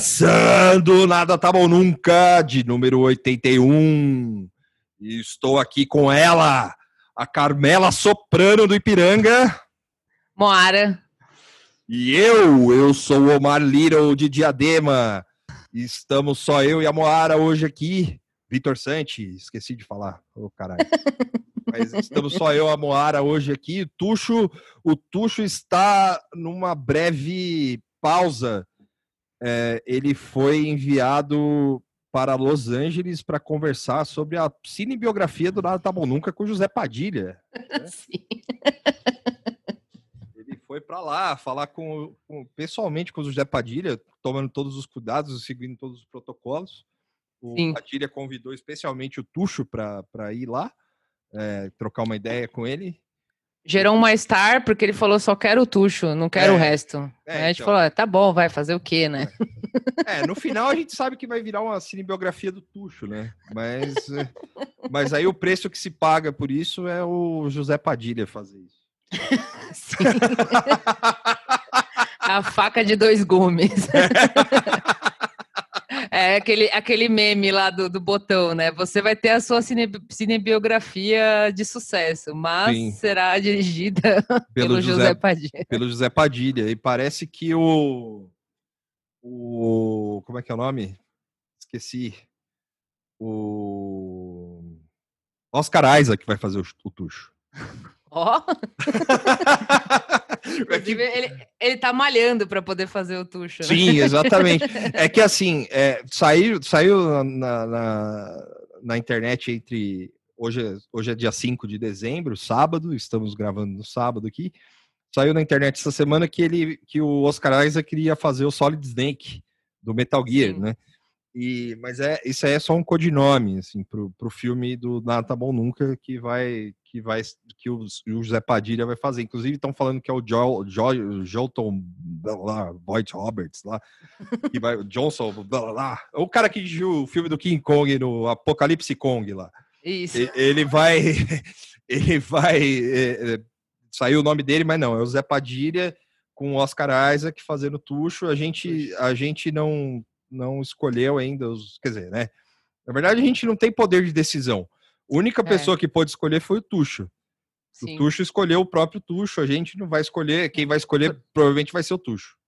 Começando Nada Tá Bom Nunca, de número 81. E estou aqui com ela, a Carmela Soprano do Ipiranga. Moara. E eu, eu sou o Omar Little de Diadema. Estamos só eu e a Moara hoje aqui. Vitor Santi, esqueci de falar. Ô, oh, caralho. Mas estamos só eu e a Moara hoje aqui. O Tuxo, o Tuxo está numa breve pausa. É, ele foi enviado para Los Angeles para conversar sobre a cinebiografia do Nada Tá Bom Nunca com José Padilha. Né? Sim. Ele foi para lá falar com, com, pessoalmente com o José Padilha, tomando todos os cuidados, seguindo todos os protocolos. O Sim. Padilha convidou especialmente o Tuxo para ir lá, é, trocar uma ideia com ele. Gerou um mal-estar porque ele falou só quero o tucho, não quero é, o resto. É, a gente então. falou, ah, tá bom, vai fazer o quê, né? É. é, no final a gente sabe que vai virar uma cinebiografia do tucho, né? Mas, mas aí o preço que se paga por isso é o José Padilha fazer isso. Sim. a faca de dois gumes. É aquele, aquele meme lá do, do botão, né? Você vai ter a sua cine, cinebiografia de sucesso, mas Sim. será dirigida pelo, pelo José, José, Padilha. Pelo José Padilha. E parece que o. O. Como é que é o nome? Esqueci. O. Oscar Isaac vai fazer o, o Tuxo. Ó! Oh. é que... ele, ele tá malhando para poder fazer o tucho. Né? Sim, exatamente. é que assim, é, saiu, saiu na, na, na, internet entre. Hoje, hoje é dia 5 de dezembro, sábado, estamos gravando no sábado aqui. Saiu na internet essa semana que ele que o Oscar Isaac queria fazer o Solid Snake do Metal Gear, Sim. né? E, mas é, isso aí é só um codinome, assim, pro, pro filme do Nada Tá Bom Nunca, que vai, que vai, que o, o José Padilha vai fazer. Inclusive, estão falando que é o jo, jo, Jolton, lá, Boyd Roberts, lá, que vai, Johnson, blá, lá, o cara que dirigiu o filme do King Kong no Apocalipse Kong lá. Isso. Ele vai, ele vai, é, é, saiu o nome dele, mas não, é o Zé Padilha com o Oscar Isaac fazendo tucho. A gente, a gente não não escolheu ainda os. Quer dizer, né? Na verdade, a gente não tem poder de decisão. A única é. pessoa que pode escolher foi o Tuxo. Sim. O Tuxo escolheu o próprio Tuxo, a gente não vai escolher. Quem vai escolher provavelmente vai ser o Tuxo.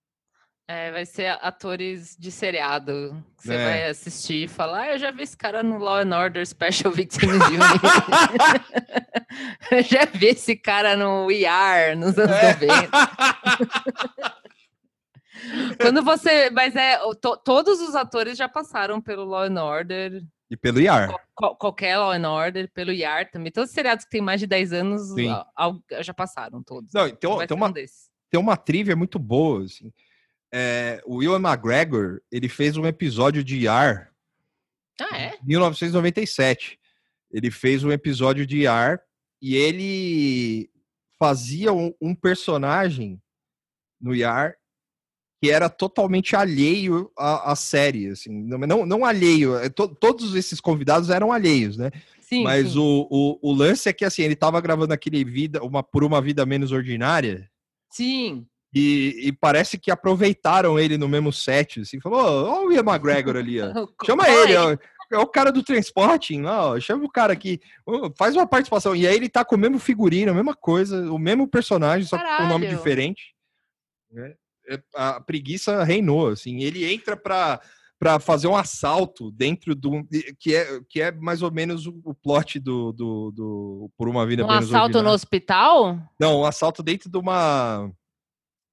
É, vai ser atores de seriado. Que você é. vai assistir e falar, ah, eu já vi esse cara no Law and Order Special Victims Unit. eu já vi esse cara no ER nos anos é. 90. Quando você. Mas é. To, todos os atores já passaram pelo Law and Order. E pelo IAR. Qual, qualquer Law and Order, pelo IAR também. Todos os seriados que têm mais de 10 anos já passaram todos. Não, tem, tem, uma, um tem uma trivia muito boa, assim. É, o Will McGregor, ele fez um episódio de IAR. Ah, é? Em 1997. Ele fez um episódio de IAR e ele fazia um, um personagem no IAR que era totalmente alheio à, à série, assim, não, não alheio, é, to, todos esses convidados eram alheios, né? Sim, Mas sim. O, o, o, lance é que assim, ele tava gravando aquele vida, uma por uma vida menos ordinária. Sim. E, e parece que aproveitaram ele no mesmo set, assim, falou, ó, o Ian McGregor ali, ó. Chama ele, ó. É o cara do transporte, ó, chama o cara aqui, faz uma participação. E aí ele tá com o mesmo figurino, a mesma coisa, o mesmo personagem, só Caralho. com um nome diferente. Né? É, a preguiça reinou, assim, ele entra para para fazer um assalto dentro do que é que é mais ou menos o, o plot do, do, do, por uma vida um assalto no hospital? Não um assalto dentro de uma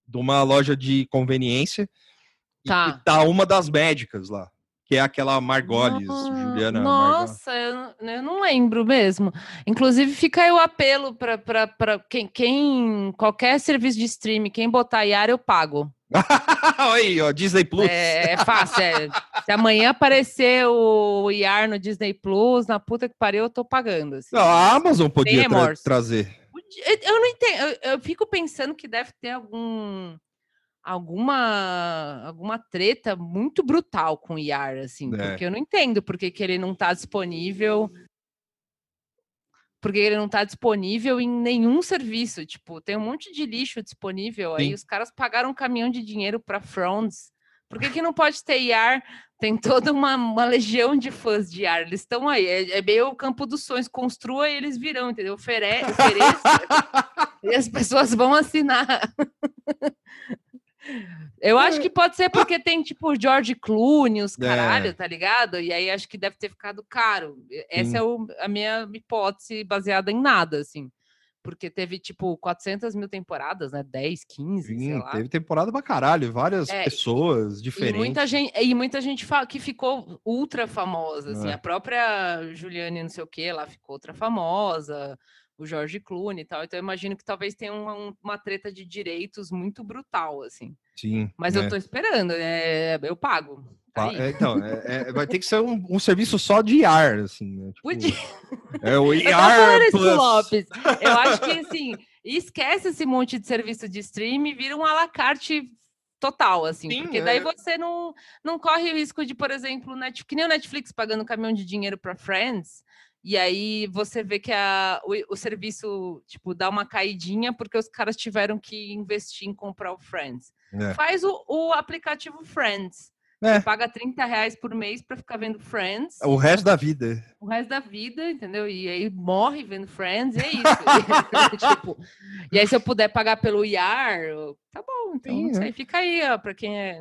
de uma loja de conveniência tá. e tá uma das médicas lá que é aquela Margolis, Juliana. Nossa, eu, eu, não lembro mesmo. Inclusive, fica aí o apelo para quem, quem, qualquer serviço de streaming, quem botar IAR, eu pago. aí, ó, Disney Plus. É, é fácil. É. Se amanhã aparecer o IAR no Disney Plus, na puta que pariu, eu tô pagando. Assim. Não, a Amazon podia tra trazer. Eu não entendo. Eu, eu fico pensando que deve ter algum alguma alguma treta muito brutal com o IAR, assim, é. porque eu não entendo porque que ele não está disponível. porque ele não está disponível em nenhum serviço. Tipo, tem um monte de lixo disponível. Sim. Aí os caras pagaram um caminhão de dinheiro para Fronds. Por que, que não pode ter IAR? Tem toda uma, uma legião de fãs de IAR. Eles estão aí. É, é meio o campo dos sonhos. Construa e eles virão, entendeu? Ofere ofereça. e as pessoas vão assinar. Eu acho é. que pode ser porque tem, tipo, George Clooney, os caralho, é. tá ligado? E aí acho que deve ter ficado caro. Essa Sim. é o, a minha hipótese baseada em nada, assim. Porque teve, tipo, 400 mil temporadas, né? 10, 15, Sim. Teve temporada pra caralho, várias é, pessoas diferentes. E muita gente, e muita gente que ficou ultra famosa, assim. É. A própria Juliane não sei o que, lá ficou ultra famosa o George Clooney e tal. Então eu imagino que talvez tenha uma, uma treta de direitos muito brutal, assim. Sim. Mas é. eu tô esperando, é, eu pago. Tá é, então, é, é, vai ter que ser um, um, serviço só de ar, assim. Né? Tipo, Podia. É o IR Plus. Lopes. Eu acho que, assim, esquece esse monte de serviço de streaming e vira um alacarte total, assim. Sim, porque daí é. você não, não corre o risco de, por exemplo, Netflix, que nem o Netflix pagando caminhão de dinheiro para Friends, e aí você vê que a, o, o, serviço, tipo, dá uma caidinha porque os caras tiveram que investir em comprar o Friends. É. Faz o, o, aplicativo Friends. É. Você paga 30 reais por mês para ficar vendo Friends. O resto da vida. O resto da vida, entendeu? E aí morre vendo Friends, e é isso. tipo, e aí, se eu puder pagar pelo IAR, tá bom. Então, Sim, isso é. aí fica aí, ó, para quem é.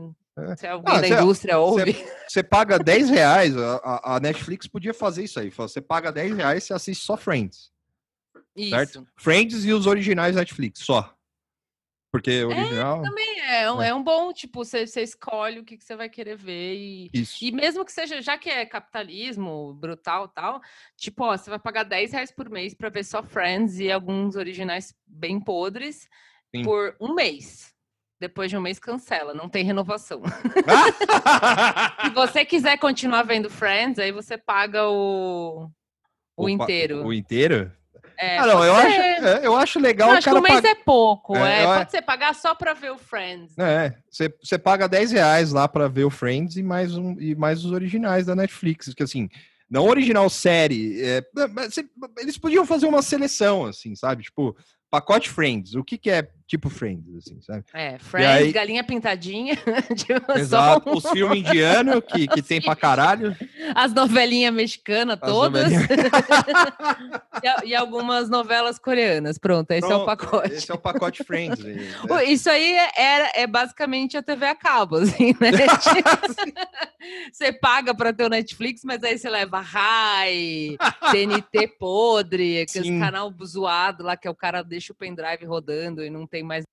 Se alguém ah, da cê, indústria ouve. Você paga 10 reais, a, a, Netflix podia fazer isso aí. Você paga 10 reais e você assiste só Friends. Isso. Certo? Friends e os originais Netflix, só. Porque é, original. É, também é, um, é. é um bom, tipo, você, você escolhe o que, que você vai querer ver. E, Isso. e mesmo que seja, já que é capitalismo brutal tal, tipo, ó, você vai pagar 10 reais por mês para ver só Friends e alguns originais bem podres Sim. por um mês. Depois de um mês cancela, não tem renovação. Se você quiser continuar vendo Friends, aí você paga o, o, o inteiro. O inteiro? É, ah, não, eu acho, é, eu acho legal. Não, acho que um mês é pouco. É, é pode ser pagar só para ver o Friends. É, você, você paga 10 reais lá para ver o Friends e mais, um, e mais os originais da Netflix. Que assim, não original série. É, eles podiam fazer uma seleção, assim, sabe? Tipo, pacote Friends. O que, que é tipo Friends, assim, sabe? É, Friends, aí... Galinha Pintadinha. Exato, os filmes indianos que, que tem pra caralho. As novelinhas mexicanas todas. Novelinhas... e, e, algumas novelas coreanas. Pronto, esse Pronto, é o pacote. Esse é o pacote Friends. Aí, né? Isso aí é, é basicamente a TV a cabo, assim, né? você paga pra ter o Netflix, mas aí você leva Rai, TNT podre, aquele canal zoado lá que é o cara deixa o pendrive rodando e não tem tem mais.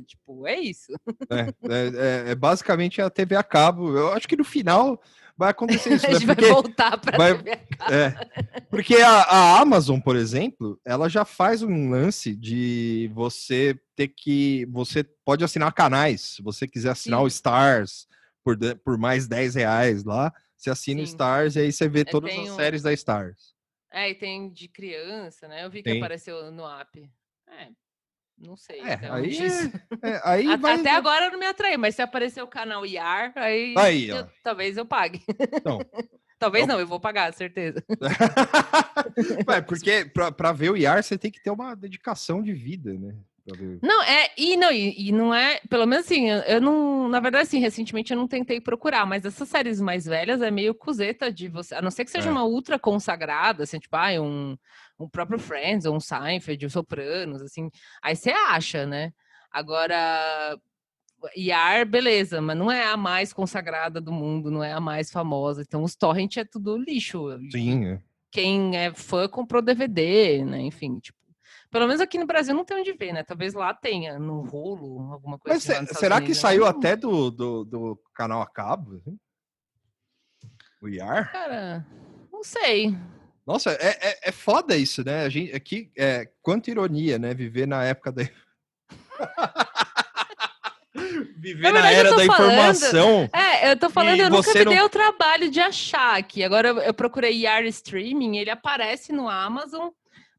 Tipo, é isso. É, é, é, é basicamente a TV a cabo. Eu acho que no final vai acontecer isso. a né? gente né? vai voltar para vai, TV a cabo. É, porque a, a, Amazon, por exemplo, ela já faz um lance de você ter que. Você pode assinar canais. Se você quiser assinar Sim. o Stars por, por mais 10 reais lá, você assina Sim. o Stars e aí você vê todas as séries da Stars. É, e tem de criança, né? Eu vi que Tem. apareceu no app. É, não sei. É, então, aí, é, aí até, vai... até agora eu não me atraí, mas se aparecer o canal IAR, aí, aí eu, talvez eu pague. Então, talvez então... não, eu vou pagar, certeza. é, porque para ver o IAR você tem que ter uma dedicação de vida, né? Não, é, e não, e, e, não é, pelo menos assim, eu, eu, não, na verdade, assim, recentemente eu não tentei procurar, mas essas séries mais velhas é meio cuzeta de você, a não ser que seja é. uma ultra consagrada, assim, tipo, ah, um, um próprio Friends, ou um Seinfeld, o Sopranos, assim, aí você acha, né? Agora, Yar, beleza, mas não é a mais consagrada do mundo, não é a mais famosa, então os torrent é tudo lixo. Sim, é. Quem é fã comprou DVD, né, enfim, tipo, pelo menos aqui no Brasil não tem onde ver, né? Talvez lá tenha, no rolo, alguma coisa Mas assim. será que saiu não... até do, do, do, canal a cabo? Assim? O IAR? Cara, não sei. Nossa, é, é, é foda isso, né? A gente, aqui, é, quanta ironia, né? Viver na época da. Viver na, na era da falando, informação. É, eu tô falando, eu nunca me não... dei o trabalho de achar aqui. Agora eu, eu procurei IAR Streaming, ele aparece no Amazon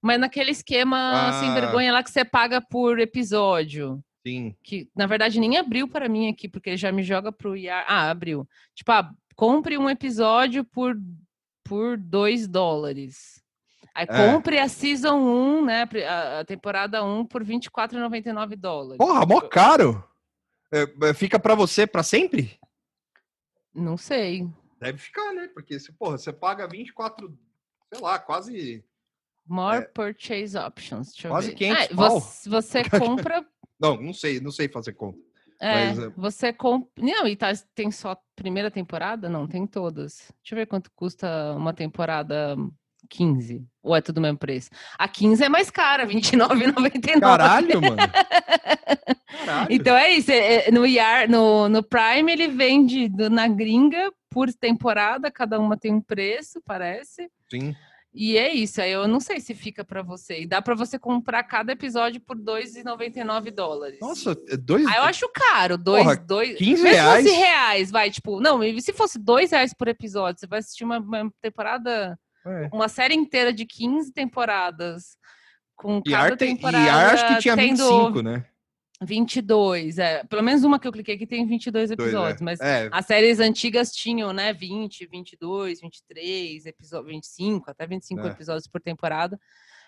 mas naquele esquema ah. sem vergonha lá que você paga por episódio. Sim. Que na verdade nem abriu para mim aqui, porque já me joga pro IAR. Ah, abriu. Tipo, ah, compre um episódio por, por dois dólares. Aí é. compre a Season 1, né? A, temporada 1 por R$24,99 dólares. Porra, mó caro! É, é fica para você para sempre? Não sei. Deve ficar, né? Porque se, porra, você paga 24, sei lá, quase. More é, purchase options. quase ver. 500 ah, você, você compra. não, não sei, não sei fazer conta. É, Mas, é... você compra. Não, e tá, tem só primeira temporada? Não, tem todas. Deixa eu ver quanto custa uma temporada 15. Ou é tudo o mesmo preço? A 15 é mais cara, R$29,99. Caralho, mano. Caralho. Então é isso. É, é, no, IR, no, no Prime ele vende na gringa por temporada, cada uma tem um preço, parece. Sim. E é isso, aí eu não sei se fica para você. E dá para você comprar cada episódio por 2,99 dólares. Nossa, é dois. Aí eu acho caro, dois, Porra, dois. 15 reais. Se fosse reais, vai, tipo, não, se fosse dois reais por episódio, você vai assistir uma, uma temporada, é. uma série inteira de 15 temporadas. Com e cada tem, temporada. E acho que tinha tendo... 25, né? 22, é. Pelo menos uma que eu cliquei que tem 22 episódios, Dois, é. mas é. as séries antigas tinham, né, 20, 22, 23, episódio, 25, até 25 é. episódios por temporada.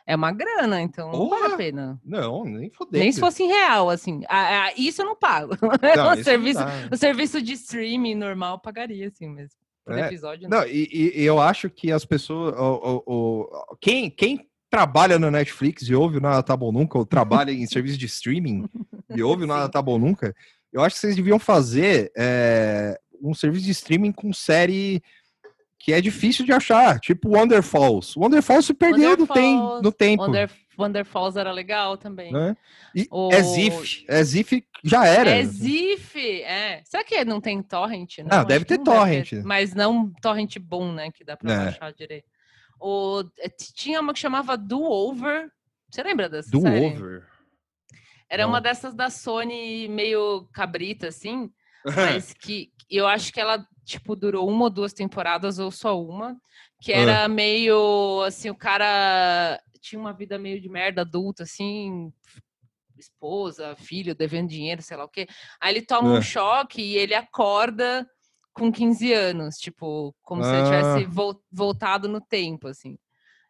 É uma grana, então Porra! não vale a pena. Não, nem fodendo. Nem se fosse em real, assim. Ah, ah, isso eu não pago. Não, o, serviço, o serviço de streaming normal pagaria, assim, mesmo. Por é. episódio, não. não e, e, eu acho que as pessoas. O, o, o, quem, quem trabalha no Netflix e ouve o Nada Tá Bom Nunca, ou trabalha em serviço de streaming e ouve o Nada Tá Bom Nunca, eu acho que vocês deviam fazer é, um serviço de streaming com série que é difícil de achar, tipo Wonder Falls. Wonder Falls se perdeu Wonder no, Falls, tem, no tempo. Wonder, Wonder Falls era legal também. Né? E o... Exif, Exif já era. Exif, é. Será que não tem torrent? Não, ah, deve ter torrent. Deve ter, mas não torrent bom, né, que dá pra é. baixar direito. Eh, tinha uma que chamava Do Over. Você lembra dessa Do série? Over. Era Não. uma dessas da Sony meio cabrita, assim. mas que eu acho que ela, tipo, durou uma ou duas temporadas, ou só uma. Que era meio, assim, o cara tinha uma vida meio de merda adulta, assim, esposa, filho, devendo dinheiro, sei lá o quê. Aí ele toma um choque e ele acorda com 15 anos, tipo, como ah. se ele tivesse vo voltado no tempo, assim.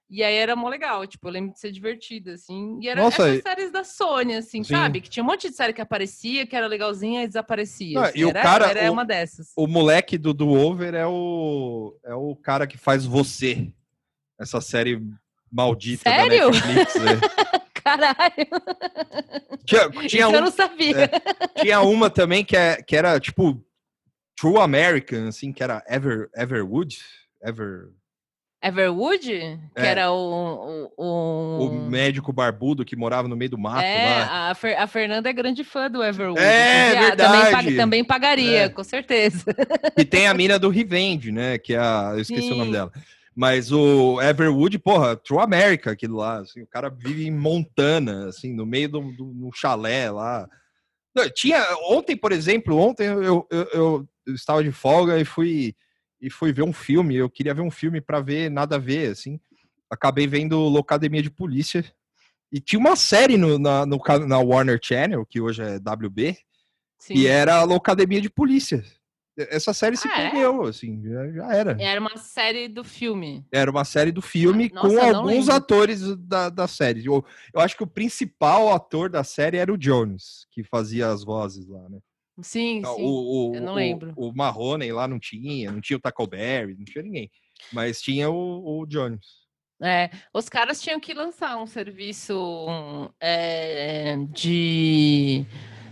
E aí era mó legal, tipo, eu lembro de ser divertida, assim. E era Nossa, essas séries da Sony, assim, sim. sabe? Que tinha um monte de série que aparecia, que era legalzinha e desaparecia. Não, assim. E era, o cara, era o, uma dessas. O moleque do Do Over é o, é o cara que faz Você. Essa série maldita Sério? da Netflix. É. Caralho! Tinha, tinha um, eu não sabia. É, tinha uma também que, é, que era, tipo, True American, assim, que era Ever, Everwood, Ever... Everwood? Que é. era o, o, o... médico barbudo que morava no meio do mato é, lá. A, Fer, a Fernanda é grande fã do Everwood. É, verdade. Também, também pagaria, é. com certeza. E tem a mina do Revenge, né? Que é a... Eu esqueci Sim. o nome dela. Mas o Everwood, porra, True America, aquilo lá. Assim, o cara vive em Montana, assim, no meio do, do no chalé lá. Tinha, ontem, por exemplo, ontem eu, eu, eu, eu estava de folga e fui e fui ver um filme. Eu queria ver um filme para ver nada a ver, assim. Acabei vendo Locademia de Polícia. E tinha uma série no, na, no, na Warner Channel, que hoje é WB, Sim. e era Locademia de Polícia. Essa série se ah, é? perdeu, é? assim, já, já, era. Era uma série do filme. Era uma série do filme ah, com alguns atores da, da série. Eu, eu acho que o principal ator da série era o Jones, que fazia as vozes lá, né? Sim, sim. O, o, eu não lembro. O, o Marrone lá não tinha, não tinha o Tackleberry, não tinha ninguém. Mas tinha o, o Jones. É, os caras tinham que lançar um serviço é, de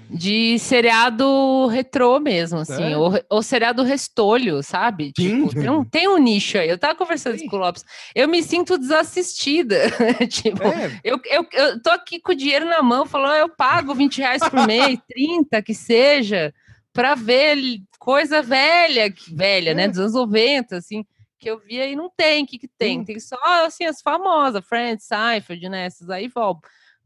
de seriado retrô mesmo, assim, é. ou, ou seriado restolho, sabe? Tipo, tem, um, tem um nicho aí. Eu tava conversando Sim. com o Lopes, eu me sinto desassistida. tipo, é. eu, eu, eu tô aqui com o dinheiro na mão, falando, eu pago 20 reais por mês, 30 que seja, para ver coisa velha, velha, né, é. né? Dos anos 90, assim que eu vi aí não tem, o que, que tem? Tem só assim as famosas, Friends, Seinfeld, né? Essas aí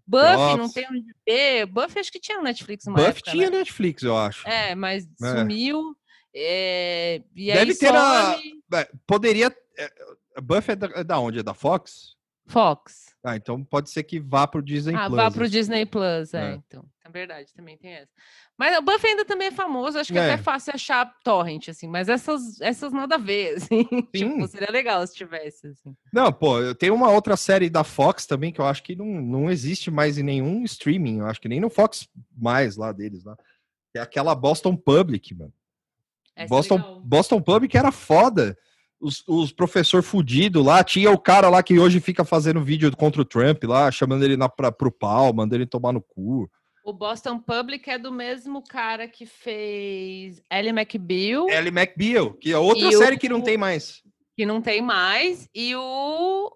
Buffy não tem onde ver. Buffy acho que tinha no Netflix uma Buffy época, tinha né? Netflix, eu acho. É, mas é. sumiu. É, e Deve aí ter a... É, poderia... É, Buffy é da, é da onde? É da Fox? Fox. Ah, então pode ser que vá pro Disney ah, Plus. vá pro Disney Plus, é, é. Então. verdade, também tem essa. Mas o Buff ainda também é famoso, acho que é, é até fácil achar torrent, assim, mas essas, essas nada a ver, assim. tipo, seria legal se tivesse, assim. Não, pô, eu tenho uma outra série da Fox também que eu acho que não, não existe mais em nenhum streaming, eu acho que nem no Fox mais lá deles, lá. É aquela Boston Public, mano. Essa é Boston, é Boston Public era foda. Os, os professor fudido lá, tinha o cara lá que hoje fica fazendo vídeo contra o Trump lá, chamando ele na, pra, pro pau, mandando ele tomar no cu. O Boston Public é do mesmo cara que fez Ellie McBeal. Ellie McBeal, que é outra série o... que não tem mais. Que não tem mais. E o.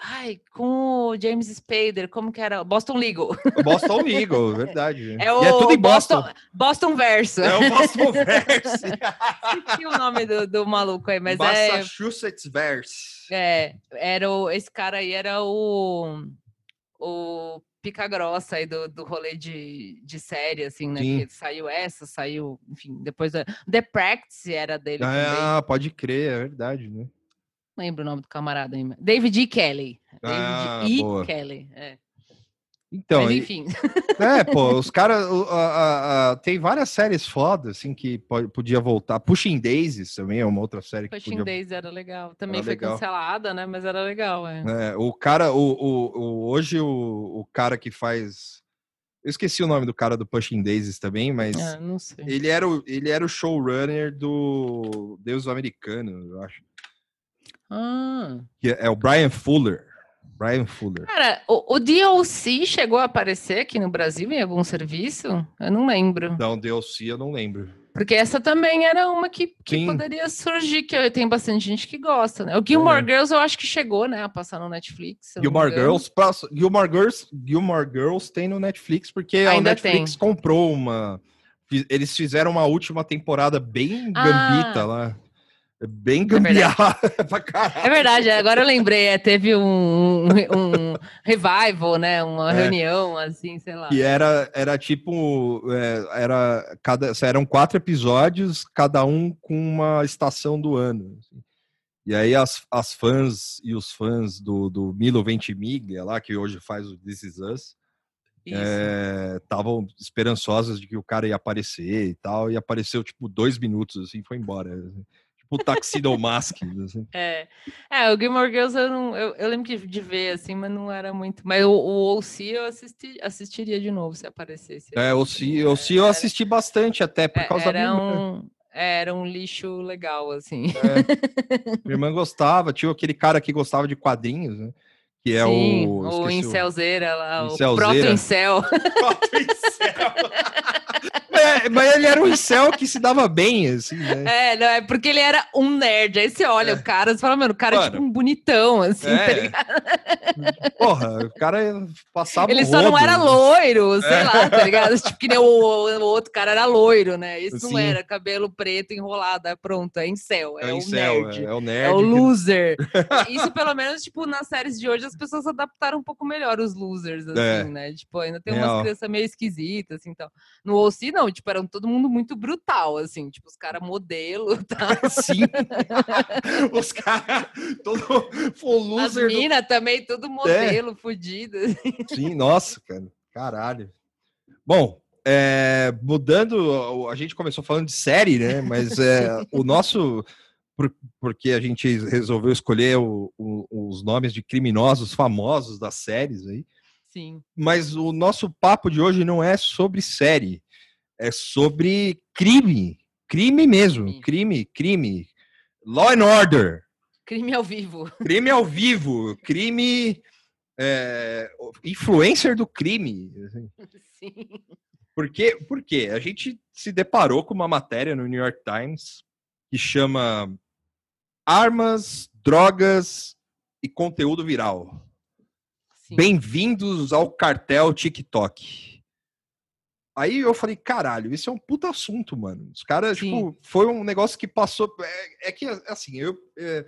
Ai, com o James Spader, como que era? Boston Legal. Boston Legal, verdade. É, o é tudo em Boston. Boston, Verso. É o Boston Verso. Esqueci o nome do, do maluco aí, mas é Massachusetts é... Verse. É, era o, esse cara aí era o, o pica grossa aí do, do rolê de, de série, assim, né? Que saiu essa, saiu, enfim, depois da... The Practice era dele. Ah, pode crer, é verdade, né? Lembro o nome do camarada aí. David E. Kelly. Ah, David E. Kelly, é. Então, Mas, enfim. É, pô, os caras. tem várias séries fodas, assim, que pode, podia voltar. Pushing Daisies também é uma outra série que Pushing podia... Daisies era legal. Também era foi legal. cancelada, né? Mas era legal, é. é o cara, o, o, o, hoje o, o cara que faz. Eu esqueci o nome do cara do Pushing Daisies também, mas. É, não sei. Ele era o, ele era o showrunner do Deus Americano, eu acho. Ah. Que é, é o Brian Fuller. Brian Fuller. Cara, o, o DLC chegou a aparecer aqui no Brasil em algum serviço? Eu não lembro. Não, DLC eu não lembro. Porque essa também era uma que, que poderia surgir, que tem bastante gente que gosta, né? O Gilmore é. Girls eu acho que chegou, né, a passar no Netflix. Gilmore Girls, passa, Gilmore Girls, Gilmore Girls tem no Netflix porque Ainda a Netflix tem. comprou uma eles fizeram uma última temporada bem ah, gambita lá. É bem gambiarra é pra caralho. É verdade, agora eu lembrei, é, teve um, um revival, né? Uma é. reunião, assim, sei lá. E era, era tipo, é, era, cada, eram quatro episódios, cada um com uma estação do ano. Assim. E aí as, as fãs e os fãs do, do Milo Ventimiglia, lá, que hoje faz o This Is Us, estavam é, esperançosos de que o cara ia aparecer e tal, e apareceu tipo dois minutos, assim, foi embora. O Tuxedo Mask. Assim. É. é, o Gilmore Girls eu, não, eu, eu lembro de, ver, assim, mas não era muito. Mas o, o OC eu assisti, assistiria de novo se aparecesse. É, o OC, OC eu assisti bastante até por é, causa era da um, Era um lixo legal, assim. É. Minha irmã gostava, tinha aquele cara que gostava de quadrinhos, né? Que é Sim, o. O Incelzeira lá, Incelzeira. o Proto-Incel. Proto-Incel. é, mas ele era um incel que se dava bem, assim, né? É, não, é porque ele era um nerd. Aí você olha é. o cara, você fala, mano, o cara mano, é tipo um bonitão, assim, tá é. tá ligado? Porra, o cara passava Ele só não era loiro, sei é. lá, tá ligado? Tipo, que nem o, o, outro cara era loiro, né? Isso não era cabelo preto enrolado, é pronto, é incel, é, é o incel, nerd. É, é, o nerd. É o loser. Isso, pelo menos, tipo, nas séries de hoje, as pessoas adaptaram um pouco melhor os losers, assim, é. né? Tipo, ainda tem umas crianças meio esquisitas, assim, então. No OC, não, tipo, era todo mundo muito brutal, assim, tipo, os caras modelo, tá? Sim. os caras, todo loser. As minas do... também, todo modelo, é. fudido. Assim. Sim, nossa, cara, caralho. Bom, é, mudando, a gente começou falando de série, né? Mas é, o nosso, por, porque a gente resolveu escolher o, o, os nomes de criminosos famosos das séries aí. Sim. Mas o nosso papo de hoje não é sobre série é sobre crime. Crime mesmo. Crime, crime. Law and Order. Crime ao vivo. Crime ao vivo. Crime. É, influencer do crime. Assim. Sim. Por quê? Porque a gente se deparou com uma matéria no New York Times que chama Armas, Drogas e Conteúdo Viral. Bem-vindos ao cartel TikTok. Aí eu falei, caralho, isso é um puta assunto, mano. Os caras, tipo, foi um negócio que passou. É, é que, assim, eu, é,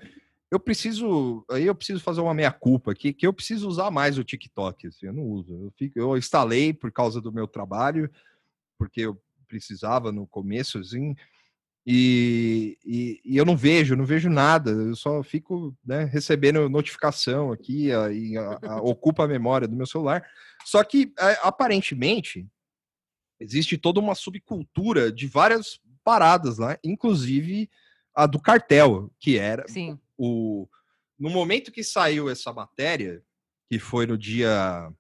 eu preciso. Aí eu preciso fazer uma meia-culpa aqui, que eu preciso usar mais o TikTok. Assim, eu não uso. Eu, fico, eu instalei por causa do meu trabalho, porque eu precisava no começo, assim. E, e, e, eu não vejo, não vejo nada, eu só fico né, recebendo notificação aqui a, a, a, ocupa a memória do meu celular. Só que, aparentemente, existe toda uma subcultura de várias paradas lá, inclusive a do cartel, que era Sim. o no momento que saiu essa matéria, que foi no dia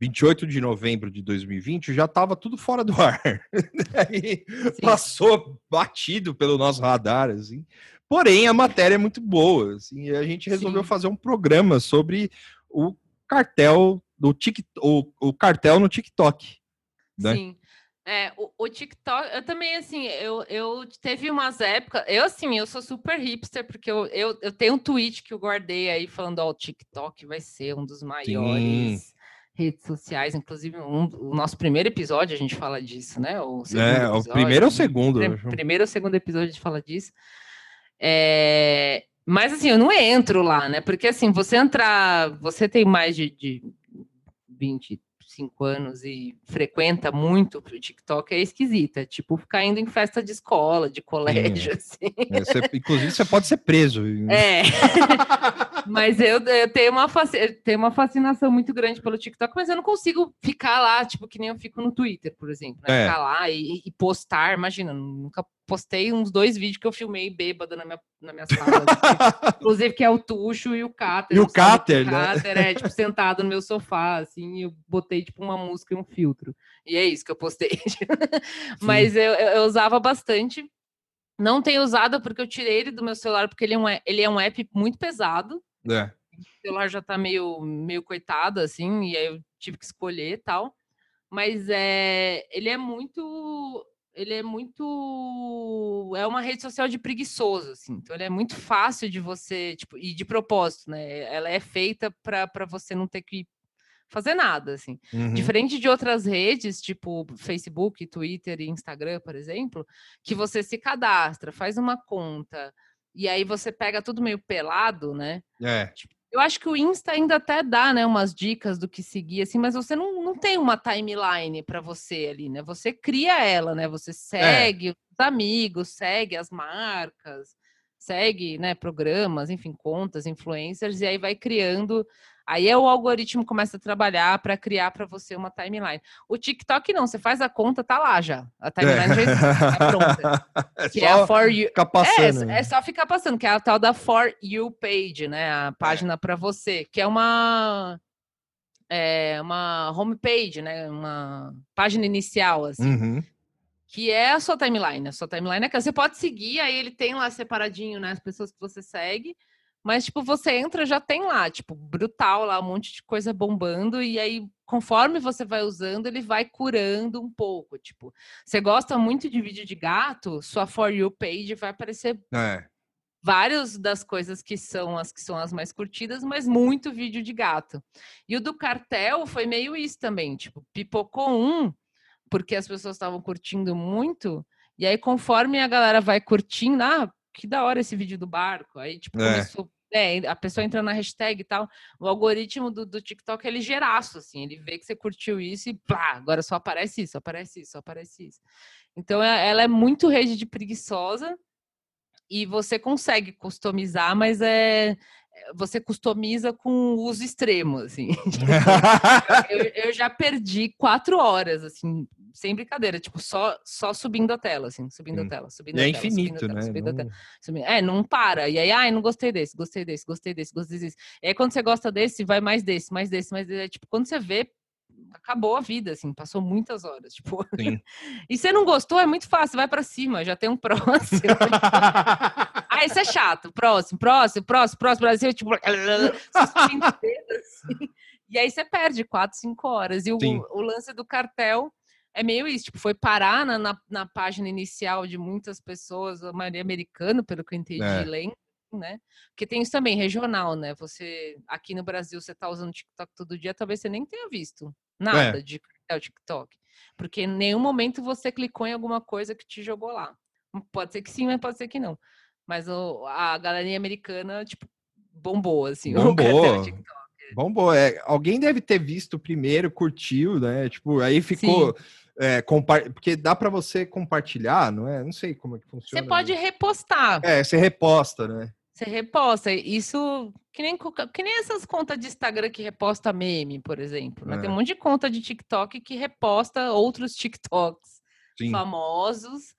28 de novembro de 2020, já estava tudo fora do ar. Aí passou batido pelo nosso radar, assim. Porém, a matéria é muito boa, assim, e a gente resolveu Sim. fazer um programa sobre o cartel do TikTok, o, o cartel no TikTok. Né? Sim. É, o, o, TikTok, eu também, assim, eu, eu teve umas épocas, eu, assim, eu sou super hipster, porque eu, eu, eu tenho um tweet que eu guardei aí falando, ó, o TikTok vai ser um dos maiores Sim. redes sociais, inclusive um, o nosso primeiro episódio a gente fala disso, né? O é, episódio, o primeiro ou o segundo? Primeiro ou segundo episódio a gente fala disso. É, mas, assim, eu não entro lá, né? Porque, assim, você entrar, você tem mais de, de 20, cinco anos e frequenta muito o TikTok é esquisita. Tipo, ficar indo em festa de escola, de colégio, assim. É, você, inclusive, você pode ser preso. É. mas eu, eu, tenho uma, tenho uma fascinação muito grande pelo TikTok, mas eu não consigo ficar lá, tipo, que nem eu fico no Twitter, por exemplo. Né? É. Ficar lá e, e postar, imagina, nunca postei uns dois vídeos que eu filmei bêbada na minha, na minha sala. Tipo, inclusive, que é o Tuxo e o Cáter. E o Cáter, né? Cáter é, tipo, sentado no meu sofá, assim, e eu botei, tipo, uma música e um filtro. E é isso que eu postei. Mas eu, eu, eu, usava bastante. Não tenho usado porque eu tirei ele do meu celular, porque ele é um, ele é um app muito pesado. É. O celular já tá meio, meio coitado, assim, e aí eu tive que escolher e tal. Mas é, ele é muito ele é muito é uma rede social de preguiçoso assim então ele é muito fácil de você tipo e de propósito né ela é feita para você não ter que fazer nada assim uhum. diferente de outras redes tipo Facebook Twitter e Instagram por exemplo que você se cadastra faz uma conta e aí você pega tudo meio pelado né é. Tipo, eu acho que o Insta ainda até dá, né, umas dicas do que seguir, assim, mas você não, não tem uma timeline para você ali, né? Você cria ela, né? Você segue é. os amigos, segue as marcas, segue, né, programas, enfim, contas, influencers, e aí vai criando Aí é o algoritmo começa a trabalhar para criar para você uma timeline. O TikTok não, você faz a conta, tá lá já. A timeline é. já existe, tá pronta. É que só é a for you. Ficar passando. É, é, só ficar passando, que é a tal da For You page, né? A página é. para você, que é uma é uma homepage, né? Uma página inicial, assim. Uhum. Que é a sua timeline. A sua timeline é que você pode seguir, aí ele tem lá separadinho, né? As pessoas que você segue. Mas, tipo, você entra, já tem lá, tipo, brutal lá, um monte de coisa bombando, e aí, conforme você vai usando, ele vai curando um pouco. Tipo, você gosta muito de vídeo de gato, sua For You page vai aparecer é. várias das coisas que são as que são as mais curtidas, mas muito vídeo de gato. E o do cartel foi meio isso também, tipo, pipocou um, porque as pessoas estavam curtindo muito, e aí, conforme a galera vai curtindo, ah, que da hora esse vídeo do barco. Aí, tipo, é. começou é, a pessoa entra na hashtag e tal, o algoritmo do, do TikTok é ligeiraço, assim, ele vê que você curtiu isso e pá, agora só aparece isso, aparece isso, aparece isso. Então é, ela é muito rede de preguiçosa e você consegue customizar, mas é você customiza com uso extremo, assim. eu, eu, já perdi quatro horas, assim, sem brincadeira, tipo, só, só subindo a tela, assim, subindo a tela, subindo e a é tela. infinito, subindo né? Subindo não... Subindo... É, não para. E aí, ai, não gostei desse, gostei desse, gostei desse, gostei desse. E aí, quando você gosta desse, vai mais desse, mais desse, mais desse. É, tipo, quando você vê, acabou a vida, assim, passou muitas horas, tipo. Sim. e você não gostou, é muito fácil, vai para cima, já tem um próximo. Ah, isso é chato. Próximo, próximo, próximo, próximo, Brasil, tipo, assim. E aí você perde quatro, cinco horas. E o, o, lance do cartel é meio isso, tipo, foi parar na, na, na, página inicial de muitas pessoas, a maioria americana, pelo que eu entendi, é. lendo, né? Porque tem isso também, regional, né? Você, aqui no Brasil, você tá usando TikTok todo dia, talvez você nem tenha visto nada é. de é, TikTok. Porque em nenhum momento você clicou em alguma coisa que te jogou lá. Pode ser que sim, mas pode ser que não. Mas o, a galerinha americana, tipo, bombou, assim. Bombou. Bombou. É, alguém deve ter visto primeiro, curtiu, né? Tipo, aí ficou. É, porque dá para você compartilhar, não é? Não sei como é que funciona. Você pode né? repostar. É, você reposta, né? Você reposta. Isso que nem, que nem essas contas de Instagram que reposta meme, por exemplo. Né? É. Tem um monte de conta de TikTok que reposta outros TikToks Sim. famosos,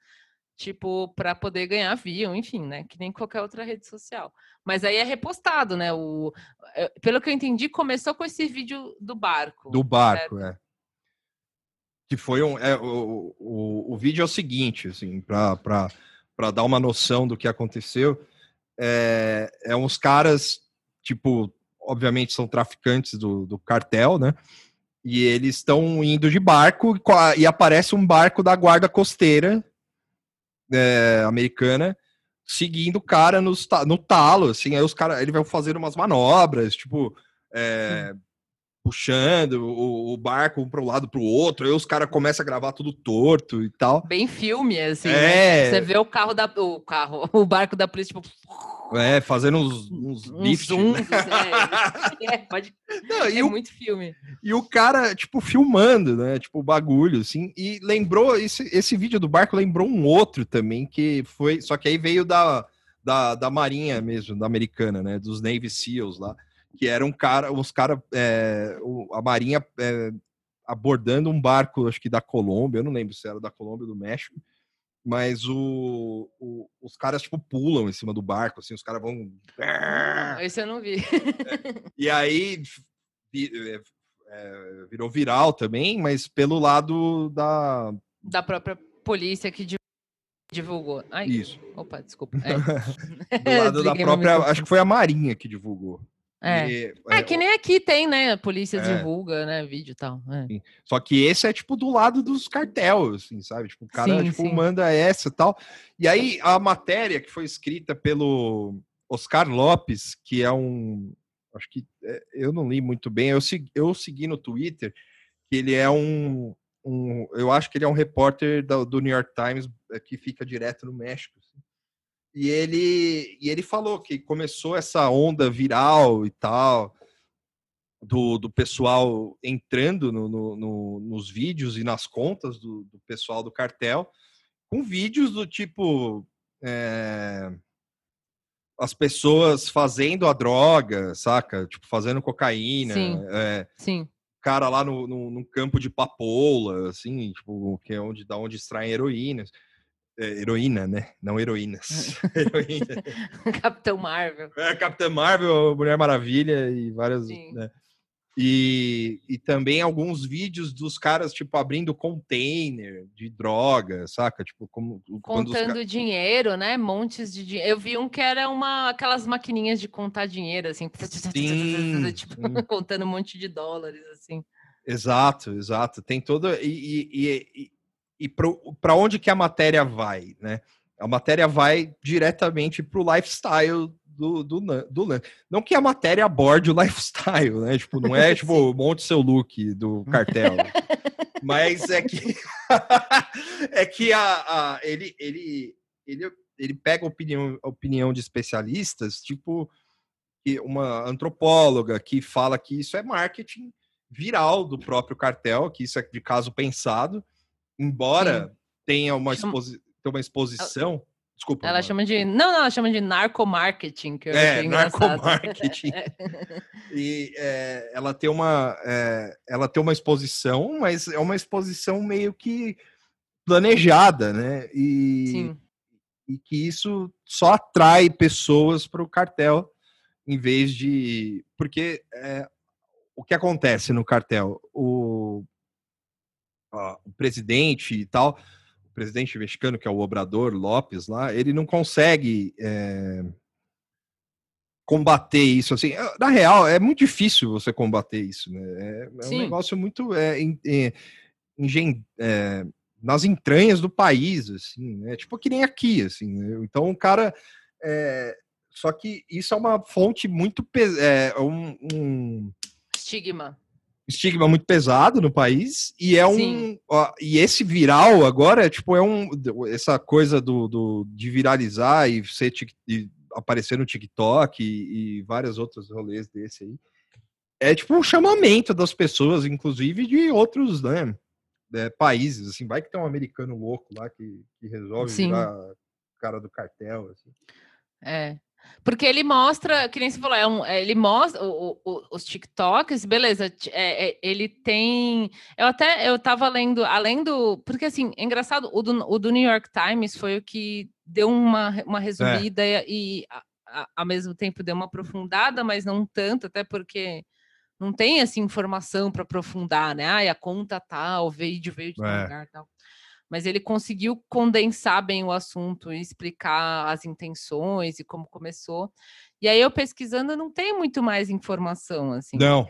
tipo, para poder ganhar view, enfim, né? Que nem qualquer outra rede social. Mas aí é repostado, né? O, é, pelo que eu entendi, começou com esse vídeo do barco. Do barco, certo? é. Que foi um. É, o, o, o vídeo é o seguinte, assim, para dar uma noção do que aconteceu é, é uns caras, tipo, obviamente são traficantes do, do cartel, né? E eles estão indo de barco e aparece um barco da guarda costeira é, americana seguindo o cara no, no talo, assim, aí os caras, ele vai fazer umas manobras, tipo, é, puxando o, o barco um para um lado para o outro, aí os caras começam a gravar tudo torto e tal. Bem filme, assim, né? é... né? Você vê o carro da o carro, o barco da polícia tipo é, fazendo uns, uns, uns zooms, né? é, é, pode. Não, é o, muito filme. E o cara, tipo, filmando, né? Tipo, o bagulho, assim. E lembrou, esse, esse vídeo do barco lembrou um outro também, que foi. Só que aí veio da, da, da Marinha mesmo, da americana, né? Dos Navy SEALs lá que era um cara, os caras, é, a Marinha é, abordando um barco, acho que da Colômbia, eu não lembro se era da Colômbia ou do México, mas o, o, os caras, tipo, pulam em cima do barco, assim, os caras vão... Esse eu não vi. É, e aí é, é, virou viral também, mas pelo lado da... Da própria polícia que divulgou. Ai, Isso. Opa, desculpa. É. do lado da própria, acho que foi a Marinha que divulgou. É. E, é, é, que nem aqui tem, né? A polícia é. divulga, né? Vídeo e tal. É. Só que esse é tipo do lado dos cartéis, assim, sabe? Tipo, o cara sim, tipo, sim. manda essa e tal. E aí a matéria que foi escrita pelo Oscar Lopes, que é um. Acho que é, eu não li muito bem, eu segui, eu segui no Twitter que ele é um, um. Eu acho que ele é um repórter do, do New York Times é, que fica direto no México. Assim. E ele, e ele falou que começou essa onda viral e tal, do, do pessoal entrando no, no, no, nos vídeos e nas contas do, do, pessoal do cartel, com vídeos do tipo. É, as pessoas fazendo a droga, saca? Tipo, fazendo cocaína. Sim. É, sim. Cara lá no, no, campo de papoula, assim, tipo, que é onde, da onde extraem heroínas. É, heroína, né? Não heroínas. Heroína. Capitão Marvel. É, Capitão Marvel, Mulher Maravilha e várias. Né? E, e também alguns vídeos dos caras, tipo, abrindo container de droga, saca? Tipo, como. Contando dinheiro, né? Montes de dinheiro. Eu vi um que era uma aquelas maquininhas de contar dinheiro, assim. Sim, tipo, sim. contando um monte de dólares, assim. Exato, exato. Tem todo. E, e, e, e para onde que a matéria vai, né? A matéria vai diretamente para o lifestyle do, do, do Não que a matéria aborde o lifestyle, né? Tipo, não é tipo, monte seu look do cartel. mas é que é que a, a, ele, ele, ele, ele pega a opinião, a opinião de especialistas, tipo uma antropóloga que fala que isso é marketing viral do próprio cartel, que isso é de caso pensado, embora Sim. tenha uma, exposi uma exposição. Desculpa. Ela mano. chama de. Não, não, ela chama de narcomarketing, que eu é, narcomarketing. e é, ela tem uma. É, ela tem uma exposição, mas é uma exposição meio que planejada, né? E, Sim. e que isso só atrai pessoas para o cartel em vez de. Porque é, o que acontece no cartel? O, o presidente e tal, o presidente mexicano, que é o Obrador Lopes lá, ele não consegue é, combater isso. Assim, eh, na real, é muito difícil você combater isso. Né? É, é um negócio muito é, é, é, nas entranhas do país, assim, né? tipo que nem aqui, assim. Né? Então, o cara é, só que isso é uma fonte muito é, um, um estigma estigma muito pesado no país e é um ó, e esse viral agora tipo é um essa coisa do, do de viralizar e ser e aparecer no TikTok e, e várias outros rolês desse aí é tipo um chamamento das pessoas inclusive de outros né é, países assim vai que tem um americano louco lá que, que resolve Sim. virar cara do cartel assim. é Porque ele mostra, que nem você falou, é um, é, ele mostra o, o, os TikToks, beleza, é, é, ele tem. Eu até eu tava lendo, além do. Porque assim, é engraçado, o do, o do New York Times foi o que deu uma, uma resumida é. e, a, a, ao mesmo tempo deu uma aprofundada, mas não tanto, até porque não tem assim informação para aprofundar, né? Ah, a conta tal, veio de veio de é. lugar tal mas ele conseguiu condensar bem o assunto e explicar as intenções e como começou. E aí eu pesquisando não tem muito mais informação assim. Não.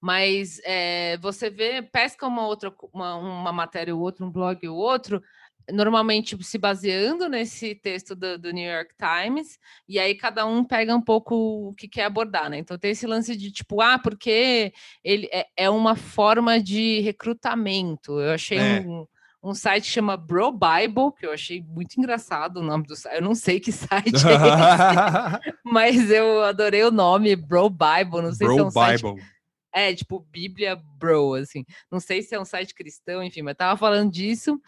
Mas é, você vê, pesca uma outra uma, uma matéria ou outro, um blog ou outro, normalmente se baseando nesse texto do, do, New York Times, e aí cada um pega um pouco o que quer abordar, né? Então tem esse lance de tipo, ah, porque ele é, é uma forma de recrutamento. Eu achei é. um, um site que chama Bro Bible, que eu achei muito engraçado o nome do site. Eu não sei que site é esse, mas eu adorei o nome Bro Bible. Não sei Bro se é um Bible. site. É, tipo Bíblia Bro, assim. Não sei se é um site cristão, enfim, mas tava falando disso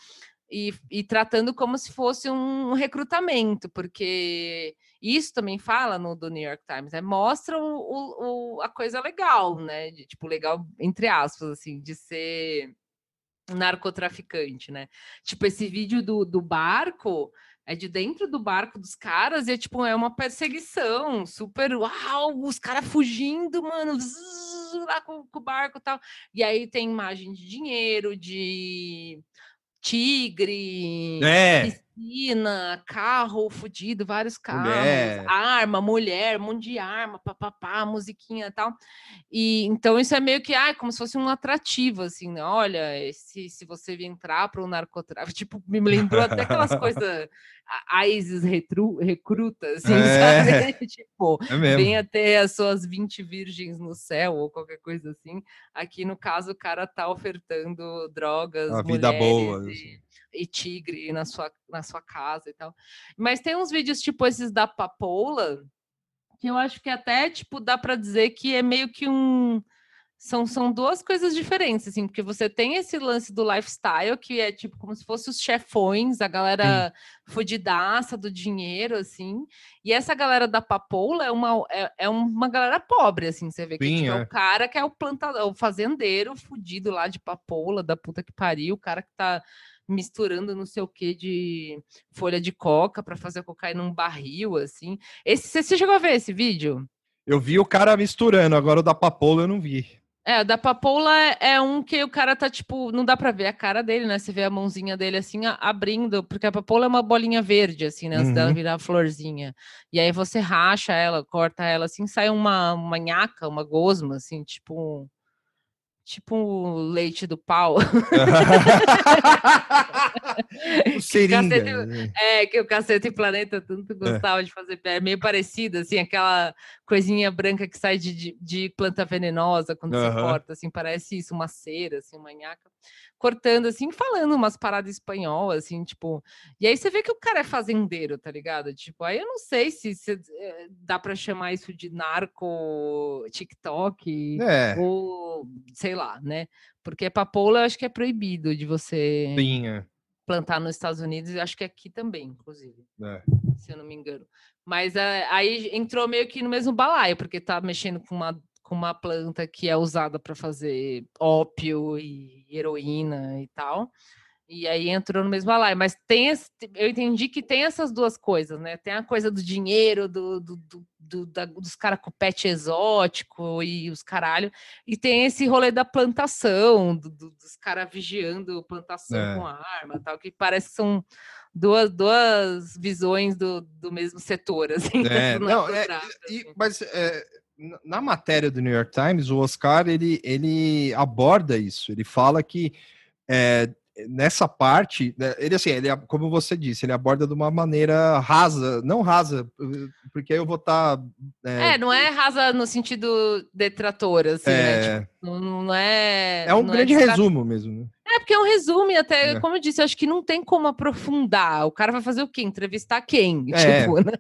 e, e tratando como se fosse um recrutamento, porque isso também fala no do New York Times, né? Mostra o, o, a coisa legal, né? De, tipo, legal, entre aspas, assim, de ser narcotraficante, né? Tipo, esse vídeo do, do barco é de dentro do barco dos caras e é tipo, é uma perseguição super uau, os caras fugindo, mano, zzz, lá com, com o barco e tal. E aí tem imagem de dinheiro, de tigre, é piscina, carro fudido, vários carros, mulher. arma, mulher, monte de arma, papapá, musiquinha e tal. E então isso é meio que ah, como se fosse um atrativo, assim, né? Olha, se, se você entrar para o narcotráfico, tipo, me lembrou até aquelas coisas ISIS retru, recruta, assim, é. sabe? tipo, é venha ter as suas 20 virgens no céu, ou qualquer coisa assim. Aqui, no caso, o cara tá ofertando drogas, a vida boa. E, assim e tigre na sua, na sua casa e tal. Mas tem uns vídeos tipo esses da Papoula, que eu acho que até, tipo, dá para dizer que é meio que um... São, são duas coisas diferentes, assim, porque você tem esse lance do lifestyle, que é tipo como se fosse os chefões, a galera Sim. fudidaça do dinheiro, assim, e essa galera da papoula é uma, é, é uma galera pobre, assim, você vê que Sim, tipo, é. é. o cara que é o plantador, o fazendeiro fudido lá de papoula, da puta que pariu, o cara que tá misturando não sei o que de folha de coca para fazer cocaína num barril, assim. Esse, você, chegou a ver esse vídeo? Eu vi o cara misturando, agora o da papoula eu não vi. É, o da papoula é um que o cara tá, tipo, não dá pra ver a cara dele, né? Você vê a mãozinha dele, assim, abrindo, porque a papoula é uma bolinha verde, assim, né? Antes uhum. dela virar florzinha. E aí você racha ela, corta ela, assim, sai uma, uma nhaca, uma gosma, assim, tipo tipo o leite do pau. o seringa. Que cacete, é, que o Cacete e Planeta tanto é. gostava é. de fazer. É meio parecido, assim, aquela coisinha branca que sai de, de, de planta venenosa quando uhum. você corta, assim, parece isso, uma cera, assim, uma nhaca cortando, assim, falando umas paradas espanhol, assim, tipo. E aí você vê que o cara é fazendeiro, tá ligado? Tipo, aí eu não sei se, se eh, dá para chamar isso de narco TikTok é. ou sei lá, né? Porque papoula eu acho que é proibido de você é. plantar nos Estados Unidos, e acho que aqui também, inclusive. É. Se eu não me engano. Mas uh, aí entrou meio que no mesmo balaio, porque tá mexendo com uma com uma planta que é usada para fazer ópio e heroína e tal. E aí entrou no mesmo balaio. Mas tem esse, eu entendi que tem essas duas coisas, né? Tem a coisa do dinheiro, do, do, do, do da, dos caras com pet exótico e os caralho. E tem esse rolê da plantação, dos caras vigiando plantação é. com arma tal, que parece que são duas, duas visões do, do mesmo setor, assim. É, não, é, e, assim. mas é, na matéria do New York Times, o Oscar ele, ele aborda isso. Ele fala que é, nessa parte, né, ele assim, ele, como você disse, ele aborda de uma maneira rasa, não rasa, porque eu vou estar. Tá, é, é, não é rasa no sentido detrator, assim, né, é, né? Tipo, não, não, é. É um é grande é resumo mesmo. Né? É, porque é um resumo, até, é. como eu disse, eu acho que não tem como aprofundar. O cara vai fazer o quê? Entrevistar quem? É, tipo, né?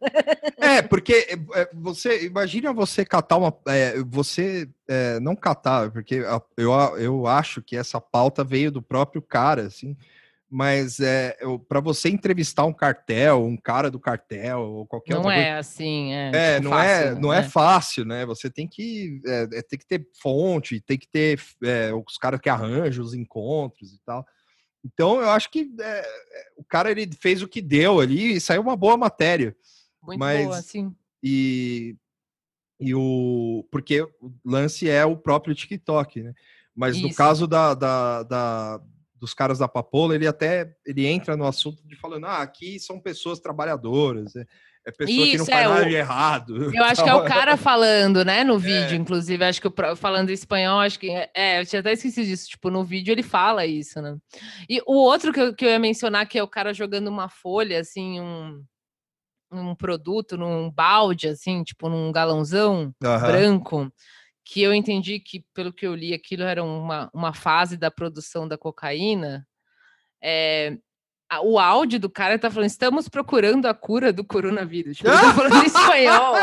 é porque é, você, imagina você catar uma. É, você é, não catar, porque eu, eu acho que essa pauta veio do próprio cara, assim. Mas é, para você entrevistar um cartel, um cara do cartel ou qualquer não outra é coisa, assim, é, é tipo, não é fácil, não é né? fácil, né? Você tem que é, é, tem que ter fonte, tem que ter é, os caras que arranjam os encontros e tal. Então eu acho que é, é, o cara ele fez o que deu ali e saiu uma boa matéria. Muito mas- boa, assim. E, e o. Porque o lance é o próprio TikTok, né? Mas no Isso. caso da, da, da- dos caras da Papola, ele até ele entra no assunto de falando: ah, aqui são pessoas trabalhadoras, é, é pessoa que não Isso, faz é, nada de errado. Eu acho que é o cara falando, né, É. no vídeo, inclusive, acho que falando em espanhol, acho que é, é, eu tinha até esquecido disso, tipo, no vídeo ele fala isso, né? E o outro que eu, que eu ia mencionar, que é o cara jogando uma folha, assim, um, um produto num balde, assim, tipo, num galãozão Aham. branco, que eu entendi que, pelo que eu li, aquilo era uma, uma fase da produção da cocaína. É, o áudio do cara tá falando: estamos procurando a cura do coronavírus. Tipo, ele tá falando em espanhol.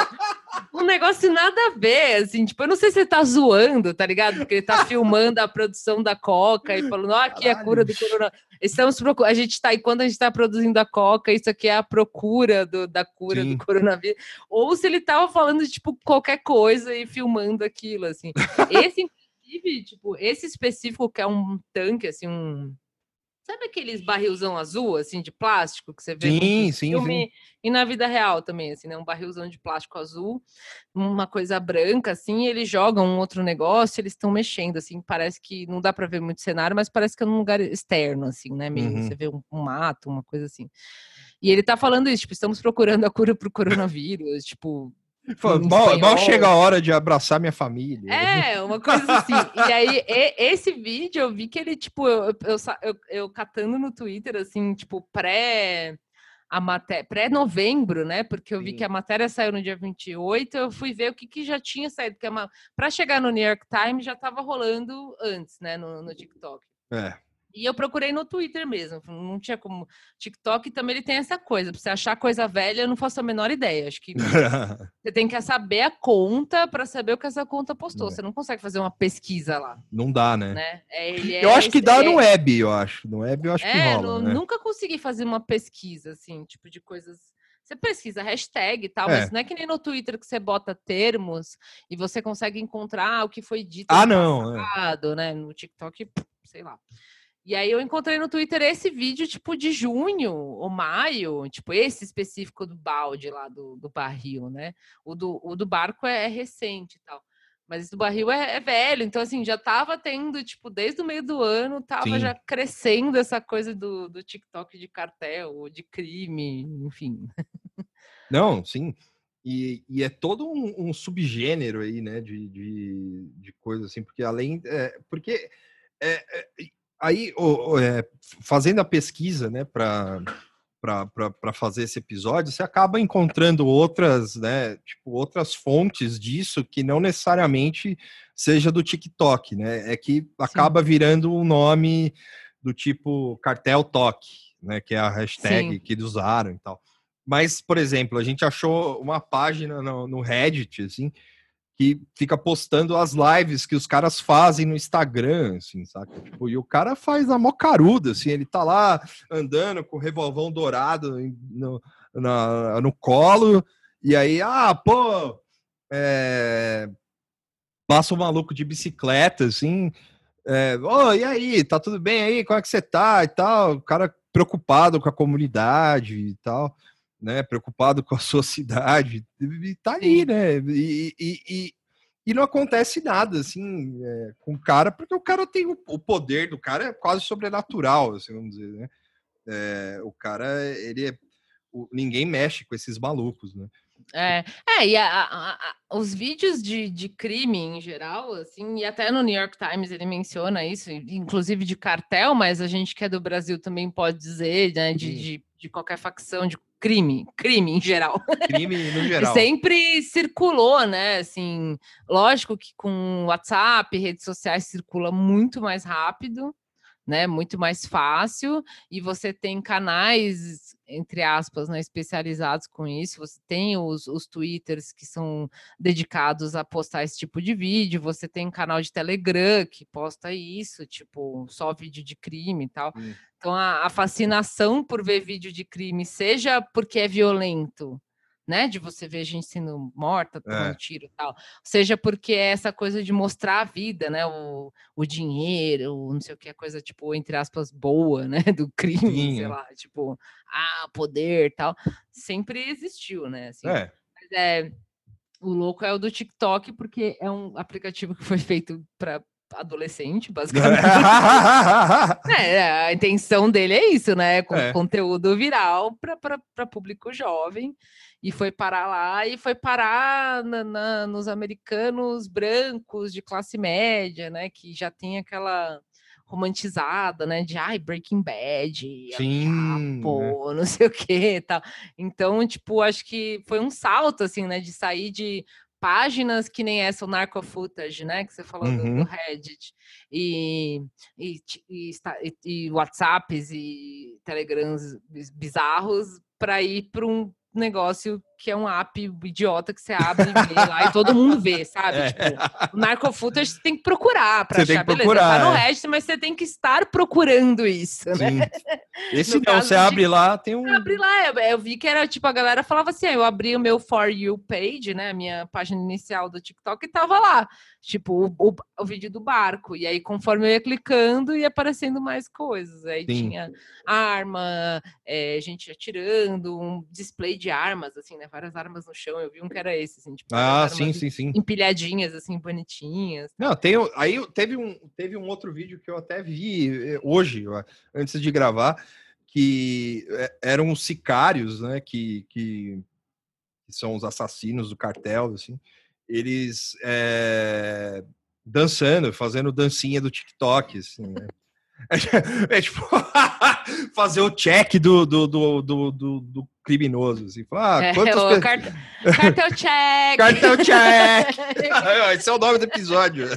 Um negócio nada a ver, assim, tipo, eu não sei se ele tá zoando, tá ligado? Porque ele tá filmando a produção da Coca e falando, ó, aqui é a cura do coronavírus. Estamos procurando, a gente tá, e quando a gente tá produzindo a Coca, isso aqui é a procura do- da cura Sim. do coronavírus. Ou se ele tava falando tipo, qualquer coisa e filmando aquilo, assim. Esse, inclusive, tipo, esse específico que é um tanque, assim, um. Sabe aqueles barrilzão azul, assim, de plástico que você vê Sim, sim, filme e na vida real também, assim, né? Um barrilzão de plástico azul, uma coisa branca, assim, e eles jogam um outro negócio, eles estão mexendo, assim, parece que não dá para ver muito cenário, mas parece que é num lugar externo, assim, né? Meio, Uhum. Você vê um, um mato, uma coisa assim. E ele tá falando isso, tipo, estamos procurando a cura pro coronavírus, tipo, Fala, mal, mal chega a hora de abraçar minha família. é, uma coisa assim. E aí, e- esse vídeo eu vi que ele, tipo, eu, eu, eu, eu- catando no Twitter, assim, tipo, pré. A matéria, pré-novembro, né? Porque eu vi Sim. que a matéria saiu no dia 28, eu fui ver o que, que já tinha saído. Porque para chegar no New York Times já estava rolando antes, né? No, no TikTok. É. E eu procurei no Twitter mesmo, não tinha como. TikTok também ele tem essa coisa, pra você achar coisa velha, eu não faço a menor ideia. Acho que você tem que saber a conta para saber o que essa conta postou. É. Você não consegue fazer uma pesquisa lá, Não dá, né? né? É, ele Eu é acho que dá é- no web, eu acho. No web eu acho que É, rola. né? nunca consegui fazer uma pesquisa, assim, tipo de coisas. Você pesquisa hashtag e tal, É. mas não é que nem no Twitter que você bota termos e você consegue encontrar o que foi dito Ah, no não. é. passado, né? No TikTok, sei lá. E aí eu encontrei no Twitter esse vídeo, tipo, de junho ou maio, tipo, esse específico do balde lá, do, do barril, né? O do, o do barco é, é recente e tal. Mas esse do barril é, é velho, então assim, já tava tendo, tipo, desde o meio do ano, tava Sim. já crescendo essa coisa do, do TikTok de cartel, de crime, enfim. Não, sim. E, e é todo um, um subgênero aí, né, de, de, de coisa assim, porque além. é, porque é, é, aí, é, fazendo a pesquisa, né, para para fazer esse episódio, você acaba encontrando outras, né, tipo, outras fontes disso que não necessariamente seja do TikTok, né? É que acaba virando um nome do tipo cartel toque, né, que é a hashtag Sim. que eles usaram e tal. Mas, por exemplo, a gente achou uma página no, no Reddit, assim, que fica postando as lives que os caras fazem no Instagram, assim, saca? Tipo, e o cara faz a mó caruda, assim, ele tá lá andando com o revolvão dourado no, na- no colo, e aí, ah, pô, é, passa um maluco de bicicleta, assim, é, ô, e aí, tá tudo bem aí? Como é que você tá e tal? O cara preocupado com a comunidade e tal, né? Preocupado com a sua cidade, e tá Sim. né? E, e, e, e não acontece nada, assim, é, com o cara, porque o cara tem o, o poder do cara é quase sobrenatural, assim, vamos dizer, né? É, o cara, ele é. o- ninguém mexe com esses malucos, né? É, é e a- a- a- os vídeos de, de crime em geral, assim, e até no New York Times ele menciona isso, inclusive de cartel, mas a gente que é do Brasil também pode dizer, né, de, de, de qualquer facção, de crime, crime em geral. Crime no geral. sempre circulou, né? Assim, lógico que com WhatsApp, redes sociais circula muito mais rápido, né? Muito mais fácil e você tem canais entre aspas, né, especializados com isso. Você tem os, os twitters que são dedicados a postar esse tipo de vídeo, você tem um canal de Telegram que posta isso, tipo, só vídeo de crime e tal. Hum. Então, a, a fascinação por ver vídeo de crime, seja porque é violento, né? De você ver gente sendo morta, tomando é. tiro e tal. Seja porque é essa coisa de mostrar a vida, né? O, o dinheiro, não sei o que, a coisa, tipo, entre aspas, boa, né? Do crime, Sim, sei é. lá, tipo, ah, poder e tal. Sempre existiu, né? Assim, é. Mas é. O louco é o do TikTok, porque é um aplicativo que foi feito para adolescente, basicamente. é, a intenção dele é isso, né? Com é. conteúdo viral para público jovem e foi parar lá e foi parar na, na, nos americanos brancos de classe média, né? Que já tem aquela romantizada, né? De ai, Breaking Bad, Sim, pô, é. não sei o que tal. Então, tipo, acho que foi um salto, assim, né? De sair de páginas que nem essa, o Narco Footage, né? Que você falou uhum. do, do, uhum. Reddit, e, e, e, e, WhatsApps e Telegrams bizarros para ir para um negócio que é um app idiota que você abre e vê lá e todo mundo vê, sabe? É. Tipo, o narcofootage você tem que procurar para achar. Beleza, procurar, tá no é. Reddit, mas você tem que estar procurando isso, né? Sim. Esse no não, você de... abre lá, tem um... Abre lá, eu, eu, vi que era, tipo, a galera falava assim, eu abri o meu For You page, né, a minha página inicial do TikTok e tava lá, tipo, o, o, o vídeo do barco, e aí conforme eu ia clicando, ia aparecendo mais coisas, aí Sim. tinha arma, é, gente atirando, um display de armas, assim, né, várias armas no chão. Eu vi um que era esse, assim, tipo, ah, sim, sim, sim. Empilhadinhas, assim, bonitinhas. Não, tem, aí teve um, teve um outro vídeo que eu até vi eh, hoje, antes de gravar, que eh, eram sicários, né, que, que, que são os assassinos do cartel, assim, eles é, dançando, fazendo dancinha do TikTok, assim, né? É, é, tipo fazer o check do, do, do, do, do criminoso. Assim. Ah, é, quantas cart... Cartel check! Cartel check! Esse é o nome do episódio.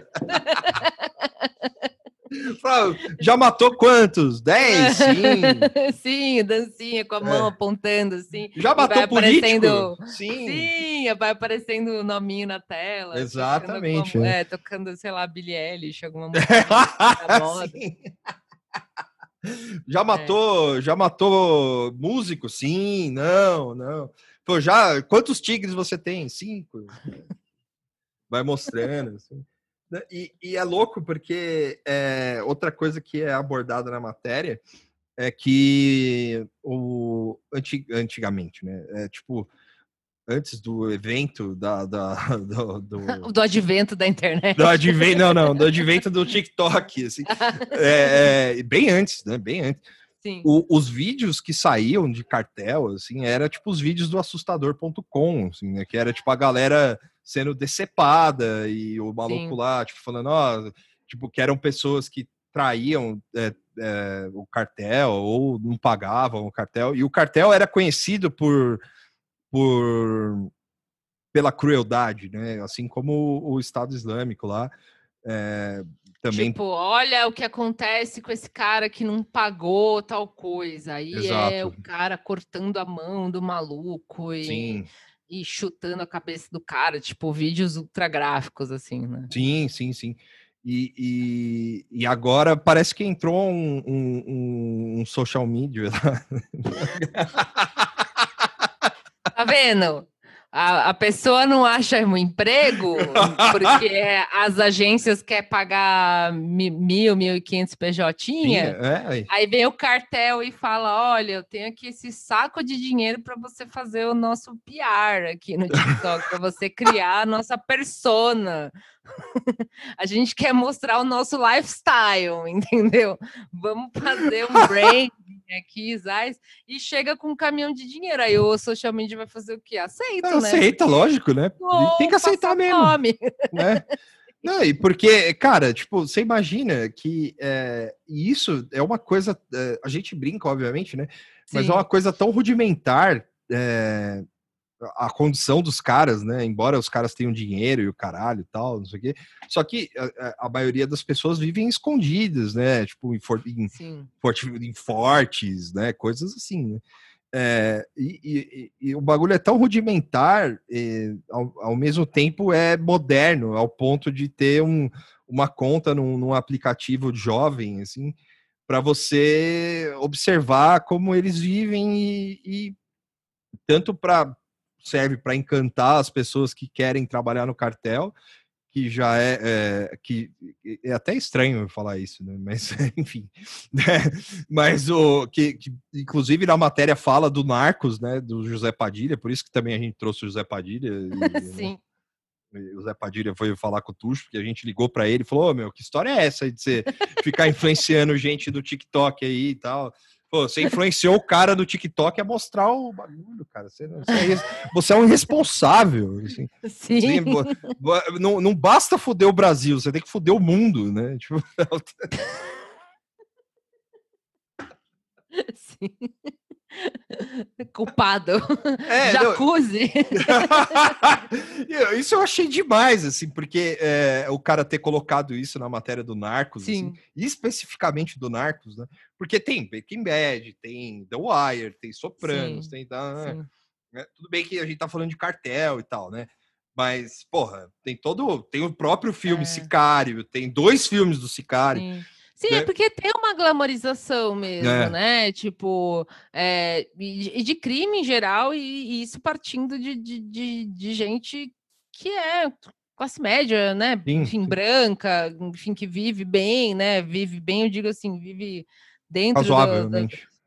Já matou quantos? Dez? Sim. Sim, dancinha com a mão é. apontando assim. Já matou político? Sim. Sim, vai aparecendo o nominho na tela. Exatamente. Tocando, é. é, tocando sei lá, Billie Eilish, alguma música da moda. Já matou, é. já matou músico? Sim, não, não. Pô, já, quantos tigres você tem? Cinco. Vai mostrando, assim. Né, e, e, é louco porque é, outra coisa que é abordada na matéria é que o antigamente, né? É, tipo, antes do evento da, da do, do, do, advento da internet. Do advento, não, não, do advento do TikTok, assim, é, é, bem antes, né? Bem antes. O, os vídeos que saíam de cartel, assim, era tipo os vídeos do assustador.com, assim, né? Que era tipo a galera sendo decepada e o maluco Sim. lá, tipo, falando, ó, tipo, que eram pessoas que traíam é, é, o cartel ou não pagavam o cartel. E o cartel era conhecido por por pela crueldade, né? Assim como o Estado Islâmico lá. É, também... Tipo, olha o que acontece com esse cara que não pagou tal coisa. Aí é Exato. é o cara cortando a mão do maluco e, e, chutando a cabeça do cara, tipo, vídeos ultra gráficos, assim, né? Sim, sim, sim. E, e, e agora parece que entrou um, um, um social media lá. Tá vendo? A, a, pessoa não acha um emprego porque as agências querem pagar mil, mil e quinhentos PJ. É, aí vem o cartel e fala: olha, eu tenho aqui esse saco de dinheiro para você fazer o nosso PR aqui no TikTok, para você criar a nossa persona. a gente quer mostrar o nosso lifestyle, entendeu? Vamos fazer um brand aqui, Zais, e chega com um caminhão de dinheiro. Aí o social media vai fazer o quê? Aceita, né? Aceita, lógico, né? Tem que aceitar mesmo. Nome. Né? Não, e porque, cara, tipo, você imagina que é, isso é uma coisa. É, a gente brinca, obviamente, né? Mas Sim. é uma coisa tão rudimentar. É, a condição dos caras, né? Embora os caras tenham dinheiro e o caralho e tal, não sei o quê. Só que a, a maioria das pessoas vivem escondidas, né? Tipo, em, for, em, em fortes, né? Coisas assim, né? É, e, e, e, o bagulho é tão rudimentar, e, ao, ao, mesmo tempo é moderno, ao ponto de ter um, uma conta num, num aplicativo jovem, assim, para você observar como eles vivem e, e tanto para serve para encantar as pessoas que querem trabalhar no cartel, que já é, é, que é até estranho falar isso, né? Mas enfim, né? mas o que, que, inclusive na matéria fala do Narcos, né? Do José Padilha, por isso que também a gente trouxe o José Padilha. E, né, Sim. Né? O José Padilha foi falar com o Tuxo, porque a gente ligou para ele e falou: oh, meu, que história é essa de você ficar influenciando gente do TikTok aí e tal? Pô, você influenciou o cara do TikTok a mostrar o bagulho, cara. Você, você, é, você é um irresponsável. Assim. Sim. Não, não basta foder o Brasil, você tem que foder o mundo, né? Tipo... Sim. Culpado. É, Jacuzzi. isso eu achei demais, assim, porque é, o cara ter colocado isso na matéria do Narcos, assim, especificamente do Narcos, né? Porque tem Breaking Bad, tem The Wire, tem Sopranos, Sim. tem. Né? Tudo bem que a gente tá falando de cartel e tal, né? Mas, porra, tem todo. Tem o próprio filme é. Sicário, tem dois filmes do Sicário. Sim. Sim, é né? é porque tem uma glamorização mesmo, é. né? Tipo, é, e, de crime em geral, e, e isso partindo de, de, de, de, gente que é classe média, né? Sim, enfim, branca, enfim, que vive bem, né? Vive bem, eu digo assim, vive dentro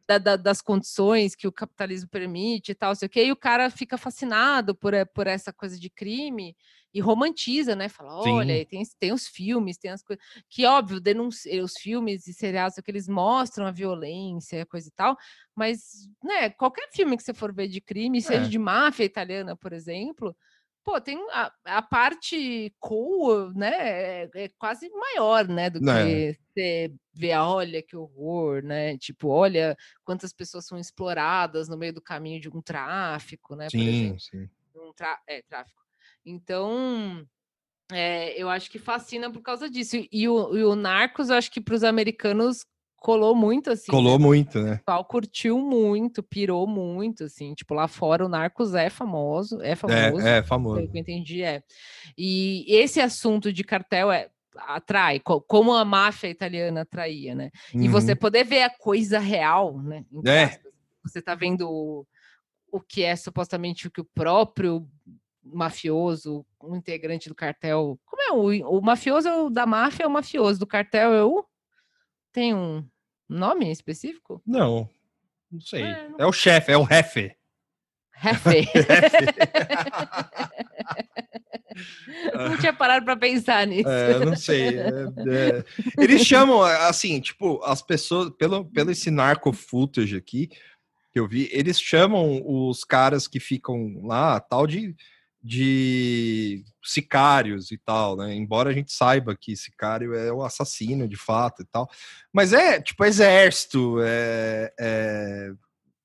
da, da, das condições que o capitalismo permite e tal, sei o quê, e o cara fica fascinado por, eh, por essa coisa de crime e romantiza, né? Fala, olha, tem, tem os filmes, tem as coisas. Que, óbvio, denunci... os filmes e seriados que eles mostram a violência, coisa e tal, mas, né, qualquer filme que você for ver de crime, seja é. de máfia italiana, por exemplo, pô, tem a, a parte cool, né? É, é, quase maior, né? Do que é. você ver, olha que horror, né? Tipo, olha quantas pessoas são exploradas no meio do caminho de um tráfico, né? Sim, sim. Um tra... É, tráfico. Então, é, eu acho que fascina por causa disso. E o, e o Narcos, eu acho que para os americanos colou muito, assim. Colou né? muito, né? O pessoal curtiu muito, pirou muito, assim. Tipo, lá fora o Narcos é famoso, é famoso. É, é famoso. Pelo que eu entendi, é. E esse assunto de cartel é atrai, como a máfia italiana atraía, né? Uhum. E você poder ver a coisa real, né? É. Você tá vendo o, o que é supostamente o que o próprio mafioso, um integrante do cartel. Como é o, o mafioso é da máfia é o mafioso, do cartel é o. Tem um nome específico? Não, não sei. É, não... é o chefe, é o refe. Refe. não tinha parado para pensar nisso. É, não sei. É, é... Eles chamam, assim, tipo, as pessoas, pelo, pelo esse narco footage aqui que eu vi, eles chamam os caras que ficam lá, tal de de sicários e tal, né? Embora a gente saiba que sicário é o assassino de fato e tal, mas é tipo exército, é, é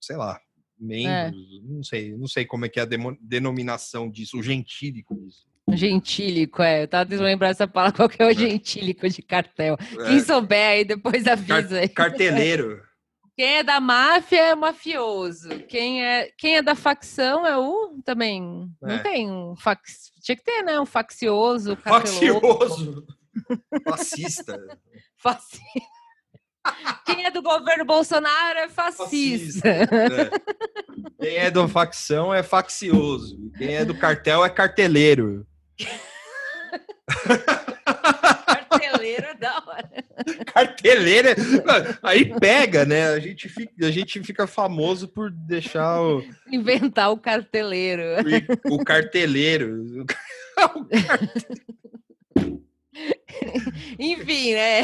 sei lá, membros, é. não sei, não sei como é que é a denominação disso, o gentílico disso. Gentílico, é. Eu tava tentando lembrar essa palavra, qual que é o é. gentílico de cartel. Quem é. souber aí, depois avisa aí. Carteleiro. Quem é da máfia é mafioso. Quem é, quem é da facção é o também. É. Não tem um fac... Tinha que ter, né? Um faccioso. Faccioso. Fascista. Fascista. Quem é do governo Bolsonaro é fascista. fascista é. Quem é da facção é faccioso. Quem é do cartel é carteleiro. Carteleiro é da hora. Carteleiro, é... aí pega, né? A gente, fica, a gente fica famoso por deixar o. Inventar o carteleiro. O, o carteleiro. Enfim, né?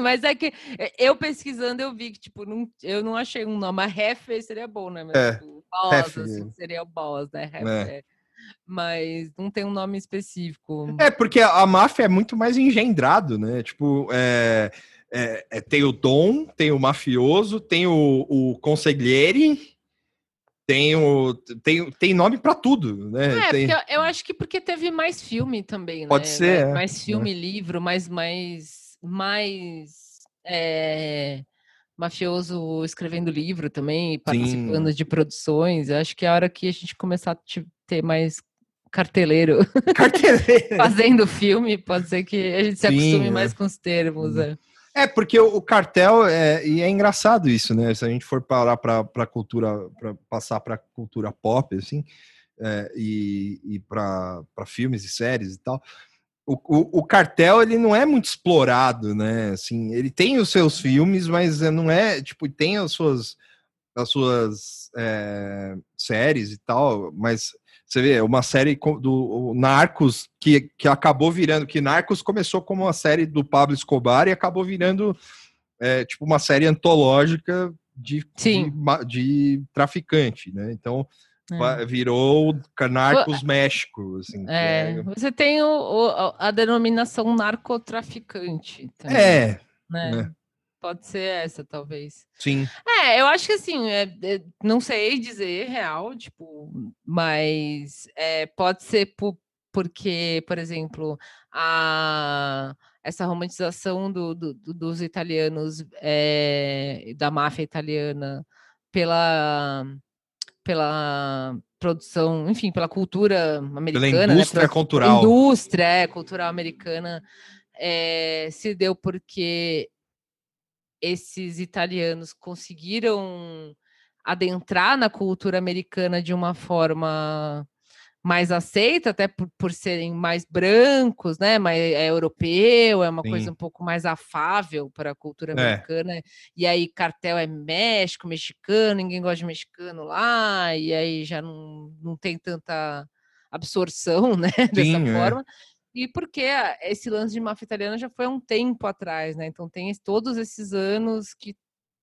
Mas é que eu pesquisando eu vi que, tipo, não, eu não achei um nome. A Ref seria bom, né? Mas, é, tipo, boss, assim, seria o boss, né? Ref, é. É mas não tem um nome específico. É, porque a, máfia é muito mais engendrado, né? Tipo, é, é, é, tem o Dom, tem o mafioso, tem o, o consigliere, tem, o, tem, tem nome para tudo, né? É, tem... eu, eu, acho que porque teve mais filme também, Pode né? ser. Mais, é. mais filme, é. livro, mais, mais, mais é, mafioso escrevendo livro também, participando Sim. de produções. Eu acho que é a hora que a gente começar a ter mais carteleiro, carteleiro. fazendo filme, pode ser que a gente se Sim, acostume é. mais com os termos. Uhum. É. É, porque o, cartel, é, e é engraçado isso, né? Se a gente for parar para cultura, para passar para cultura pop, assim, é, e, e para filmes e séries e tal, o, o, o, cartel, ele não é muito explorado, né? Assim, ele tem os seus filmes, mas não é, tipo, tem as suas, as suas é, séries e tal, mas você vê, uma série do Narcos que, que acabou virando, que Narcos começou como uma série do Pablo Escobar e acabou virando é, tipo uma série antológica de, de, de, traficante, né? Então é. virou Narcos México. Assim, é, é, Você tem o, o, a denominação narcotraficante. Também, é. Né? Pode ser essa, talvez. Sim. É, eu acho que assim, é, é, não sei dizer real, tipo, mas é, pode ser por, porque, por exemplo, a, essa romantização do, do, dos italianos, é, da máfia italiana, pela, pela produção, enfim, pela cultura americana. Pela né, indústria né? cultural. Indústria é, cultural americana. É, se deu porque esses italianos conseguiram adentrar na cultura americana de uma forma mais aceita, até por, por serem mais brancos, né? Mais é europeu, é uma Sim. coisa um pouco mais afável para a cultura é. americana. E aí cartel é México, mexicano, ninguém gosta de mexicano lá, e aí já não, não tem tanta absorção, né? Dessa Sim, é. forma. E porque esse lance de máfia italiana já foi há um tempo atrás, né? Então tem todos esses anos que,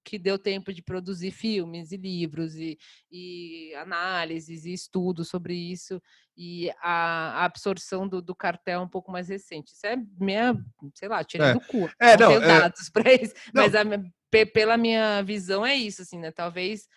que deu tempo de produzir filmes e livros e, e análises e estudos sobre isso. E a, a absorção do, do, cartel é um pouco mais recente. Isso é minha, sei lá, tirei é. do cu. É, não, não tenho é... dados para isso. Não. Mas a, pela minha visão é isso, assim, né? Talvez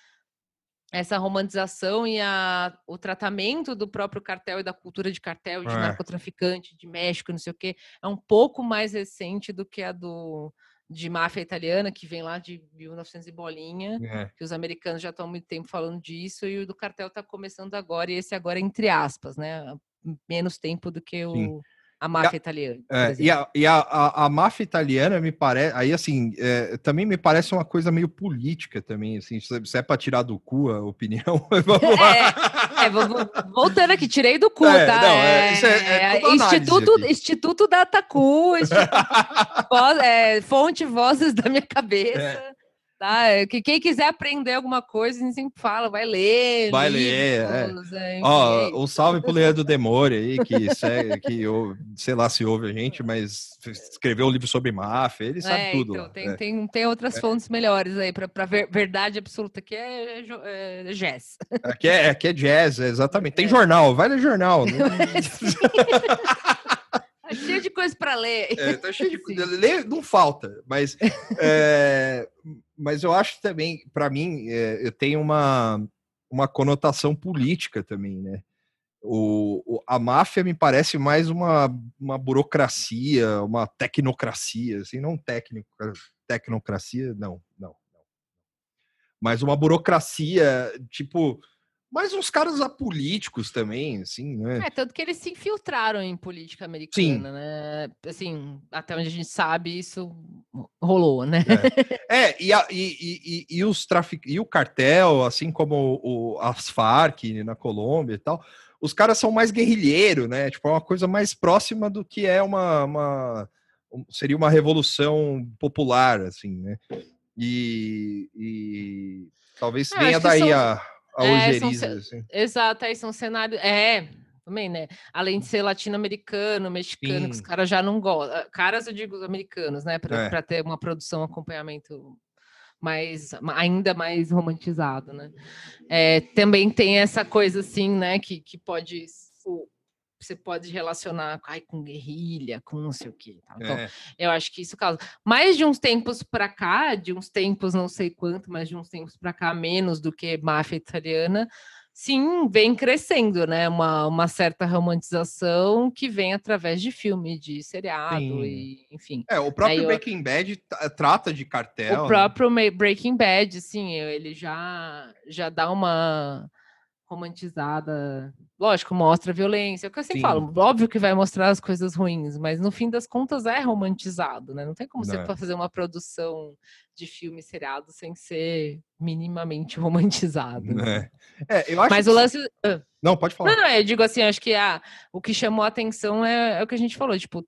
essa romantização e a, o tratamento do próprio cartel e da cultura de cartel, de é. narcotraficante, de México, não sei o quê, é um pouco mais recente do que a do de máfia italiana, que vem lá de 1900 e bolinha, é. que os americanos já estão há muito tempo falando disso, e o do cartel está começando agora, e esse agora é entre aspas, né? Menos tempo do que o... Sim a máfia italiana. É, e a, e a, a, a, máfia italiana me parece. Aí, assim, é, também me parece uma coisa meio política também. Assim, se é para tirar do cu a opinião. é, é, voltando aqui, tirei do cu, é, tá? Não, é, é, Instituto, Instituto Datacu, Instituto, fonte Vozes da minha cabeça. Tá? É, que quem quiser aprender alguma coisa, a gente sempre fala, vai ler. Vai livros, ler, é. é Ó, um salve pro Leandro Demore aí, que, segue, que sei lá se ouve a gente, mas escreveu um livro sobre máfia, ele sabe é, tudo. Então, tem, é. tem, tem outras fontes melhores aí, para ver, verdade absoluta, que é, é, jazz. Aqui é, aqui é jazz, exatamente. Tem jornal, vai ler jornal. Né? Tá cheio de coisa para ler. É, tá cheio de coisa. Ler não falta, mas, é, mas eu acho também, para mim, é, eu tenho uma, uma conotação política também, né? O, o, a máfia me parece mais uma, uma burocracia, uma tecnocracia, assim, não técnico, tecnocracia, não, não, não. Mas uma burocracia, tipo, mas uns caras apolíticos também, assim, né? É, tanto que eles se infiltraram em política americana, Sim. né? Assim, até onde a gente sabe, isso rolou, né? É, é e, a, e, e, e, os trafic... e o cartel, assim como o, as Farc na Colômbia e tal, os caras são mais guerrilheiro, né? Tipo, é uma coisa mais próxima do que é uma, uma seria uma revolução popular, assim, né? E, e talvez é, venha daí são... a a é, assim. Exato, aí são cenários. É, também, né? Além de ser latino-americano, mexicano, Sim. que os caras já não gostam. Ah, caras, eu digo americanos, né? Para é. ter uma produção, acompanhamento mais ainda mais romantizado, né? É, também tem essa coisa assim, né? Que, que pode você pode relacionar ai, com guerrilha, com não sei o quê. Tá? Então, é. eu acho que isso causa. Mais de uns tempos para cá, de uns tempos não sei quanto, mas de uns tempos para cá, menos do que máfia italiana, sim, vem crescendo, né? Uma, uma certa romantização que vem através de filme, de seriado, sim. e enfim. É, o próprio Aí, Breaking eu... Bad trata de cartel. O né? próprio Breaking Bad, sim, ele já, já dá uma romantizada. Lógico, mostra violência. É o que eu sempre Sim. falo, óbvio que vai mostrar as coisas ruins, mas no fim das contas é romantizado, né? Não tem como Não. você é. fazer uma produção de filme seriado sem ser minimamente romantizado. Né? É. eu acho mas que... o lance. Não, pode falar. Não, não, eu digo assim, acho que ah, o que chamou a atenção é, é o que a gente falou, tipo,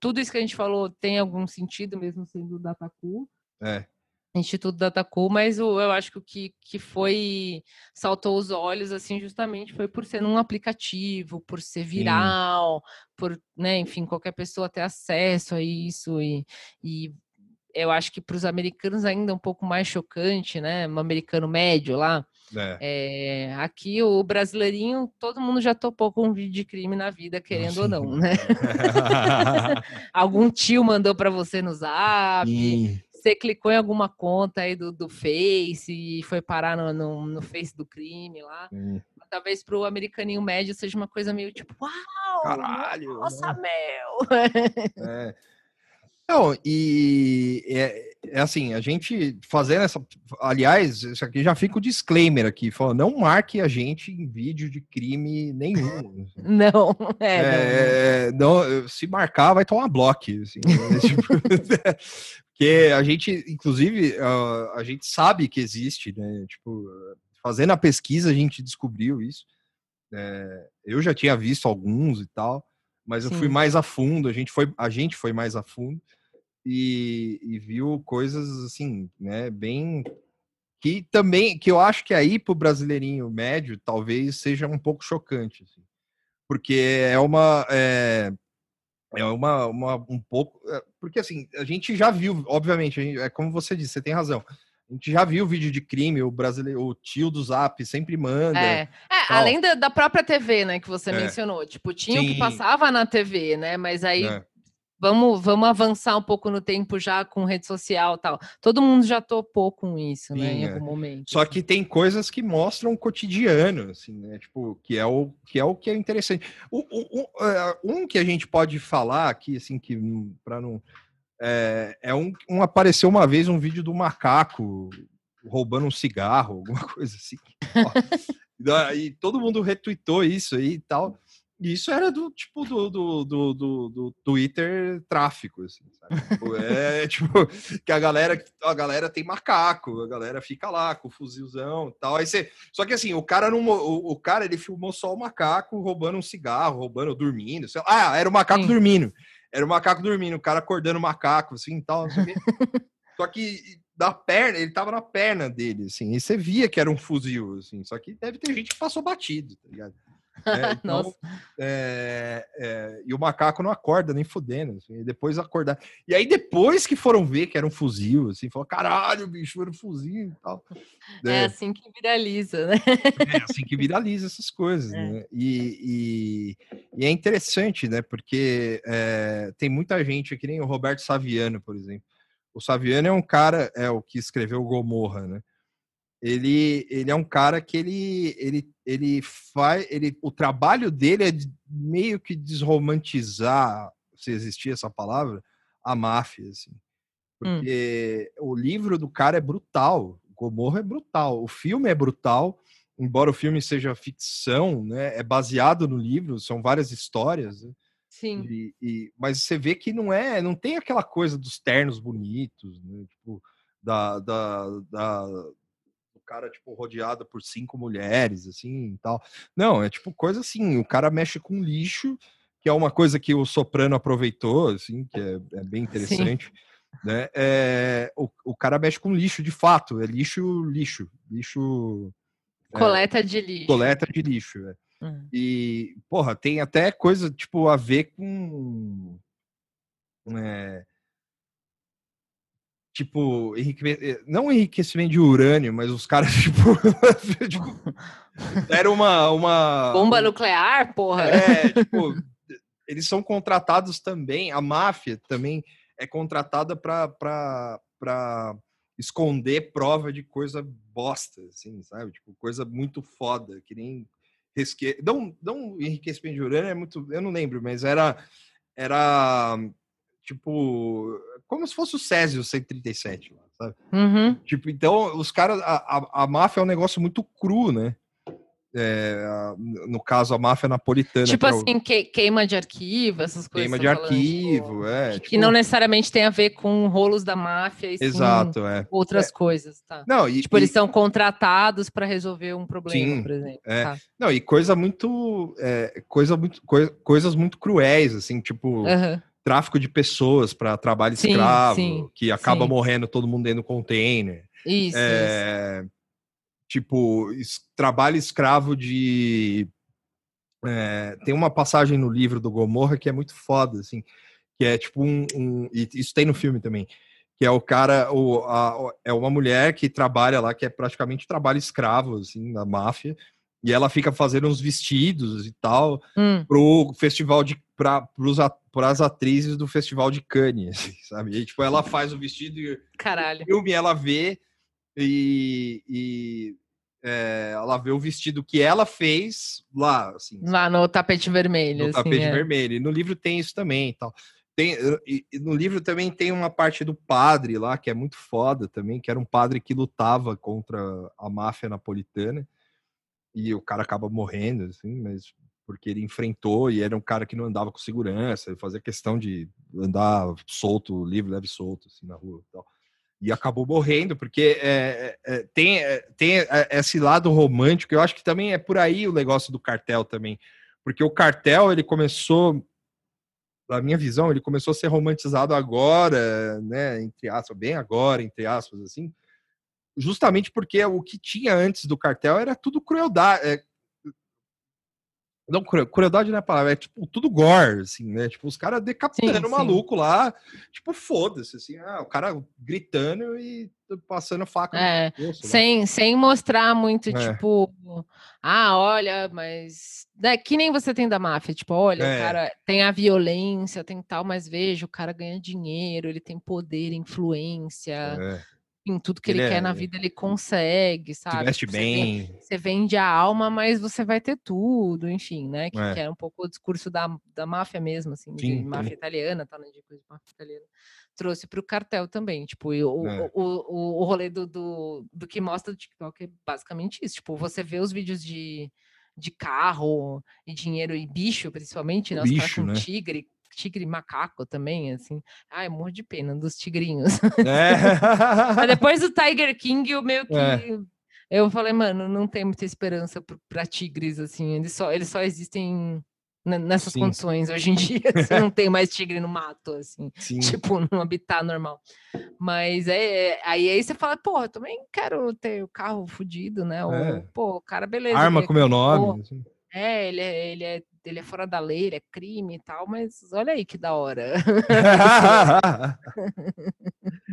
tudo isso que a gente falou tem algum sentido, mesmo sendo Dataku. É. Instituto Dataku, mas o, eu acho que o que, que foi saltou os olhos assim justamente foi por ser um aplicativo, por ser viral, Sim. por, né, enfim, qualquer pessoa ter acesso a isso e, e eu acho que para os americanos ainda é um pouco mais chocante, né? Um americano médio lá. É. É, aqui o brasileirinho, todo mundo já topou com um vídeo de crime na vida, querendo ou não, né? Algum tio mandou para você no zap. Sim você clicou em alguma conta aí do, do Face e foi parar no, no, no Face do crime lá. Hum. Talvez para o americaninho médio seja uma coisa meio tipo, uau! Caralho! Nossa, né? meu! É. Não, e é, é, assim, a gente fazendo essa. Aliás, isso aqui já fica o disclaimer aqui, falando, não marque a gente em vídeo de crime nenhum. Não, é. é não. não. se marcar, vai tomar bloco. Assim, né? tipo, Porque a gente, inclusive, uh, a gente sabe que existe, né? Tipo, fazendo a pesquisa a gente descobriu isso. É, eu já tinha visto alguns e tal, mas eu Sim. fui mais a fundo, a gente foi, a gente foi mais a fundo e, e viu coisas assim, né, bem que também que eu acho que aí para o brasileirinho médio talvez seja um pouco chocante, assim, porque é uma é, é uma, uma um pouco. É, porque assim, a gente já viu, obviamente, gente, é como você disse, você tem razão. A gente já viu vídeo de crime, o brasileiro, o tio do Zap sempre manda. É, é além da, da, própria TV, né, que você é. mencionou. Tipo, tinha o que passava na TV, né? Mas aí é vamos, vamos avançar um pouco no tempo já com rede social tal. Todo mundo já topou com isso, Sim, né? Em é. algum momento. Só que tem coisas que mostram o cotidiano, assim, né? Tipo, que é o que é, o que é interessante. O, o, o, é, um que a gente pode falar aqui, assim, que para não. É, é um, um apareceu uma vez um vídeo do macaco roubando um cigarro, alguma coisa assim. e todo mundo retweetou isso aí e tal. Isso era do tipo do, do, do, do, do Twitter tráfico, assim, tipo, é tipo que a galera, a galera tem macaco, a galera fica lá com o fuzilzão tal. Aí você, só que assim, o cara não, o, o cara ele filmou só o macaco roubando um cigarro, roubando, dormindo. Sei lá. Ah, era o macaco Sim. dormindo. Era o macaco dormindo, o cara acordando o macaco, assim, tal, Só que da perna, ele tava na perna dele, assim, e você via que era um fuzil, assim, só que deve ter gente que passou batido, tá ligado? É, então, é, é, e o macaco não acorda nem fudendo. Assim, depois acordar. E aí, depois que foram ver que era um fuzil, assim, falou: caralho, bicho, era um fuzil e tal. É, é assim que viraliza, né? É assim que viraliza essas coisas, é. né? E, e, e, é interessante, né? Porque é, tem muita gente, que nem o Roberto Saviano, por exemplo. O Saviano é um cara, é o que escreveu Gomorra, né? ele, ele é um cara que ele, ele, ele faz, ele, o trabalho dele é meio que desromantizar, se existia essa palavra, a máfia, assim. Hum. Porque hum. o livro do cara é brutal, Gomorra é brutal, o filme é brutal, embora o filme seja ficção, né, é baseado no livro, são várias histórias, né? Sim. E, e, mas você vê que não é, não tem aquela coisa dos ternos bonitos, né? Tipo, da, da, da, cara, tipo, rodeado por cinco mulheres, assim, e tal. Não, é tipo coisa assim, o cara mexe com lixo, que é uma coisa que o Soprano aproveitou, assim, que é, é bem interessante. Sim. Né? É, o, o cara mexe com lixo, de fato, é lixo, lixo, lixo... É, coleta é, de lixo. Coleta de lixo, é. Uhum. E, porra, tem até coisa, tipo, a ver com... É, tipo, enrique... não enriquecimento de urânio, mas os caras, tipo, tipo era uma, uma. Bomba nuclear, porra. É, tipo, eles são contratados também, a máfia também é contratada para esconder prova de coisa bosta, assim, sabe? Tipo, coisa muito foda, que nem resque... não, não enriquecimento de urânio é muito, eu não lembro, mas era era tipo como se fosse o Césio 137, sabe? Uhum. Tipo, então os caras a, a, a máfia é um negócio muito cru, né? É, no caso, a máfia napolitana. Tipo é assim, que, queima de arquivo, essas coisas. Queima de arquivo, falando, tipo, é. Que, tipo... que, não necessariamente tem a ver com rolos da máfia, e Exato, é. outras é. coisas, tá? Não, e, tipo, e... eles são contratados para resolver um problema, Sim, por exemplo. É. Tá. Não, e coisa muito. Coisa muito coi, coisas muito cruéis, assim, tipo. Uhum. Tráfico de pessoas para trabalho sim, escravo, sim, que acaba sim. morrendo todo mundo dentro do container. Isso, é, isso tipo, es, trabalho escravo de. É, tem uma passagem no livro do Gomorra que é muito foda, assim, que é tipo um. um e isso tem no filme também. Que é o cara, o, a, é uma mulher que trabalha lá, que é praticamente trabalho escravo, assim, na máfia, e ela fica fazendo uns vestidos e tal hum. pro festival de para as atrizes do festival de Cannes, assim, sabe? E, tipo, ela faz o vestido e Caralho. o filme ela vê e, e é, ela vê o vestido que ela fez lá, assim, lá no tapete vermelho, no assim, tapete é. vermelho. E no livro tem isso também, tal. Tem, e, no livro também tem uma parte do padre lá que é muito foda também, que era um padre que lutava contra a máfia napolitana e o cara acaba morrendo, assim, mas porque ele enfrentou e era um cara que não andava com segurança, fazia questão de andar solto, livre, leve solto, assim, na rua e tal. E acabou morrendo, porque é, é, tem, é, tem esse lado romântico, eu acho que também é por aí o negócio do cartel também, porque o cartel ele começou, na minha visão, ele começou a ser romantizado agora, né, entre aspas, bem agora, entre aspas, assim, justamente porque o que tinha antes do cartel era tudo crueldade, é, não, crueldade não é palavra, é tipo tudo gore, assim, né? Tipo, os caras decapitando o maluco lá, tipo, foda-se, assim, ah, o cara gritando e passando faca é, né? sem, né? sem mostrar muito, é. tipo, ah, olha, mas. Né, que nem você tem da máfia, tipo, olha, é. o cara tem a violência, tem tal, mas veja, o cara ganha dinheiro, ele tem poder, influência. É tudo que ele, ele quer é, na vida ele consegue, sabe? Veste tipo, bem. Você, você, vende a alma, mas você vai ter tudo, enfim, né? Que, é. que é um pouco o discurso da, da máfia mesmo, assim, Sim, de máfia italiana, tá, né? De coisa de máfia italiana. Trouxe para o cartel também, tipo, e o, é. o, o, o rolê do, do, do que mostra o TikTok é basicamente isso. Tipo, você vê os vídeos de, de carro e dinheiro e bicho, principalmente, né? Os bicho, com né? tigre, tigre macaco também, assim. Ai, morro de pena dos tigrinhos. É. Mas depois do Tiger King, eu meio que. É. Eu falei, mano, não tem muita esperança para tigres, assim. Eles só, eles só existem nessas Sim. condições hoje em dia. Você não tem mais tigre no mato, assim. Sim. Tipo, no habitat normal. Mas é, é, aí, aí você fala, pô, eu também quero ter o carro fudido, né? Ou, é. pô, cara, beleza. Arma com meu nome. Assim. É, ele é, ele é ele é fora da lei, ele é crime e tal, mas olha aí que da hora.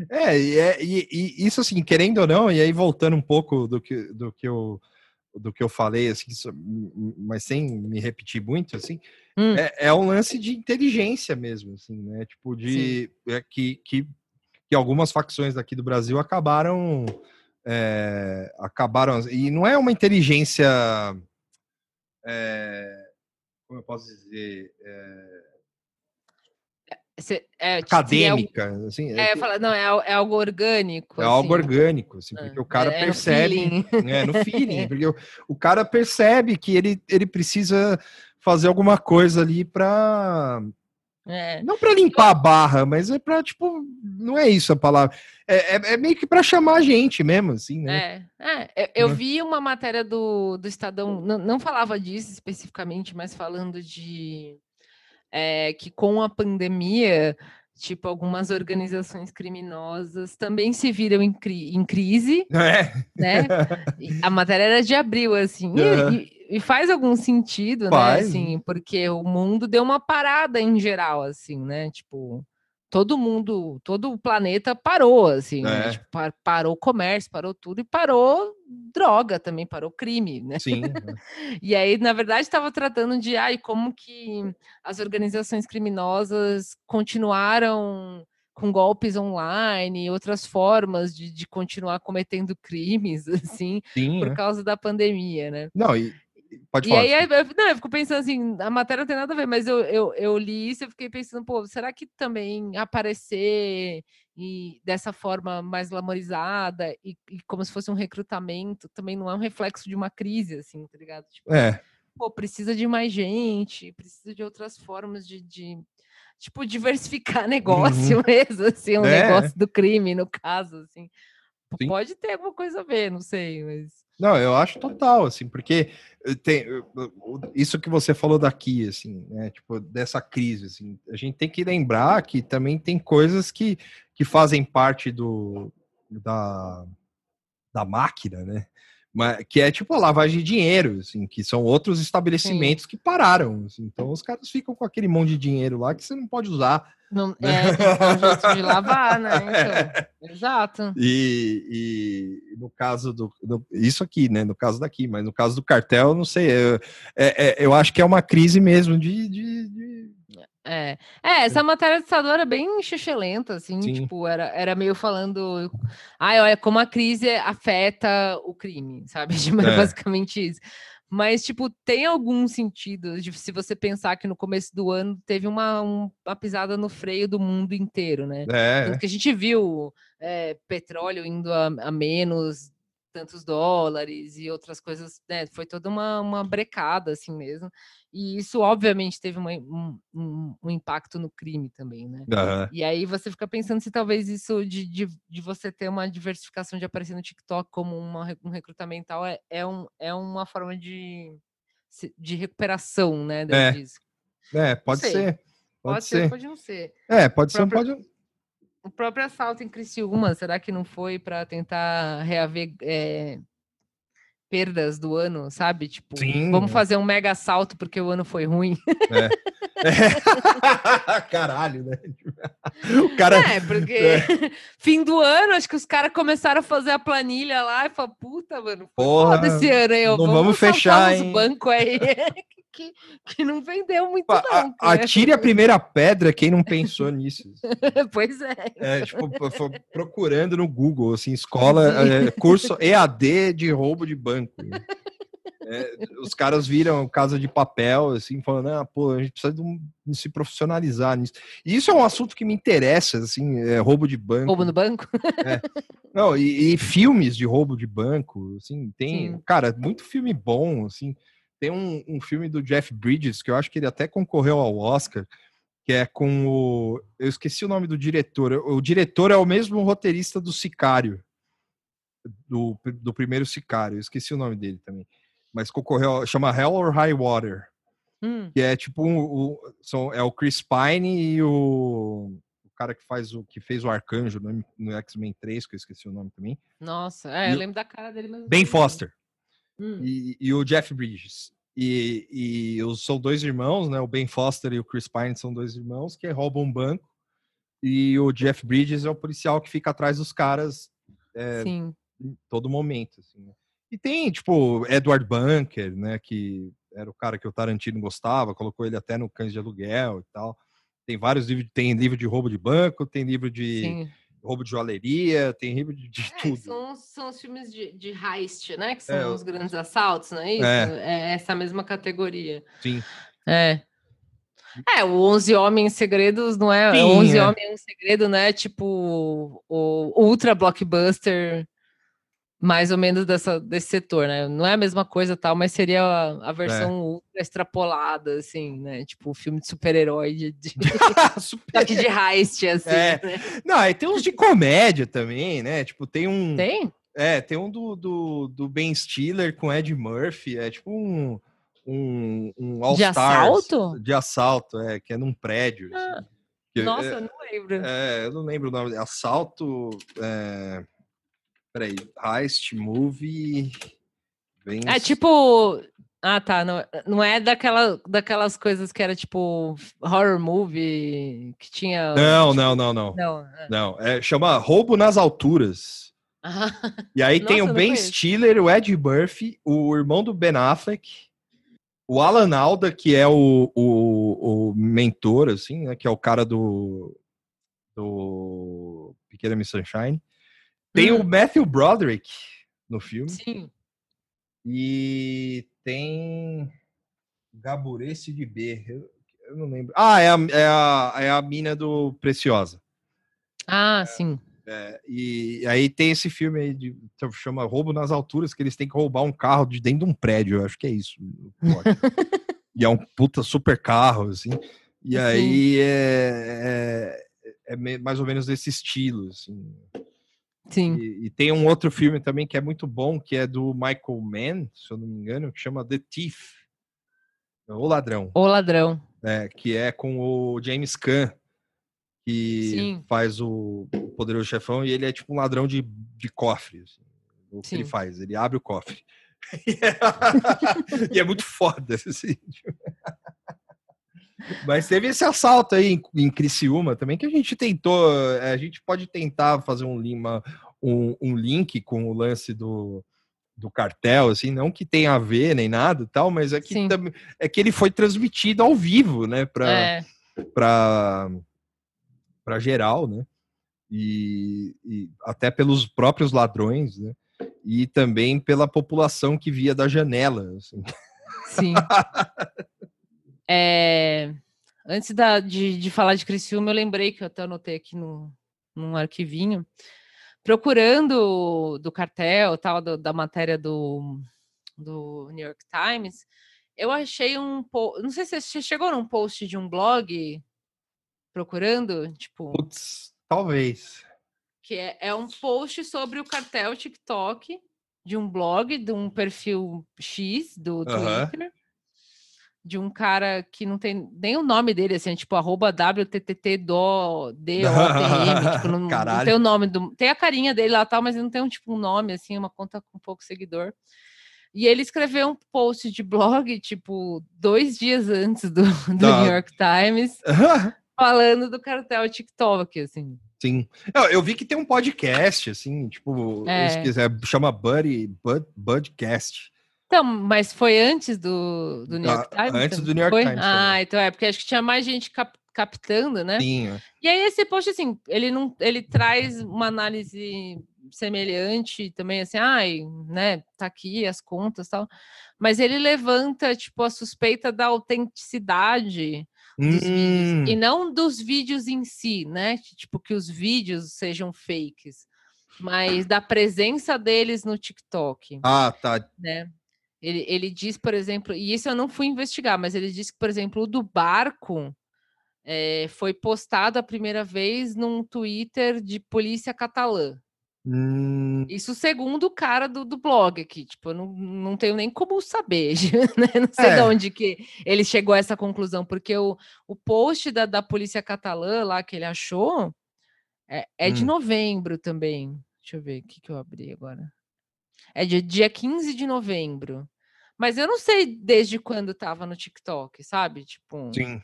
é, e, é e, e, isso assim, querendo ou não, e aí voltando um pouco do que, do que eu do que eu falei, assim, mas sem me repetir muito, assim, hum. é, é, um lance de inteligência mesmo, assim, né? Tipo, de é, que, que, que algumas facções daqui do Brasil acabaram é, acabaram e não é uma inteligência é, como eu posso dizer, é... É, acadêmica, é, assim, é, é, fala, não, é, é, algo orgânico. É assim. algo orgânico, assim, porque o cara percebe, no é, no feeling, porque o, o, cara percebe que ele, ele precisa fazer alguma coisa ali para é. Não para limpar a barra, mas é para tipo, não é isso a palavra. É, é, é meio que para chamar a gente mesmo, assim, né? É, é eu né? vi uma matéria do, do Estadão, não, não falava disso especificamente, mas falando de é, que com a pandemia, tipo, algumas organizações criminosas também se viram em, cri em crise, é. né? a matéria era de abril, assim, uhum. e, e faz algum sentido, né, faz. né? Assim, porque o mundo deu uma parada em geral, assim, né? Tipo, todo mundo, todo o planeta parou, assim, né? É. Tipo, par- parou o comércio, parou tudo e parou droga também, parou crime, né? Sim. E aí, na verdade, estava tratando de ai, como que as organizações criminosas continuaram com golpes online, outras formas de, de continuar cometendo crimes, assim, Sim. por é. causa da pandemia, né? Não, e. e- Pode E falar. aí, aí, eu, não, eu fico pensando assim, a matéria não tem nada a ver, mas eu, eu, eu li isso e fiquei pensando, pô, será que também aparecer e dessa forma mais glamorizada e, e como se fosse um recrutamento também não é um reflexo de uma crise, assim, tá ligado? Tipo, É. pô, precisa de mais gente, precisa de outras formas de, de tipo, diversificar negócio mesmo, assim, o Uhum. É. negócio do crime, no caso, assim. Sim. Pode ter alguma coisa a ver, não sei, mas... Não, eu acho total, assim, porque tem eh, isso que você falou daqui, assim, né, tipo, dessa crise, assim, a gente tem que lembrar que também tem coisas que, que fazem parte do, da, da máquina, né, mas, que é tipo a lavagem de dinheiro, assim, que são outros estabelecimentos que pararam, assim, então os caras ficam com aquele monte de dinheiro lá que você não pode usar, Não, é, dar um jeito de lavar, né? Então, exato. E, e no caso do, do- Isso aqui, né? No caso daqui, mas no caso do cartel, eu não sei. Eu, é- é- eu acho que é uma crise mesmo de. de- de- É. é, essa matéria do Estadão era bem lenta, assim, Sim. tipo, era, era meio falando, ai, olha, como a crise afeta o crime, sabe? Tipo, é É. basicamente isso. Mas, tipo, tem algum sentido de se você pensar que no começo do ano teve uma, um- uma pisada no freio do mundo inteiro, né? É, Tanto que a gente viu é, petróleo indo a, a menos tantos dólares e outras coisas, né? Foi toda uma, uma brecada, assim mesmo. E isso, obviamente, teve uma- um, um- impacto no crime também, né? aham, E aí você fica pensando se talvez isso de, de, de você ter uma diversificação de aparecer no TikTok como uma, um recrutamental é, é, um, é uma forma de, de recuperação, né? É, é, pode ser. Pode, Pode ser, ser. pode não ser. É, pode ser, pode. O próprio assalto em Criciúma, será que não foi para tentar reaver eh, perdas do ano, sabe? Tipo, Sim. vamos fazer um mega assalto porque o ano foi ruim. É. Caralho, né? O cara. É, porque fim do ano, acho que os caras começaram a fazer a planilha lá e falaram, puta, mano, Porra, foda esse ano aí, não vamos assaltar fechar, hein?" bancos aí que, que não vendeu muito a- não. a-? Atire a primeira pedra, quem não pensou nisso? pois é. É, tipo, pro- pro- procurando no Google, assim, escola, é, curso EAD de roubo de banco. né? É, os caras viram casa de papel, assim, falando, ah, pô, a gente precisa de, um- de se profissionalizar nisso. E isso é um assunto que me interessa, assim, é, roubo de banco. Roubo no banco? Não, e, e filmes de roubo de banco, assim, tem, Sim. cara, muito filme bom, assim. Tem um, um filme do Jeff Bridges, que eu acho que ele até concorreu ao Oscar, que é com o. Eu esqueci o nome do diretor. O diretor é o mesmo roteirista do Sicário, do, do primeiro Sicário. Eu esqueci o nome dele também. Mas concorreu, chama Hell or High Water, Hum, que é tipo um, o- são, é o Chris Pine e o, o cara que faz o que fez o Arcanjo no, no X-Men 3, que eu esqueci o nome também. nossa, é, eu lembro da cara dele mesmo. Ben Foster Hum, e, e o Jeff Bridges. E, e os, são dois irmãos, né? O Ben Foster e o Chris Pine são dois irmãos que roubam um banco. E o Jeff Bridges é o policial que fica atrás dos caras é, Sim. em todo momento. assim, né? E tem, tipo, Edward Bunker, né? Que era o cara que o Tarantino gostava, colocou ele até no Cães de Aluguel e tal. Tem vários livros, tem livro de roubo de banco, tem livro de Sim. Roubo de joalheria, tem livro de, de É, tudo. são, são os filmes de, de heist, né? Que são É, os grandes assaltos, não é isso? É. É, essa mesma categoria. Sim. É. É, o 11 Homens Segredos não é. Sim, 11 é. Homens um Segredo, né? Tipo o ultra blockbuster, mais ou menos dessa, desse setor, né? Não é a mesma coisa tal, mas seria a, a versão ultra extrapolada, assim, né? Tipo o filme de super-herói de, de, Super- de heist, assim. É. né? Não, aí tem uns de comédia também, né? Tipo, tem um. Tem? É, tem um do, do, do Ben Stiller com Ed Murphy. É tipo um. Um, um All De assalto? De assalto, é, que é num prédio. Ah, assim. Nossa, é, eu não lembro. é, eu não lembro o nome. Assalto. É, peraí. Heist Movie. Bem... É tipo. Ah, tá. Não, não é daquela, daquelas coisas que era tipo horror movie que tinha. Não, tipo... não, não, não. Não, é. não é, chama Roubo nas Alturas. Ah. E aí Nossa, tem o Ben Stiller, o Ed Murphy, o irmão do Ben Affleck, o Alan Alda, que é o, o, o mentor, assim, né? Que é o cara do, do Pequena Miss Sunshine. Tem hum. o Matthew Broderick no filme. Sim. E tem Gaburece de B. Eu, eu, não lembro. Ah, é a, é, a, é a mina do Preciosa. Ah, é, sim. É, e aí tem esse filme aí de chama Roubo nas Alturas, que eles têm que roubar um carro de dentro de um prédio. Eu acho que é isso. e é um puta super carro, assim. E aí é, é, é, mais ou menos desse estilo, assim. Sim. E, e, tem um outro filme também que é muito bom, que é do Michael Mann, se eu não me engano, que chama The Thief. O Ladrão. O Ladrão. É, que é com o James Caan, que Sim. faz o, Poderoso Chefão, e ele é tipo um ladrão de, de cofre. Assim, o que Sim. ele faz? Ele abre o cofre. e é muito foda. Assim. Mas teve esse assalto aí em, em Criciúma também, que a gente tentou, eh, a gente pode tentar fazer um, uma, um, um link com o lance do, do cartel, assim, não que tenha a ver nem nada tal, mas é que, é que ele foi transmitido ao vivo, né, para é. para geral, né, e, e, até pelos próprios ladrões, né, e também pela população que via da janela, assim. Sim. É, antes da, de, de falar de Criciúma, eu lembrei que eu até anotei aqui no, num arquivinho, procurando do cartel, tal, do, da matéria do, do New York Times, eu achei um post. Não sei se você chegou num post de um blog procurando, tipo. Putz, talvez. Que é, é um post sobre o cartel TikTok de um blog, de um perfil X do Twitter de um cara que não tem nem o nome dele, assim, tipo, arroba WTTT do D tipo, não, não, tem o nome do. Tem a carinha dele lá tal, mas não tem um tipo um nome, assim, uma conta com pouco seguidor. E ele escreveu um post de blog, tipo, dois dias antes do, do. New York Times, falando do cartel TikTok, assim. Sim. Eu, eu, vi que tem um podcast, assim, tipo, é. se quiser, chama Buddy, Bud, Budcast. Então, mas foi antes do, do New York ah, Times? Antes do New York foi? Times. Ah, então é, porque acho que tinha mais gente cap captando, né? Sim. É. E aí esse post, assim, ele não, ele traz uma análise semelhante também, assim, ai, né, tá aqui as contas tal, mas ele levanta, tipo, a suspeita da autenticidade dos hum. vídeos, e não dos vídeos em si, né, tipo, que os vídeos sejam fakes, mas da presença deles no TikTok. Ah, tá. Né? Ele, ele diz, por exemplo, e isso eu não fui investigar, mas ele disse que, por exemplo, o do barco é, foi postado a primeira vez num Twitter de polícia catalã. Hum. Isso segundo o cara do, do blog aqui, tipo, eu não, não tenho nem como saber, né? não sei é. de onde que ele chegou a essa conclusão, porque o, o post da, da polícia catalã lá que ele achou é, é hum. de novembro também. Deixa eu ver o que, que eu abri agora. É de dia 15 de novembro. Mas eu não sei desde quando estava no TikTok, sabe? Tipo. Sim.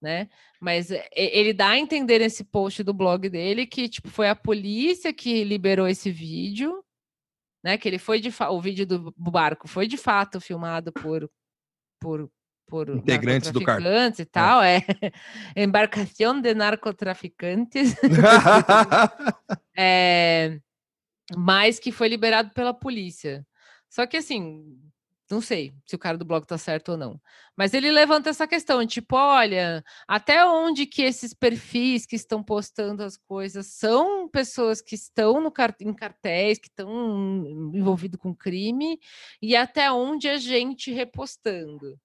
Né? Mas ele dá a entender nesse post do blog dele que tipo foi a polícia que liberou esse vídeo, né? Que ele foi de o vídeo do barco foi de fato filmado por por por integrantes do carro e é. tal, é, é. embarcação de narcotraficantes, é, mas que foi liberado pela polícia. Só que assim, não sei se o cara do blog tá certo ou não. Mas ele levanta essa questão, tipo, olha, até onde que esses perfis que estão postando as coisas são pessoas que estão no em cartéis, que estão envolvidos com crime, e até onde a gente repostando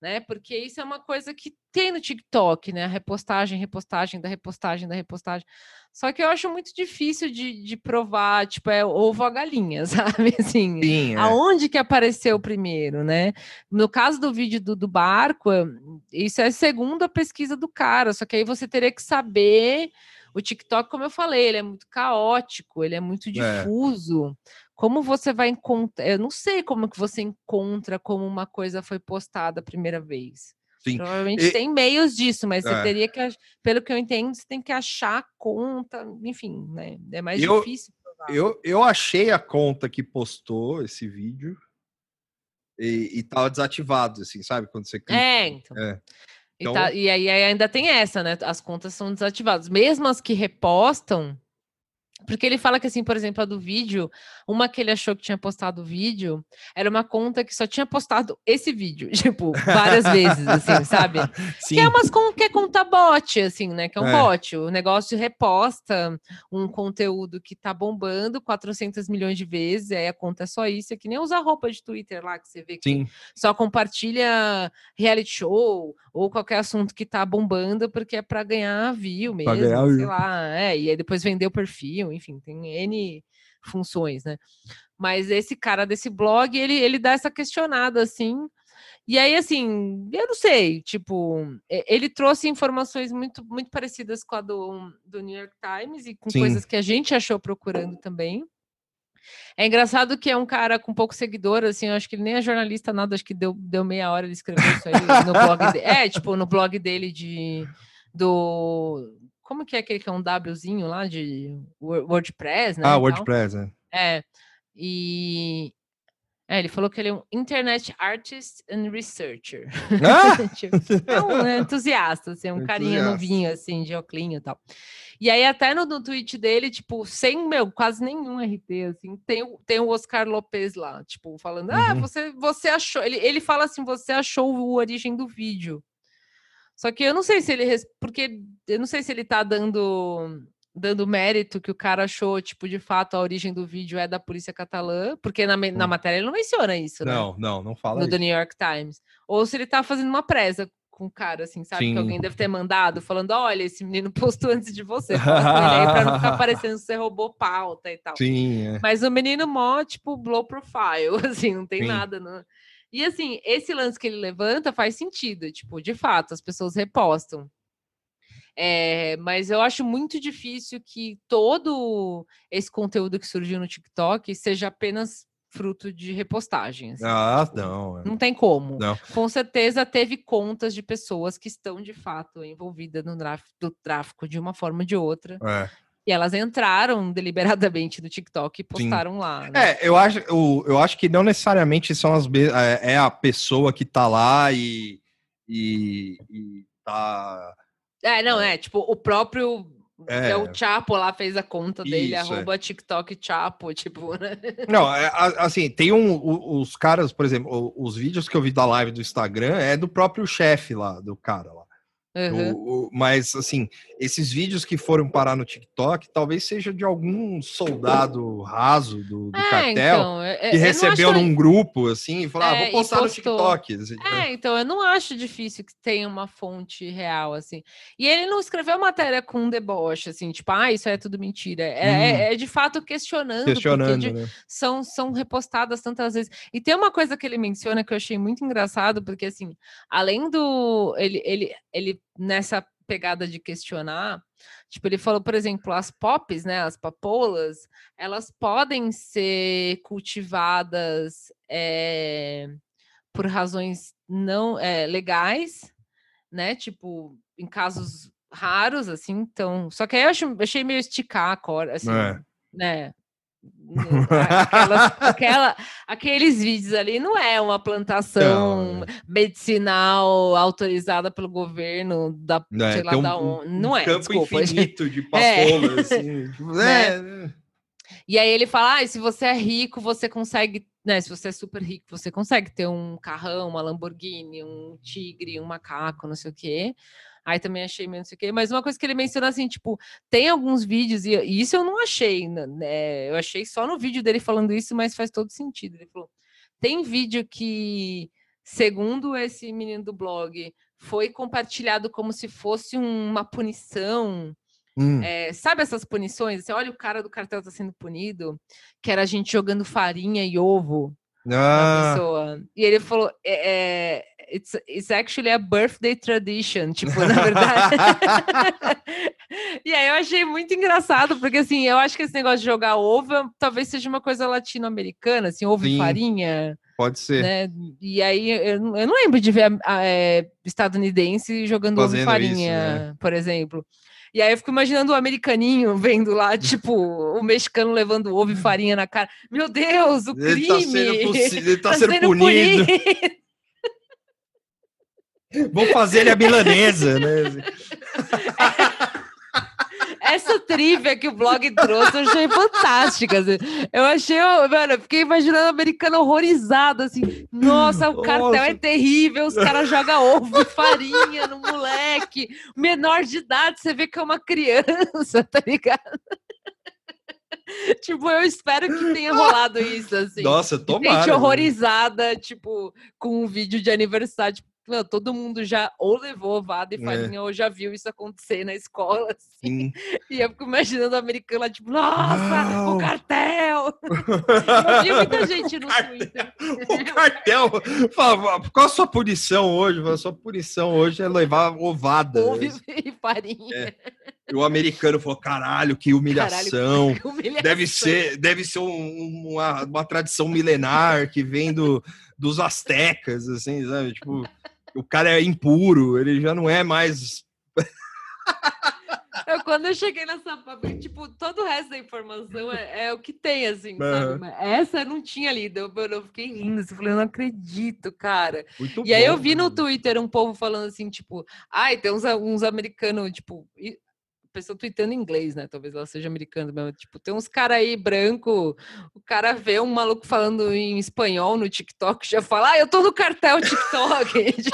né? Porque isso é uma coisa que tem no TikTok, né? A repostagem, repostagem, da repostagem, da repostagem. Só que eu acho muito difícil de, de provar, tipo, é ovo a galinha, sabe? Assim, Sim, é. aonde que apareceu primeiro, né? No caso do vídeo do, do barco, isso é segundo a pesquisa do cara, só que aí você teria que saber o TikTok, como eu falei, ele é muito caótico, ele é muito é. difuso. É. Como você vai encontrar? Eu não sei como que você encontra como uma coisa foi postada a primeira vez. Sim. Provavelmente e... tem meios disso, mas é. você teria que, pelo que eu entendo, você tem que achar a conta, enfim, né? É mais eu, difícil. Eu, eu achei a conta que postou esse vídeo e, e tava desativado, assim, sabe? Quando você clica. É, então. É. Então... E, tá, e aí ainda tem essa, né? As contas são desativadas. Mesmo as que repostam, porque ele fala que, assim, por exemplo, a do vídeo, uma que ele achou que tinha postado o vídeo, era uma conta que só tinha postado esse vídeo, tipo, várias vezes, assim, sabe? Sim. Que é umas que é conta bot, assim, né? Que é um é. bot. O negócio reposta um conteúdo que tá bombando 400 milhões de vezes, aí a conta é só isso. É que nem usar roupa de Twitter lá, que você vê que Sim. só compartilha reality show ou qualquer assunto que tá bombando, porque é para ganhar view mesmo, ganhar sei view. lá. É, e aí depois vender o perfil enfim, tem N funções, né? Mas esse cara desse blog, ele, ele dá essa questionada, assim, e aí, assim, eu não sei, tipo, ele trouxe informações muito, muito parecidas com a do, do New York Times e com Sim. coisas que a gente achou procurando também. É engraçado que é um cara com pouco seguidor, assim, eu acho que ele nem é jornalista, nada, acho que deu, deu meia hora ele escreveu isso aí no blog dele. É, tipo, no blog dele de do como que é aquele que é um Wzinho lá de WordPress, né? Ah, WordPress, é. É. E é, ele falou que ele é um Internet Artist and Researcher. Ah! tipo, é um entusiasta, assim, um entusiasta. carinha novinho, assim, de oclinho e tal. E aí, até no, no tweet dele, tipo, sem, meu, quase nenhum RT, assim, tem, tem o Oscar Lopes lá, tipo, falando, ah, uhum. você, você achou... Ele, ele fala assim, você achou o origem do vídeo. Só que eu não sei se ele. Porque eu não sei se ele tá dando dando mérito que o cara achou, tipo, de fato, a origem do vídeo é da polícia catalã, porque na, na hum. matéria ele não menciona isso, né? Não, não, não fala No The New York Times. Ou se ele tá fazendo uma presa com o cara, assim, sabe? Sim. Que alguém deve ter mandado, falando, olha, esse menino postou antes de você, fala aí pra não ficar parecendo que você roubou pauta e tal. Sim, é. Mas o menino mó, tipo, low profile, assim, não tem Sim. nada, não... E assim, esse lance que ele levanta faz sentido, tipo, de fato, as pessoas repostam. É, mas eu acho muito difícil que todo esse conteúdo que surgiu no TikTok seja apenas fruto de repostagens. Ah, tipo, não. É. Não tem como. Não. Com certeza teve contas de pessoas que estão de fato envolvidas no tráfico de uma forma ou de outra. É. E elas entraram deliberadamente no TikTok e postaram Sim. lá. Né? É, eu acho, eu, eu acho que não necessariamente são as é, é a pessoa que tá lá e, e, e tá. É, não, é, tipo, o próprio. É. é o Chapo lá fez a conta dele, Isso, arroba é. TikTok Chapo, tipo, né? Não, é, assim, tem um. Os caras, por exemplo, os vídeos que eu vi da live do Instagram é do próprio chefe lá, do cara lá. Uhum. O, o, mas, assim, esses vídeos que foram parar no TikTok talvez seja de algum soldado raso do, do é, cartel então, que recebeu num grupo, assim, e falou, é, ah, vou é, postar no TikTok. Assim, é, né? então, eu não acho difícil que tenha uma fonte real, assim. E ele não escreveu matéria com um deboche, assim, tipo, ah, isso é tudo mentira. É, é hum. é de fato questionando, questionando de, né? são, são repostadas tantas vezes. E tem uma coisa que ele menciona que eu achei muito engraçado, porque, assim, além do... Ele, ele, ele nessa pegada de questionar, tipo, ele falou, por exemplo, as pops, né, as papoulas, elas podem ser cultivadas é, por razões não é, legais, né, tipo, em casos raros, assim, então, só que aí eu achei, achei meio esticar a cor, assim, é. né, Aquelas, aquela, aqueles vídeos ali não é uma plantação não. medicinal autorizada pelo governo da não é, sei lá da um. Não um é. Campo desculpa, infinito gente. de papoula, é. assim. É. Né? E aí ele fala: ah, se você é rico, você consegue, né? Se você é super rico, você consegue ter um carrão, uma Lamborghini, um tigre, um macaco, não sei o quê. Aí também achei meio não sei o quê. Mas uma coisa que ele menciona assim, tipo, tem alguns vídeos, e, isso eu não achei, né? Eu achei só no vídeo dele falando isso, mas faz todo sentido. Ele falou: tem vídeo que, segundo esse menino do blog, foi compartilhado como se fosse uma punição. Hum. É, sabe essas punições? Você olha o cara do cartel tá sendo punido, que era a gente jogando farinha e ovo ah. pessoa. E ele falou: é, é it's, it's actually a birthday tradition, tipo, na verdade. e aí eu achei muito engraçado, porque assim, eu acho que esse negócio de jogar ovo talvez seja uma coisa latino-americana, assim, ovo Sim, e farinha. Pode ser. Né? E aí eu, eu, não lembro de ver é, estadunidense jogando Fazendo ovo e farinha, isso, né? por exemplo. E aí eu fico imaginando o americaninho vendo lá, tipo, o mexicano levando ovo e farinha na cara. Meu Deus, o crime! Ele tá sendo, ele tá tá sendo, sendo punido. punido. Vamos fazer ele a milanesa, né? Essa trivia que o blog trouxe eu achei fantástica. Assim. Eu achei, mano, eu fiquei imaginando o americano horrorizado, assim. Nossa, o cartel é Nossa. é terrível, os caras jogam ovo e farinha no moleque. Menor de idade, você vê que é uma criança, tá ligado? tipo, eu espero que tenha rolado isso, assim. Nossa, tomara. Gente horrorizada, tipo, com um vídeo de aniversário, tipo, meu, todo mundo já ou levou ovada e é. farinha é. ou já viu isso acontecer na escola. Assim. E eu fico imaginando a americana, tipo, nossa, Não. o cartel! eu vi muita gente no Twitter. O cartel! Qual a sua punição hoje? A sua punição hoje é levar ovada. Ovo e farinha. É. E o americano falou: caralho, que humilhação. Caralho, que humilhação. Deve ser, deve ser um, uma, uma tradição milenar que vem do, dos astecas, assim, sabe? Tipo o cara é impuro, ele já não é mais. Eu, quando eu cheguei nessa tipo, todo o resto da informação é, é o que tem, assim, uhum. sabe? Mas essa eu não tinha lido. Eu, eu fiquei rindo, assim, falei, eu não acredito, cara. Muito e bom, aí eu vi no Twitter um povo falando assim, tipo, ai, tem uns, uns americanos, tipo, pessoa tweetando em inglês, né? Talvez ela seja americana mesmo. Tipo, tem uns caras aí branco, o cara vê um maluco falando em espanhol no TikTok, já fala, ah, eu tô no cartel TikTok.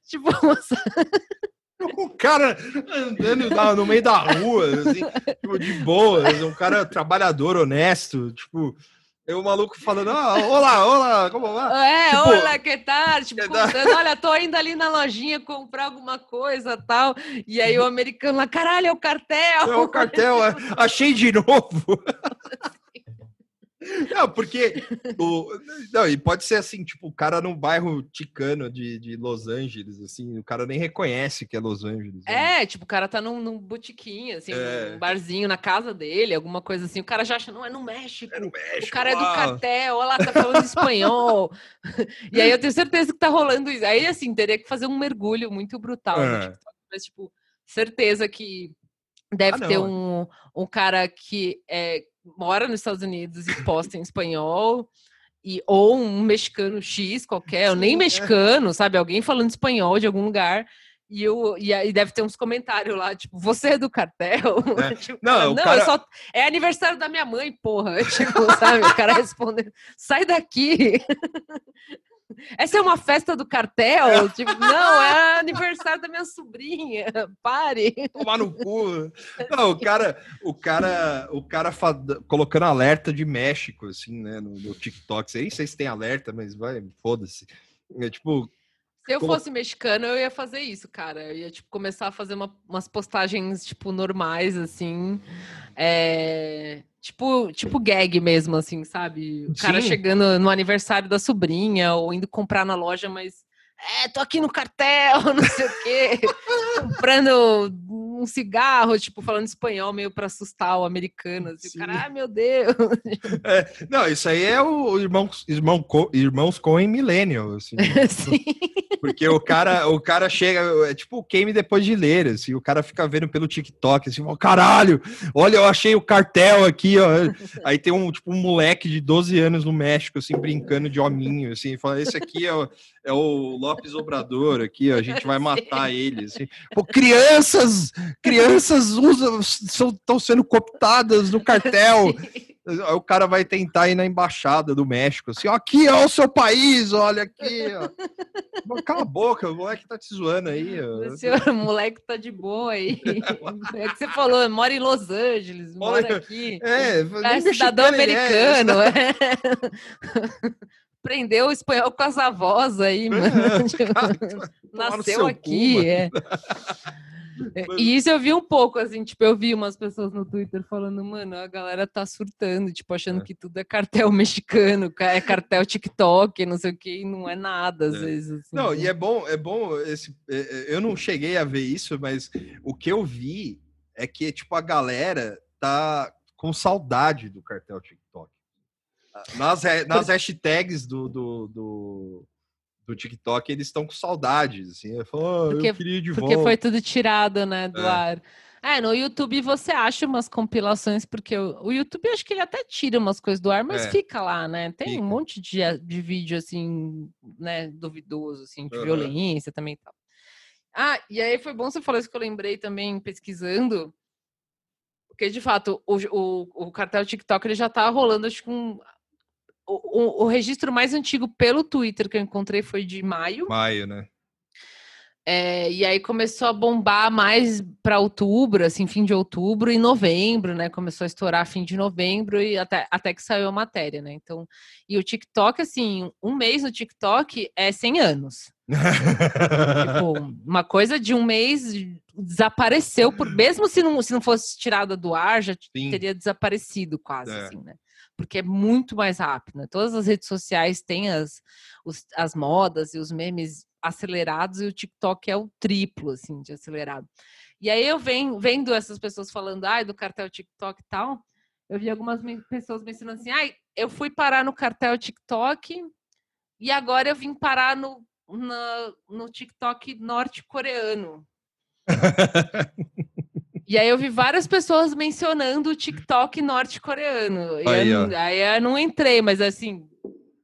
tipo, moça... O cara andando no meio da rua, assim, tipo, de boa, um cara trabalhador, honesto, tipo, e o maluco falando, ah, olá, olá, como vai? É, tipo, olá, que tal? Tipo, contando, olha, tô indo ali na lojinha comprar alguma coisa tal. E aí o americano lá, caralho, é o cartel. É o cartel, é, achei de novo. Não, porque o, não, e pode ser assim, tipo, o cara num bairro ticano de, de Los Angeles, assim, o cara nem reconhece que é Los Angeles. Né? É, tipo, o cara tá num, num botiquinho, assim, é. num barzinho na casa dele, alguma coisa assim, o cara já acha, não, é no México. É no México. O cara é do cartel, olha lá, tá falando espanhol. e aí eu tenho certeza que tá rolando isso. Aí, assim, teria que fazer um mergulho muito brutal é. Mas, tipo, certeza que deve ah, ter um, um cara que é mora nos Estados Unidos e posta em espanhol, e, ou um mexicano X qualquer, ou nem é. mexicano, sabe? Alguém falando espanhol de algum lugar. E, eu, e aí deve ter uns comentários lá, tipo, você é do cartel? É. tipo, não, não cara... só... é aniversário da minha mãe, porra. Tipo, sabe? O cara respondendo, sai daqui. Essa é uma festa do cartel? Tipo, não, é aniversário da minha sobrinha. Pare. Tomar no cu. Não, o cara, o cara, o cara colocando alerta de México, assim, né, no, no TikTok. Nem sei se tem alerta, mas vai, foda-se. É tipo, se eu Como... fosse mexicana, eu ia fazer isso, cara. Eu ia, tipo, começar a fazer uma, umas postagens, tipo, normais, assim. É... Tipo, tipo gag mesmo, assim, sabe? O cara Sim. chegando no aniversário da sobrinha ou indo comprar na loja, mas é, tô aqui no cartel, não sei o quê, comprando um cigarro, tipo, falando espanhol meio para assustar o americano. Assim, o cara, ah, meu Deus. É, não, isso aí é o irmão, irmão, irmãos Coen Millennial, assim. Sim. Porque o cara, o cara chega, é tipo o game depois de ler, assim, o cara fica vendo pelo TikTok, assim, caralho, olha, eu achei o cartel aqui, ó. Aí tem um, tipo, um moleque de 12 anos no México, assim, brincando de hominho, assim, fala, esse aqui é o, é o Lopes Obrador aqui, ó, a gente vai matar ele. Assim. Pô, crianças, crianças usam, estão sendo cooptadas no cartel. O cara vai tentar ir na embaixada do México, assim, ó, aqui é o seu país, olha aqui, ó. Cala a boca, o moleque tá te zoando aí. Ó. O senhor, o moleque tá de boa aí. É que você falou, mora em Los Angeles, mora aqui. É, é cidadão americano. É. aprendeu o espanhol com as avós aí, mano. É, tipo, nasceu aqui, é. E isso eu vi um pouco, assim, tipo, eu vi umas pessoas no Twitter falando, mano, a galera tá surtando, tipo, achando é. que tudo é cartel mexicano, é cartel TikTok, não sei o que, não é nada, às é. vezes. Assim, não, e é bom, é bom esse. Eu não cheguei a ver isso, mas o que eu vi é que, tipo, a galera tá com saudade do cartel TikTok. Nas, nas hashtags do, do, do do TikTok, eles estão com saudades, assim. Eu, falo, oh, porque, eu queria de porque volta. foi tudo tirado, né, do é. ar. É, no YouTube você acha umas compilações, porque o, o YouTube acho que ele até tira umas coisas do ar, mas é. fica lá, né? Tem fica. um monte de, de vídeo, assim, né, duvidoso, assim, de uhum. violência também e tal. Ah, e aí foi bom você falar isso que eu lembrei também, pesquisando, porque de fato o, o, o cartel TikTok ele já tá rolando, acho que um, o, o, registro mais antigo pelo Twitter que eu encontrei foi de maio. Maio, né? É, e aí começou a bombar mais para outubro, assim, fim de outubro e novembro, né? Começou a estourar fim de novembro e até, até que saiu a matéria, né? Então, e o TikTok, assim, um mês no TikTok é 100 anos. tipo, uma coisa de um mês desapareceu, por, mesmo se não, se não fosse tirada do ar, já Sim. teria desaparecido quase, é. assim, né? Porque é muito mais rápido. Né? Todas as redes sociais têm as, os, as modas e os memes acelerados e o TikTok é o triplo assim de acelerado. E aí eu venho vendo essas pessoas falando, ai, do cartel TikTok e tal. Eu vi algumas pessoas mencionando assim, ai, eu fui parar no cartel TikTok e agora eu vim parar no, no, no TikTok norte-coreano. E aí eu vi várias pessoas mencionando o TikTok norte-coreano. Aí, eu, aí eu não entrei, mas assim,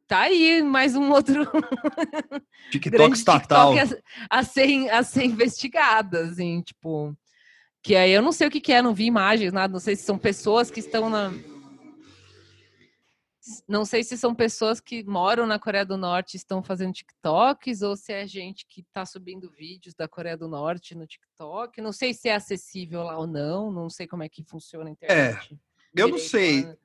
tá aí mais um outro TikTok estatal TikTok a, a, ser, a ser investigada, assim, tipo. Que aí eu não sei o que, que é, não vi imagens, nada, não sei se são pessoas que estão na não sei se são pessoas que moram na Coreia do Norte e estão fazendo TikToks ou se é gente que está subindo vídeos da Coreia do Norte no TikTok. Não sei se é acessível lá ou não, não sei como é que funciona a internet. É, eu não sei. Né?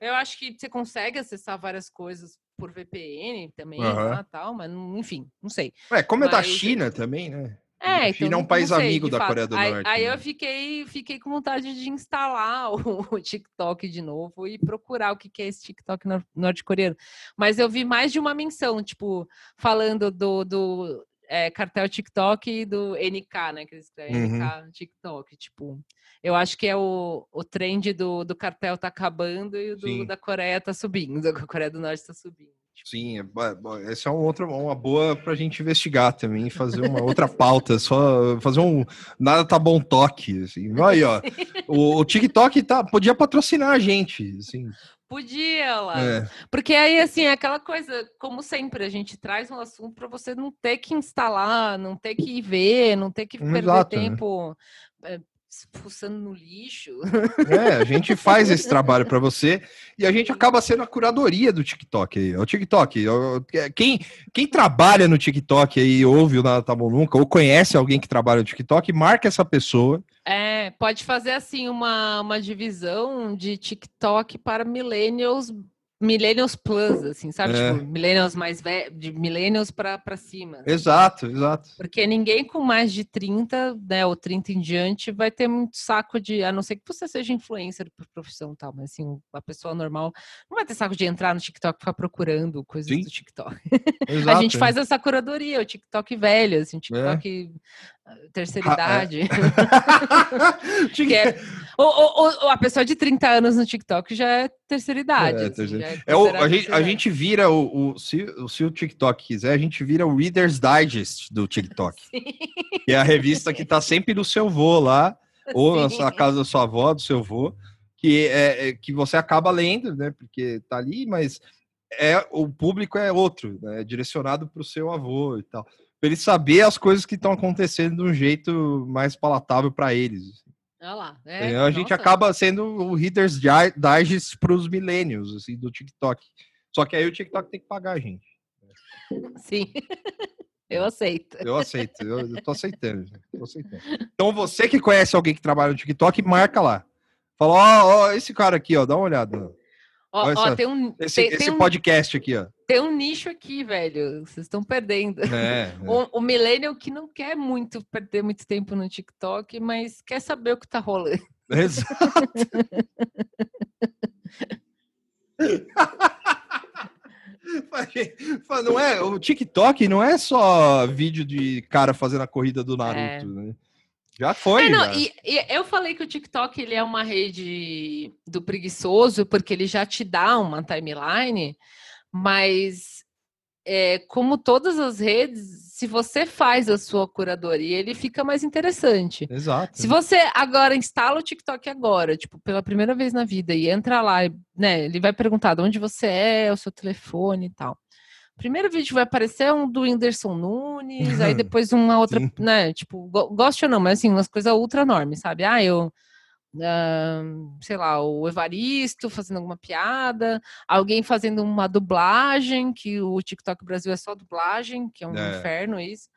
Eu acho que você consegue acessar várias coisas por VPN também, uhum. tal, mas enfim, não sei. É, como mas, é da China também, né? É, então, China é um país sei, amigo da fato. Coreia do aí, Norte. Aí né? eu fiquei, fiquei com vontade de instalar o, TikTok de novo e procurar o que, que é esse TikTok norte-coreano. Mas eu vi mais de uma menção, tipo, falando do, do é, cartel TikTok e do NK, né? Que eles escrevem uhum. NK TikTok. Tipo, eu acho que é o, o trend do, do cartel tá acabando e o do, da Coreia tá subindo, da Coreia do Norte tá subindo. Sim, é, essa é uma outra, uma boa para a gente investigar também, fazer uma outra pauta, só fazer um nada tá bom toque, assim. Aí, ó, o, o TikTok tá, podia patrocinar a gente, assim. Podia lá. É. Porque aí, assim, é aquela coisa, como sempre, a gente traz um assunto para você não ter que instalar, não ter que ver, não ter que perder Exato, né? tempo né? Fuçando no lixo. É, a gente faz esse trabalho para você e a gente acaba sendo a curadoria do TikTok aí. O TikTok, é, quem, quem trabalha no TikTok aí, ouve o Nada Tá Bom Nunca, ou conhece alguém que trabalha no TikTok, marca essa pessoa. É, pode fazer assim uma, uma divisão de TikTok para millennials Millennials Plus, assim, sabe? É. Tipo, Millennials mais velhos, de Millennials para cima. Assim. Exato, exato. Porque ninguém com mais de 30, né, ou 30 em diante, vai ter muito saco de, a não ser que você seja influencer por profissão tal, mas assim, a pessoa normal não vai ter saco de entrar no TikTok e ficar procurando coisas Sim. do TikTok. Exato, a gente é. faz essa curadoria, o TikTok velho, assim, TikTok é. Terceira idade. É. é, ou, ou, ou, a pessoa de 30 anos no TikTok já é terceira idade. É, assim, terceira... É, é o, a, gente, a gente vira o, o se, se, o TikTok quiser, a gente vira o Reader's Digest do TikTok. Sim. Que é a revista que tá sempre do seu vô lá, ou Sim. na casa da sua avó, do seu vô, que, é, é, que você acaba lendo, né? Porque tá ali, mas é o público é outro, né, é direcionado para o seu avô e tal. Para ele saber as coisas que estão acontecendo de um jeito mais palatável para eles. Olha lá. É, a gente acaba sendo o Reader's Digest para os milênios, assim, do TikTok. Só que aí o TikTok tem que pagar a gente. Sim. Eu aceito. Eu aceito, eu, eu tô aceitando, tô aceitando. Então você que conhece alguém que trabalha no TikTok, marca lá. Fala, ó, ó, esse cara aqui, ó, dá uma olhada. Ó, ó, tem um, esse, tem, esse um, podcast aqui, ó. Tem um nicho aqui, velho. Vocês estão perdendo. É, é. O, o millennial que não quer muito perder muito tempo no TikTok, mas quer saber o que tá rolando. Exato. não é, o TikTok não é só vídeo de cara fazendo a corrida do Naruto, é. né? Já foi. É, não, já. E, e, eu falei que o TikTok ele é uma rede do preguiçoso, porque ele já te dá uma timeline, mas é, como todas as redes, se você faz a sua curadoria, ele fica mais interessante. Exato. Se você agora instala o TikTok agora, tipo, pela primeira vez na vida, e entra lá, né? Ele vai perguntar de onde você é, o seu telefone e tal primeiro vídeo vai aparecer um do Whindersson Nunes, aí depois uma outra, Sim. né? Tipo, gosto ou não, mas assim, umas coisas ultra enormes, sabe? Ah, eu. Uh, sei lá, o Evaristo fazendo alguma piada, alguém fazendo uma dublagem, que o TikTok Brasil é só dublagem, que é um é. inferno isso.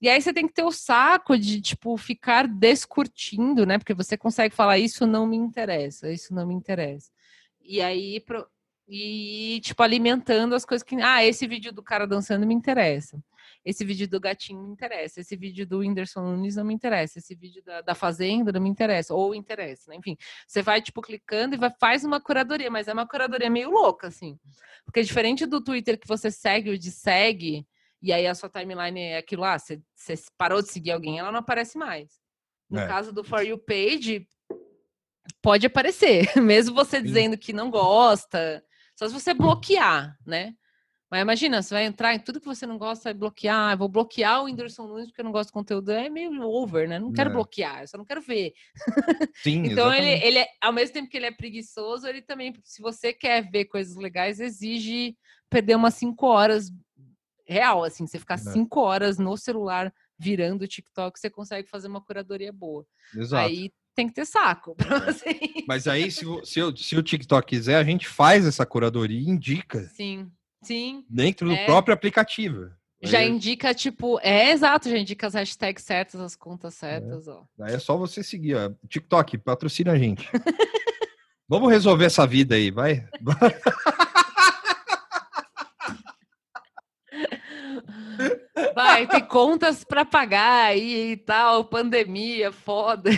E aí você tem que ter o saco de, tipo, ficar descurtindo, né? Porque você consegue falar, isso não me interessa, isso não me interessa. E aí, e, tipo, alimentando as coisas que. Ah, esse vídeo do cara dançando me interessa. Esse vídeo do gatinho me interessa. Esse vídeo do Whindersson Nunes não me interessa. Esse vídeo da, da Fazenda não me interessa. Ou interessa, né? Enfim, você vai, tipo, clicando e vai, faz uma curadoria, mas é uma curadoria meio louca, assim. Porque diferente do Twitter que você segue o de segue, e aí a sua timeline é aquilo lá, você, você parou de seguir alguém, ela não aparece mais. No é. caso do For You Page, pode aparecer, mesmo você dizendo que não gosta, só se você bloquear, né? Mas imagina, você vai entrar em tudo que você não gosta, vai bloquear. Vou bloquear o Whindersson Nunes porque eu não gosto do conteúdo. É meio over, né? Não quero é. bloquear, eu só não quero ver. Sim, então, ele, ele é, ao mesmo tempo que ele é preguiçoso, ele também, se você quer ver coisas legais, exige perder umas cinco horas real, assim. Você ficar é. cinco horas no celular virando o TikTok, você consegue fazer uma curadoria boa. Exato. Aí tem que ter saco é. Mas aí, se, se, se o TikTok quiser, a gente faz essa curadoria e indica. Sim, sim. Dentro do é... próprio aplicativo. Já aí... indica, tipo, é exato, já indica as hashtags certas, as contas certas, é. ó. Aí é só você seguir, ó. TikTok, patrocina a gente. Vamos resolver essa vida aí, vai. Vai, tem contas para pagar aí e tal, pandemia, foda.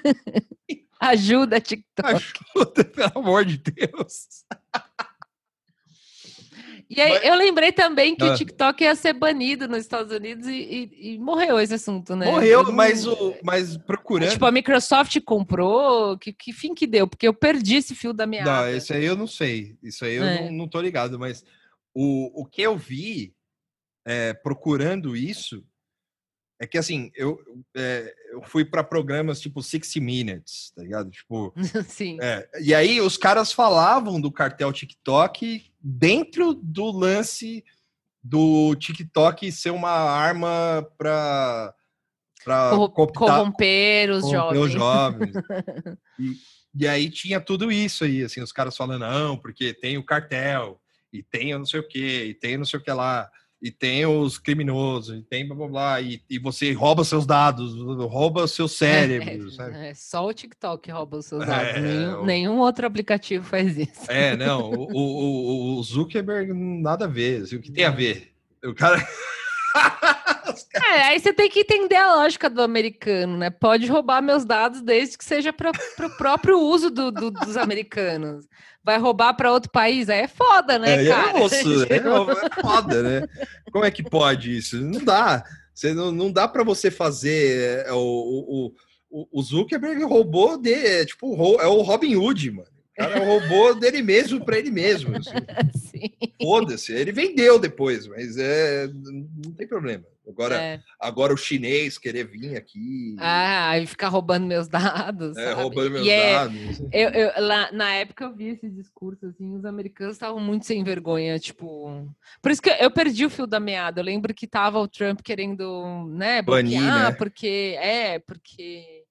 Ajuda, TikTok. Ajuda, pelo amor de Deus. E aí, Mas... eu lembrei também que ah. o TikTok ia ser banido nos Estados Unidos e, e, e morreu esse assunto, né? Morreu, mas, o, mas procurando. Tipo, a Microsoft comprou, que, que fim que deu? Porque eu perdi esse fio da meada. Não, esse aí eu não sei. Isso aí eu é. não, não tô ligado, mas o, o que eu vi é, procurando isso é que assim, eu, é, eu fui para programas tipo 60 Minutes, tá ligado? Tipo, Sim. É, e aí os caras falavam do cartel TikTok dentro do lance do TikTok ser uma arma para para corromper os corromper jovens. Os jovens. e, e aí tinha tudo isso aí, assim, os caras falando, não, porque tem o cartel, e tem não sei o que, e tem não sei o que lá e tem os criminosos, e tem blá blá blá, e, e você rouba seus dados, rouba o seu cérebro. É, é, só o TikTok rouba os seus dados, é, nenhum, o... nenhum, outro aplicativo faz isso. É, não, o, o, o Zuckerberg nada a ver, assim, o que tem a ver? O cara. É, aí você tem que entender a lógica do americano, né? Pode roubar meus dados desde que seja para o próprio uso do, do, dos americanos. Vai roubar para outro país, aí é foda, né, é, cara? É, osso, é, é foda, né? Como é que pode isso? Não dá. Você, não, não dá para você fazer é, o, o, o, Zuckerberg roubou de, é, tipo, é o Robin Hood, mano. O cara roubou dele mesmo para ele mesmo. Assim. Foda-se. Ele vendeu depois, mas é, não tem problema. Agora, é. agora o chinês querer vir aqui. Ah, e ficar roubando meus dados. É, sabe? roubando meus e dados. É, eu, eu, lá, na época eu vi esse discurso, assim, os americanos estavam muito sem vergonha, tipo. Por isso que eu perdi o fio da meada. Eu lembro que tava o Trump querendo, né, bloquear, Banir, né? porque. É, porque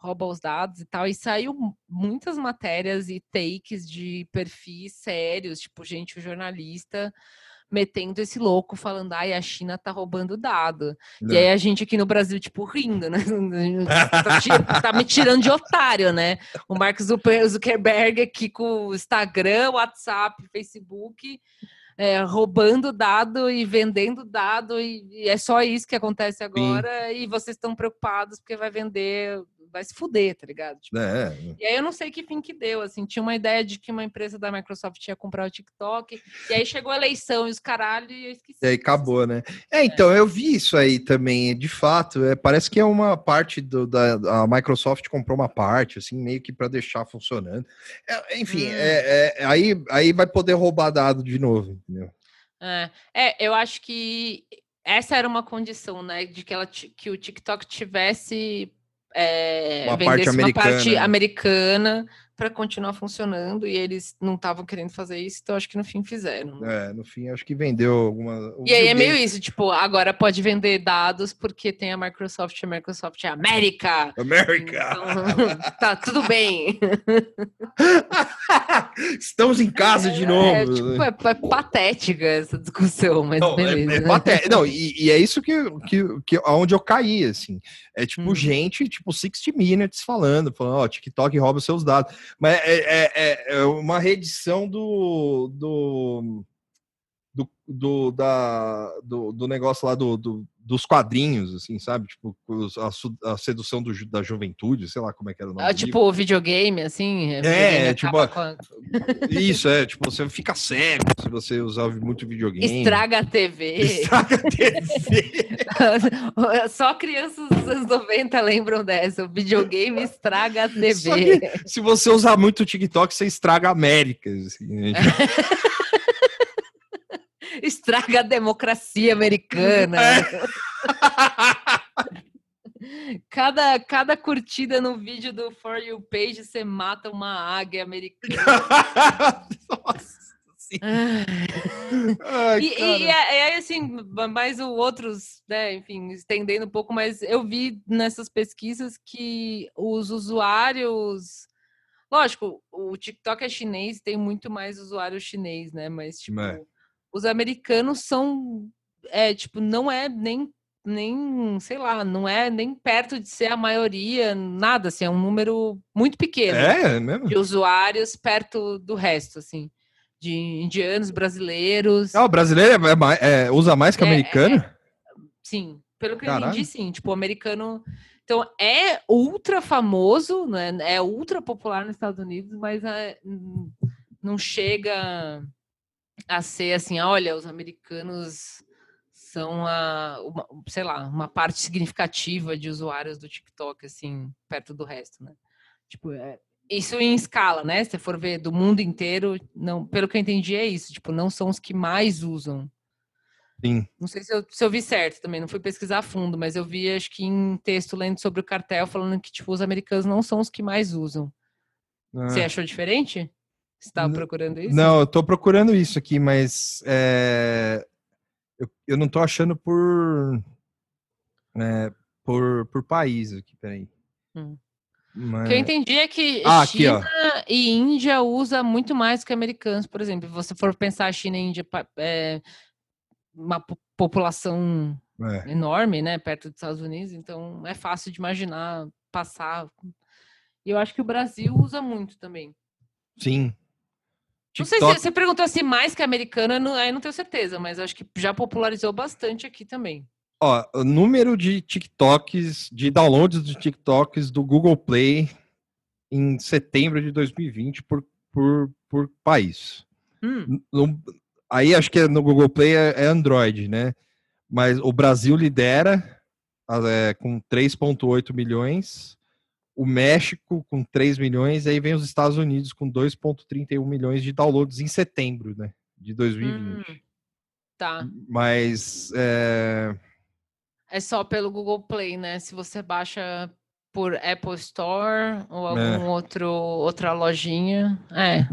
rouba os dados e tal. E saiu muitas matérias e takes de perfis sérios, tipo, gente, o jornalista metendo esse louco, falando, ai, a China tá roubando dado. Não. E aí a gente aqui no Brasil, tipo, rindo, né? tá, tá, me tirando de otário, né? O Mark Zuckerberg aqui com o Instagram, WhatsApp, Facebook, é, roubando dado e vendendo dado, e, e, é só isso que acontece agora, Sim. e vocês estão preocupados porque vai vender vai se fuder, tá ligado? Tipo, é. E aí eu não sei que fim que deu, assim, tinha uma ideia de que uma empresa da Microsoft ia comprar o TikTok, e aí chegou a eleição e os caralho, e eu esqueci. E aí acabou, né? É, então, é. eu vi isso aí também, de fato, é, parece que é uma parte do, da a Microsoft comprou uma parte, assim, meio que para deixar funcionando. É, enfim, hum. é, é, aí, aí vai poder roubar dado de novo, entendeu? É, é, eu acho que essa era uma condição, né, de que, ela, que o TikTok tivesse é, uma parte uma parte americana para continuar funcionando e eles não estavam querendo fazer isso, então acho que no fim fizeram. Né? É, no fim acho que vendeu alguma. E aí é meio isso, tipo, agora pode vender dados porque tem a Microsoft, a Microsoft é América. América! Então, tá tudo bem. Estamos em casa é, de novo. É, tipo, é, é, patética essa discussão, mas não, é, beleza. É, patética. Não, e, e, é isso que, que, que onde eu caí, assim. É tipo hum. gente, tipo 60 Minutes falando, falando, ó, oh, TikTok rouba seus dados. Mas é, é, é, é uma reedição do, do, do, do, da, do, do negócio lá do, do, dos quadrinhos, assim, sabe? Tipo, a, a sedução do, da juventude, sei lá como é que era o nome. Ah, tipo, livro. videogame, assim? É, é tipo. A... Isso, é, tipo, você fica cego se você usar muito videogame. Estraga a TV. Estraga a TV. Só crianças dos anos 90 lembram dessa. O videogame estraga a TV. se você usar muito o TikTok, você estraga a América. Assim, né? estraga a democracia americana. É. Cada, cada curtida no vídeo do For You Page, você mata uma águia americana. Nossa. Ai, e, e, e, aí, assim, mais o outros, né, enfim, estendendo um pouco, mas eu vi nessas pesquisas que os usuários. Lógico, o TikTok é chinês, tem muito mais usuário chinês, né? Mas, tipo, é os americanos são, é, tipo, não é nem, nem, sei lá, não é nem perto de ser a maioria, nada, assim, é um número muito pequeno é, é mesmo? de usuários perto do resto, assim, de indianos, brasileiros. Ah, o brasileiro é, mais, é, usa mais que o é, americano? É, sim, pelo que Caralho. eu entendi, sim, tipo, o americano... Então, é ultra famoso, né? é ultra popular nos Estados Unidos, mas é, não chega a ser assim, olha, os americanos são a, uma, sei lá, uma parte significativa de usuários do TikTok, assim, perto do resto, né? Tipo, é, isso em escala, né? Se for ver do mundo inteiro, não, pelo que eu entendi é isso, tipo, não são os que mais usam. Sim. Não sei se eu, se eu vi certo também, não fui pesquisar a fundo, mas eu vi, acho que em texto lendo sobre o cartel, falando que, tipo, os americanos não são os que mais usam. Ah. Você achou diferente? Estava procurando isso? Não, eu estou procurando isso aqui, mas é, eu, eu não estou achando por, é, por, por país aqui, peraí. Hum. Mas... O que eu entendi é que ah, China aqui, e Índia usa muito mais que americanos, por exemplo. Se você for pensar China e Índia, é uma população é. enorme, né, perto dos Estados Unidos, então é fácil de imaginar passar. E eu acho que o Brasil usa muito também. Sim, TikTok... Não sei se você perguntou se mais que americana, não, aí não tenho certeza, mas acho que já popularizou bastante aqui também. Ó, o número de TikToks, de downloads de TikToks do Google Play em setembro de 2020 por, por, por país. Hum. No, aí acho que é no Google Play é, é Android, né? Mas o Brasil lidera é, com 3,8 milhões o México com 3 milhões, e aí vem os Estados Unidos com 2,31 milhões de downloads em setembro, né? De 2020. Hum, tá. Mas. É... é só pelo Google Play, né? Se você baixa por Apple Store ou algum é. outro outra lojinha. É.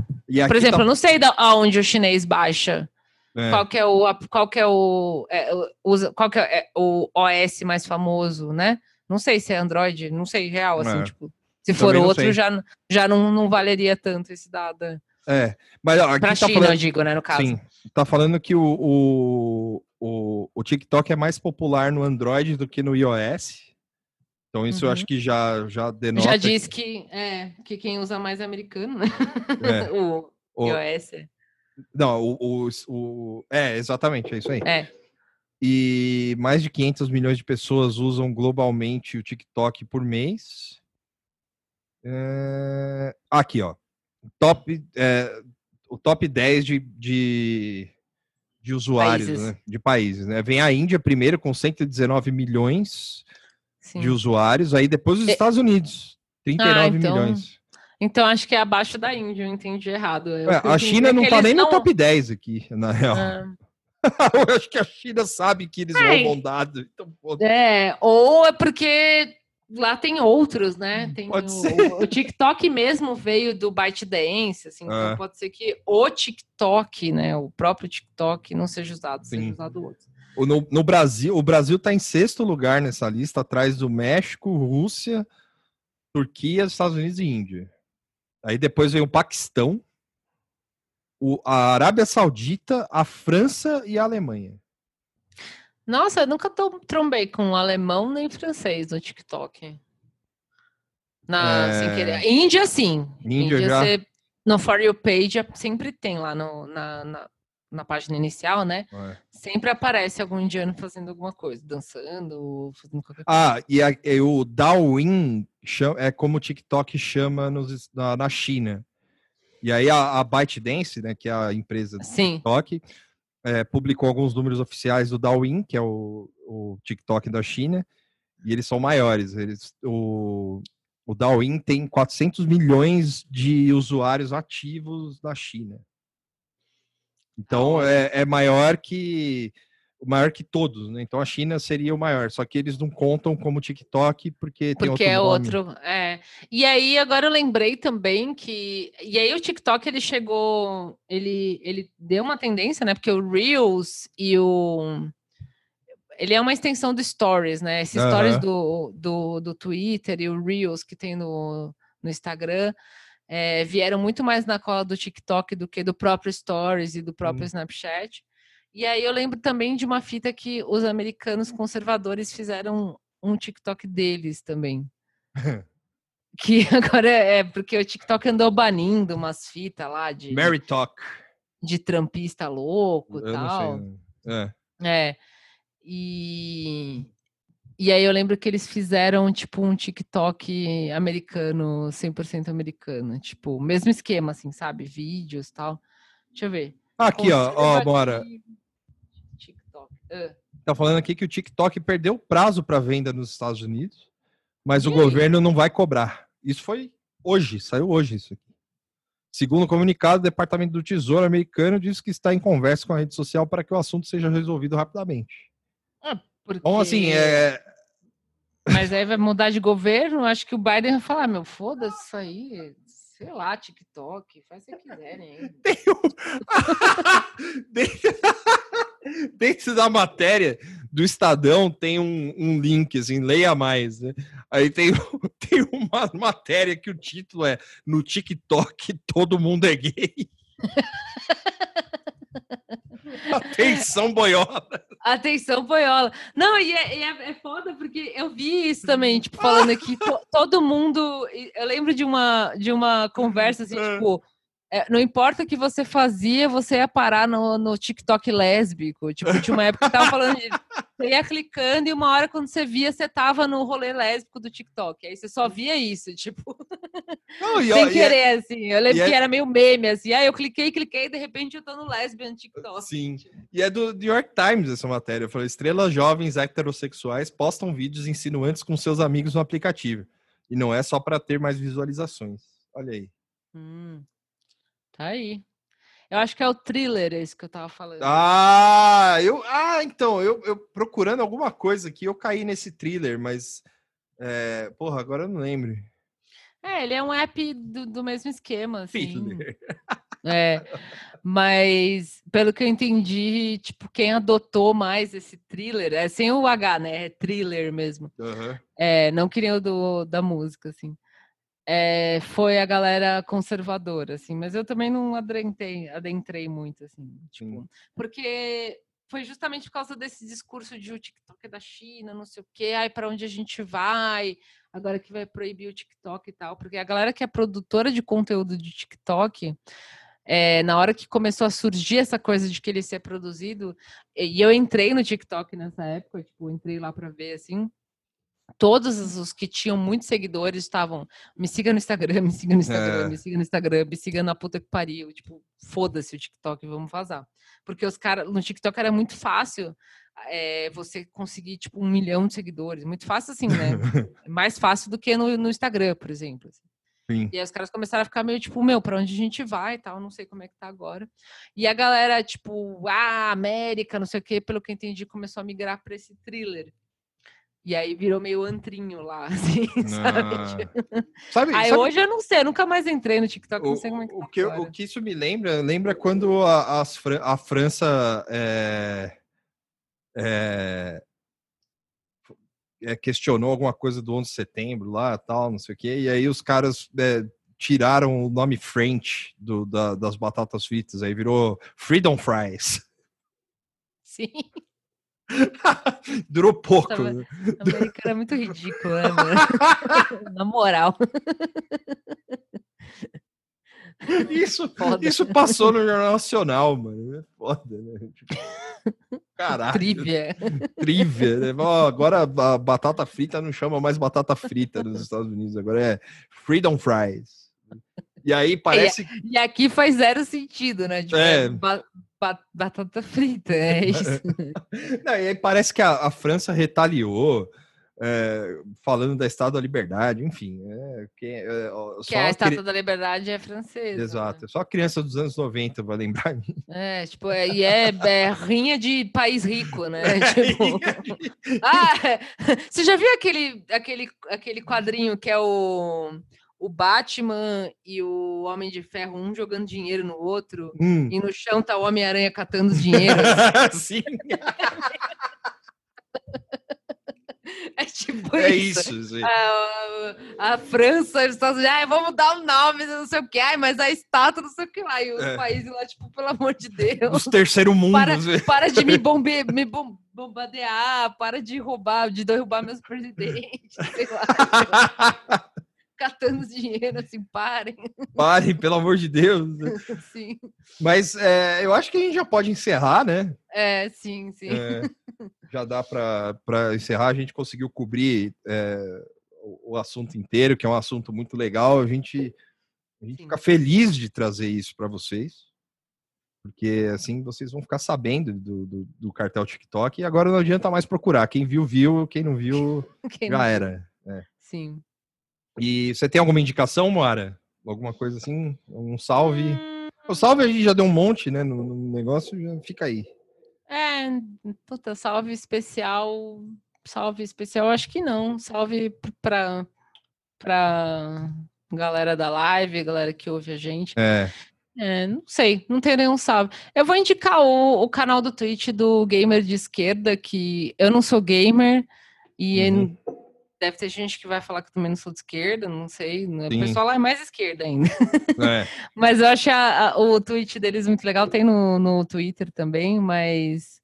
Por exemplo, tá... eu não sei da, aonde o chinês baixa. É. Qual que é o qual que é o, é, usa, qual que é, é o OS mais famoso, né? Não sei se é Android, não sei, real, assim, é. tipo. Se for outro, já, já não, não valeria tanto esse dado. É, mas ó, aqui pra tá China, falando, eu digo, né, no caso. Sim, tá falando que o, o, o, o, TikTok é mais popular no Android do que no iOS. Então isso uhum. eu acho que já, já denota... Já diz que, é, que quem usa mais é americano, né? É. o, o iOS. Não, o, o, o, É, exatamente, é isso aí. É. E mais de 500 milhões de pessoas usam globalmente o TikTok por mês. É... Aqui, ó. Top, é... O top 10 de, de, de usuários, países. Né? de países. Né? Vem a Índia primeiro com 119 milhões Sim. de usuários, aí depois os Estados Unidos, 39 ah, então... milhões. Então acho que é abaixo da Índia, eu entendi errado. Eu é, a China não tá nem não... no top 10 aqui, na real. Eu acho que a China sabe que eles é. roubam dados. Então, é, ou é porque lá tem outros, né? Hum, tem pode o, ser. o TikTok mesmo veio do ByteDance, assim, então é. pode ser que o TikTok, né, o próprio TikTok não seja usado, Sim. seja usado outro. No, no Brasil, o Brasil está em sexto lugar nessa lista, atrás do México, Rússia, Turquia, Estados Unidos e Índia. Aí depois vem o Paquistão, o, a Arábia Saudita, a França e a Alemanha. Nossa, eu nunca trombei com alemão nem francês no TikTok. Na, é... sem querer. Índia, sim. Índia, Índia já... Você, no For You Page sempre tem lá no, na, na, na página inicial, né? É. Sempre aparece algum indiano fazendo alguma coisa, dançando, fazendo qualquer coisa. Ah, e, a, e o Douyin é como o TikTok chama nos, na, na China. E aí a, a ByteDance, né, que é a empresa do Sim. TikTok, é, publicou alguns números oficiais do Douyin, que é o, o TikTok da China, e eles são maiores. Eles, o, o Douyin tem 400 milhões de usuários ativos na China. Então é, é maior que maior que todos, né? Então a China seria o maior, só que eles não contam como TikTok porque tem porque outro é outro, é. E aí agora eu lembrei também que e aí o TikTok ele chegou, ele ele deu uma tendência, né? Porque o Reels e o ele é uma extensão do Stories, né? Esses uhum. Stories do, do, do Twitter e o Reels que tem no, no Instagram é, vieram muito mais na cola do TikTok do que do próprio Stories e do próprio hum. Snapchat. E aí eu lembro também de uma fita que os americanos conservadores fizeram um TikTok deles também. que agora é, é porque o TikTok andou banindo umas fitas lá de. Mary Talk. De trampista louco e tal. É. é. E, e aí eu lembro que eles fizeram tipo um TikTok americano, 100% americano, tipo, mesmo esquema assim, sabe? Vídeos, tal. Deixa eu ver. Aqui, ó, ó, bora. Uh. Tá falando aqui que o TikTok perdeu prazo para venda nos Estados Unidos, mas e o aí? governo não vai cobrar. Isso foi hoje, saiu hoje isso aqui. Segundo o comunicado, o Departamento do Tesouro americano diz que está em conversa com a rede social para que o assunto seja resolvido rapidamente. Ah, porque... Então, assim, é... Mas aí vai mudar de governo, acho que o Biden vai falar, meu, foda-se isso aí, sei lá, TikTok, faz o que quiserem. Tem Dentro da matéria do Estadão tem um, um link, assim, leia mais, né? Aí tem, tem uma matéria que o título é No TikTok todo mundo é gay. Atenção, boiola. Atenção, boiola. Não, e é, é, é, foda porque eu vi isso também, tipo, falando aqui, to, todo mundo. Eu lembro de uma, de uma conversa assim, é. tipo é, não importa o que você fazia, você ia parar no, no TikTok lésbico. Tipo, tinha uma época que tava falando de. Você ia clicando e uma hora quando você via, você tava no rolê lésbico do TikTok. Aí você só via isso, tipo. Não, e, Sem querer, é, assim. Eu lembro que é... era meio meme, assim. Aí eu cliquei, cliquei, e de repente eu tô no lesbian TikTok. Sim. Tipo. E é do New York Times essa matéria. Eu falei: estrelas jovens heterossexuais postam vídeos insinuantes com seus amigos no aplicativo. E não é só para ter mais visualizações. Olha aí. Hum. Tá aí. Eu acho que é o thriller esse que eu tava falando. Ah, eu, ah então, eu, eu procurando alguma coisa aqui, eu caí nesse thriller, mas. É, porra, agora eu não lembro. É, ele é um app do, do mesmo esquema, assim. É, mas pelo que eu entendi, tipo, quem adotou mais esse thriller, é sem o H, né? É thriller mesmo. Uhum. É, não queria o do, da música, assim é, foi a galera conservadora, assim, mas eu também não adentrei, adentrei muito, assim, tipo, porque foi justamente por causa desse discurso de o TikTok é da China, não sei o quê, ai, para onde a gente vai, agora que vai proibir o TikTok e tal, porque a galera que é produtora de conteúdo de TikTok é, na hora que começou a surgir essa coisa de que ele ser produzido, e eu entrei no TikTok nessa época, tipo, entrei lá para ver assim, todos os que tinham muitos seguidores estavam me siga no Instagram, me siga no Instagram, é. me siga no Instagram, me siga na puta que pariu, tipo, foda-se o TikTok, vamos vazar. Porque os caras, no TikTok era muito fácil é, você conseguir, tipo, um milhão de seguidores, muito fácil assim, né? Mais fácil do que no, no Instagram, por exemplo. Assim. Sim. E aí os caras começaram a ficar meio tipo, meu, pra onde a gente vai e tal, não sei como é que tá agora. E a galera, tipo, ah, América, não sei o quê, pelo que eu entendi, começou a migrar pra esse thriller. E aí virou meio antrinho lá, assim, sabe? sabe aí sabe... hoje eu não sei, eu nunca mais entrei no TikTok, o, não sei como é que o tá que, o que isso me lembra, lembra quando a, a França é, é, é, questionou alguma coisa do 11 de setembro lá, tal, não sei o quê, e aí os caras é, tiraram o nome French do, da, das batatas fritas, aí virou Freedom Fries. Sim. Durou pouco. Nossa, né? Americano é muito ridículo, né, Na moral. Isso, isso passou no Jornal Nacional, mano. É foda, né? Tipo, caralho. Trívia. Trívia, né? agora a batata frita não chama mais batata frita nos Estados Unidos, agora é Freedom Fries. E aí parece. E, e aqui faz zero sentido, né? Tipo, é. Batata frita, é isso. Não, e aí parece que a, a França retaliou é, falando da Estátua da Liberdade, enfim. É, que, é, que a Estátua cri... da Liberdade é francesa. Exato, né? só criança dos anos 90 vai lembrar. É, tipo, é, e é, é rinha de país rico, né? tipo... ah, você já viu aquele, aquele, aquele quadrinho que é o o Batman e o Homem de Ferro, um jogando dinheiro no outro, hum. e no chão tá o Homem-Aranha catando dinheiro. Sim. É tipo é isso. isso a, a, França, os Estados Unidos, ah, vamos dar o um nome, não sei o que, ai, mas a estátua, não sei o que lá. E os é. países lá, tipo, pelo amor de Deus. Os terceiro mundo. Para, para de me, bombe, me bom, bombardear, para de roubar, de derrubar meus presidentes, sei lá. Catando dinheiro, assim, parem. Parem, pelo amor de Deus. sim. Mas é, eu acho que a gente já pode encerrar, né? É, sim, sim. É, já dá para encerrar. A gente conseguiu cobrir é, o, o, assunto inteiro, que é um assunto muito legal. A gente, a gente fica feliz de trazer isso para vocês. Porque assim vocês vão ficar sabendo do, do, do, cartel TikTok e agora não adianta mais procurar. Quem viu, viu. Quem não viu, quem já não era. É. Sim. E você tem alguma indicação, Moara? Alguma coisa assim? Um salve? Hum... O salve a gente já deu um monte, né? No, no negócio, já fica aí. É, puta, salve especial. Salve especial, acho que não. Salve pra, pra galera da live, galera que ouve a gente. É. É, não sei, não tem nenhum salve. Eu vou indicar o, o canal do Twitch do Gamer de Esquerda, que eu não sou gamer, e uhum. Deve ter gente que vai falar que eu também não sou de esquerda, não sei. Né? O pessoal lá é mais esquerda ainda. É. mas eu acho a, a, o tweet deles muito legal. Tem no, no Twitter também, mas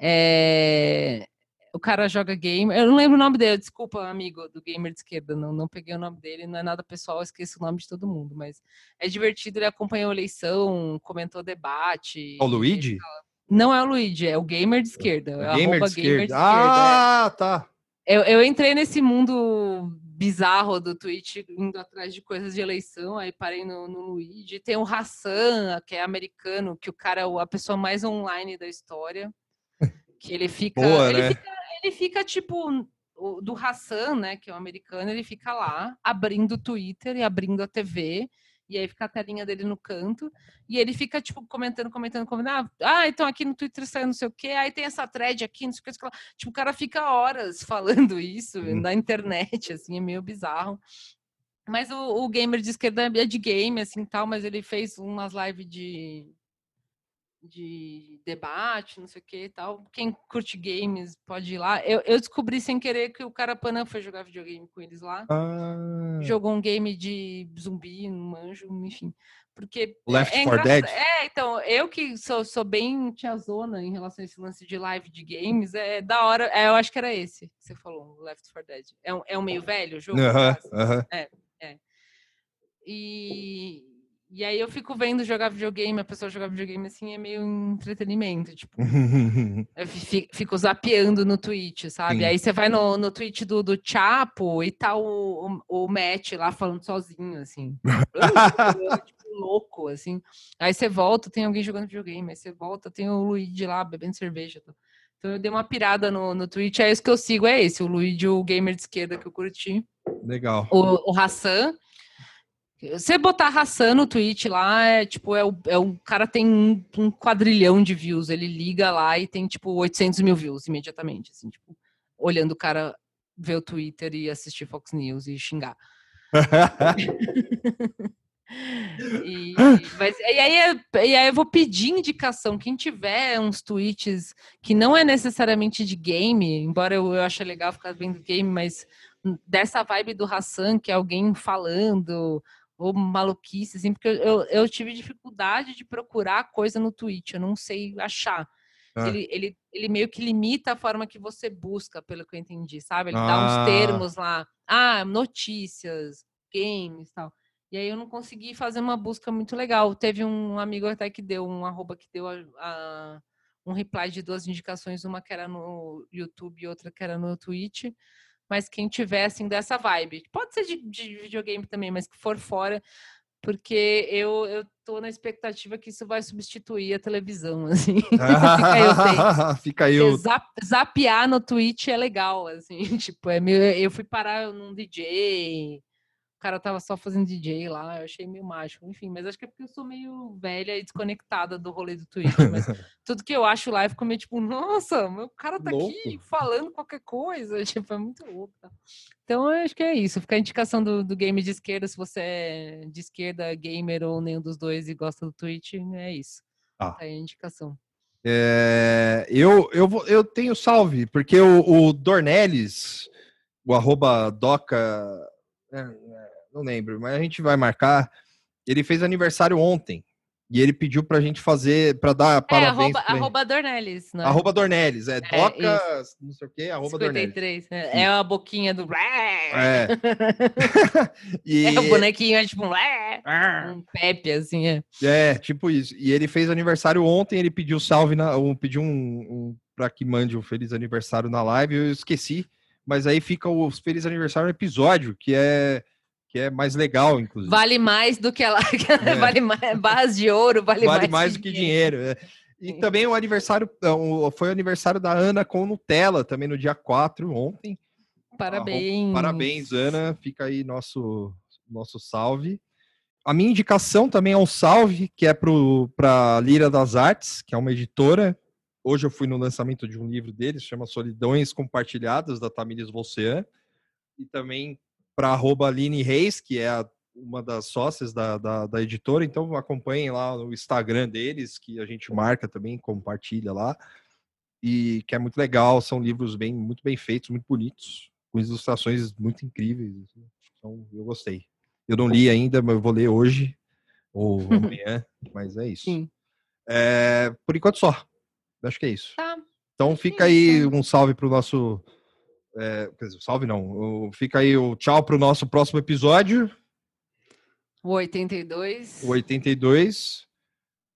é, o cara joga game. Eu não lembro o nome dele, desculpa, amigo do gamer de esquerda. Não, não peguei o nome dele, não é nada pessoal, esqueço o nome de todo mundo. Mas é divertido, ele acompanhou a eleição, comentou debate. O Luigi? Não é o Luigi, é o gamer de esquerda. É gamer, de esquerda. gamer de esquerda. Ah, é. tá. Eu, eu entrei nesse mundo bizarro do Twitch, indo atrás de coisas de eleição, aí parei no, no Luigi. Tem o Hassan, que é americano, que o cara é a pessoa mais online da história. Que ele fica. Boa, ele, né? fica ele fica, tipo, do Hassan, né, que é o americano, ele fica lá abrindo o Twitter e abrindo a TV e aí fica a telinha dele no canto, e ele fica, tipo, comentando, comentando, comentando, ah, ah então aqui no Twitter saiu não sei o quê, aí tem essa thread aqui, não sei o que, tipo, o cara fica horas falando isso hum. na internet, assim, é meio bizarro. Mas o, o gamer de esquerda é de game, assim, tal, mas ele fez umas lives de de debate, não sei o que e tal. Quem curte games pode ir lá. Eu, eu descobri sem querer que o Carapanã foi jogar videogame com eles lá. Ah. Jogou um game de zumbi, um manjo, enfim. Porque Left é, 4 Dead? É, então, eu que sou, sou bem tiazona em relação a esse lance de live de games, é da hora. É, eu acho que era esse que você falou, Left 4 Dead. É um, é um meio velho o jogo? Uh -huh, uh -huh. É, é. E, E aí eu fico vendo jogar videogame, a pessoa jogar videogame assim é meio entretenimento, tipo. eu fico zapeando no Twitch, sabe? Sim. Aí você vai no, no Twitch do, do Chapo e tá o, o, o Matt lá falando sozinho, assim. tipo, louco, assim. Aí você volta, tem alguém jogando videogame, aí você volta, tem o Luigi lá bebendo cerveja. Então eu dei uma pirada no, no Twitch, é isso que eu sigo, é esse, o Luigi, o gamer de esquerda que eu curti. Legal. O, o Hassan. Você botar Hassan no Twitch lá, é tipo, é o, é o cara tem um, um, quadrilhão de views. Ele liga lá e tem, tipo, 800 mil views imediatamente, assim, tipo, olhando o cara ver o Twitter e assistir Fox News e xingar. e, mas, e, aí, e aí eu vou pedir indicação. Quem tiver uns tweets que não é necessariamente de game, embora eu, eu ache legal ficar vendo game, mas dessa vibe do Hassan, que é alguém falando, ou maluquice, assim, porque eu, eu tive dificuldade de procurar coisa no Twitch, eu não sei achar. Ah. Ele, ele, ele meio que limita a forma que você busca, pelo que eu entendi, sabe? Ele ah. dá uns ah. termos lá, ah, notícias, games e tal. E aí eu não consegui fazer uma busca muito legal. Teve um amigo até que deu um arroba que deu a, a, um reply de duas indicações, uma que era no YouTube e outra que era no Twitch mas quem tiver assim dessa vibe. Pode ser de, de videogame também, mas que for fora, porque eu, eu tô na expectativa que isso vai substituir a televisão, assim. Fica aí o... Zap, zapear no Twitch é legal, assim, tipo, é meio, eu fui parar num DJ, cara tava só fazendo DJ lá, eu achei meio mágico. Enfim, mas acho que é porque eu sou meio velha e desconectada do rolê do Twitter. Mas tudo que eu acho lá, eu fico meio tipo, nossa, meu cara tá louco. aqui falando qualquer coisa. Tipo, é muito louco. Então, eu acho que é isso. Fica a indicação do, do game de esquerda, se você é de esquerda, gamer ou nenhum dos dois e gosta do Twitch, é isso. Ah. Tá aí a indicação. É, eu, eu, vou, eu tenho salve, porque o, o Dornelles, o arroba doca. É, é não lembro, mas a gente vai marcar. Ele fez aniversário ontem. E ele pediu pra gente fazer, pra dar é, parabéns. Arroba, arroba Dornelles, né? Arroba Dornelles, é, é Doca, isso. não sei o que, arroba 53, Dornelles. É, é a boquinha do. É. e... é o bonequinho, é tipo um. um Pepe, assim, é. É, tipo isso. E ele fez aniversário ontem, ele pediu salve, na, pediu um, um pra que mande um feliz aniversário na live, eu esqueci. Mas aí fica o feliz aniversário no episódio, que é que é mais legal, inclusive. Vale mais do que ela. É. vale mais, barras de ouro, vale, vale mais, mais do que dinheiro. dinheiro. É. E também o aniversário, é, foi o aniversário da Ana com Nutella, também no dia 4, ontem. Parabéns. Parabéns, Ana. Fica aí nosso, nosso salve. A minha indicação também é um salve, que é para Lira das Artes, que é uma editora. Hoje eu fui no lançamento de um livro deles, chama Solidões Compartilhadas, da Tamires Volcean. E também para arroba Aline Reis, que é a, uma das sócias da, da, da, editora, então acompanhem lá no Instagram deles, que a gente marca também, compartilha lá, e que é muito legal, são livros bem, muito bem feitos, muito bonitos, com ilustrações muito incríveis, assim. então eu gostei. Eu não li ainda, mas eu vou ler hoje, ou amanhã, mas é isso. É, por enquanto só, acho que é isso. Tá. Então fica aí um salve para o nosso é, dizer, salve não. Fica aí o tchau para o nosso próximo episódio. O 82. O 82.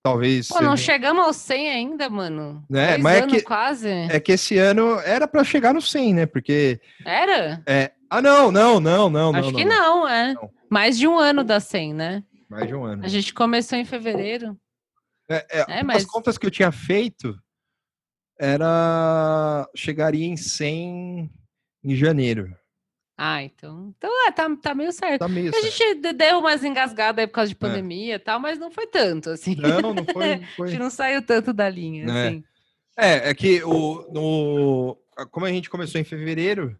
Talvez. Pô, não chegamos ao 100 ainda, mano. Né? Mas é que, quase. É que esse ano era para chegar no 100, né? Porque. Era? É. Ah, não, não, não, não. Acho não, que não, não é. Não. Mais de um ano da 100, né? Mais de um ano. A gente começou em fevereiro. É, é, é mas... As contas que eu tinha feito era. chegaria em 100 em janeiro. Ah, então. Então é, tá, tá meio certo. Tá meio a certo. gente deu umas engasgadas aí por causa de é. pandemia e é. tal, mas não foi tanto, assim. Não, não foi. foi... a gente não saiu tanto da linha, é. assim. É, é que o, no, como a gente começou em fevereiro,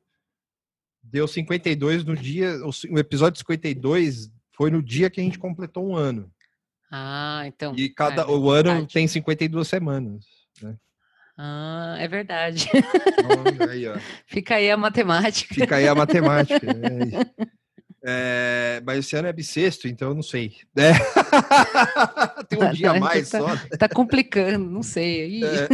deu 52 no dia. O, o episódio 52 foi no dia que a gente completou um ano. Ah, então. E cada, é, o ano tem 52 semanas. Né? Ah, é verdade. aí, Fica aí a matemática. Fica aí a matemática. É, é, mas esse ano é bissexto, então eu não sei. É. Tem um dia a mais tá, só. Tá complicando, não sei. É,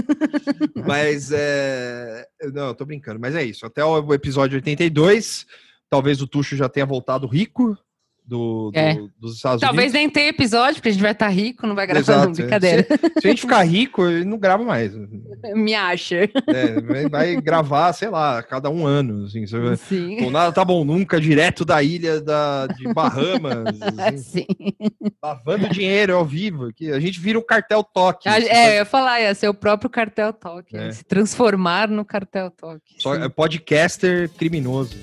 mas é. Não, eu tô brincando, mas é isso. Até o episódio 82, talvez o Tuxo já tenha voltado rico. Do, do é. dos Estados Talvez Unidos. nem tenha episódio, porque a gente vai estar tá rico, não vai gravar, Exato. não, brincadeira. Se, se, a gente ficar rico, ele não grava mais. Me acha. É, vai, gravar, sei lá, cada um ano. Assim, Sim. Pô, nada tá bom nunca, direto da ilha da, de Bahamas. Assim, Sim. Lavando dinheiro ao vivo. Que a gente vira o cartel toque. A, é, eu ia falar, ia ser o próprio cartel toque. É. Se transformar no cartel toque. Só, é podcaster criminoso.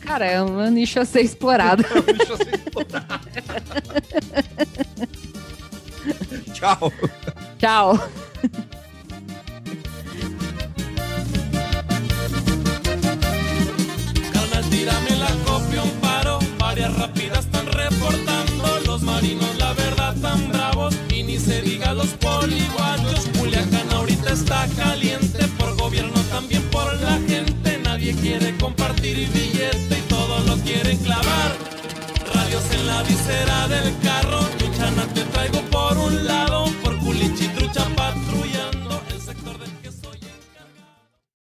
Cara, é um nicho a ser explorado. É um nicho a ser explorado. Tchau. Tchau. tírame la copia un paro, varias rápidas están reportando los marinos la verdad tan bravos y ni se diga los poliguachos. Culiacán ahorita está caliente por gobierno también por la gente, nadie quiere compartir billete y todos lo quieren clavar. Radios en la visera del carro, luchana te traigo por un lado, por culichi trucha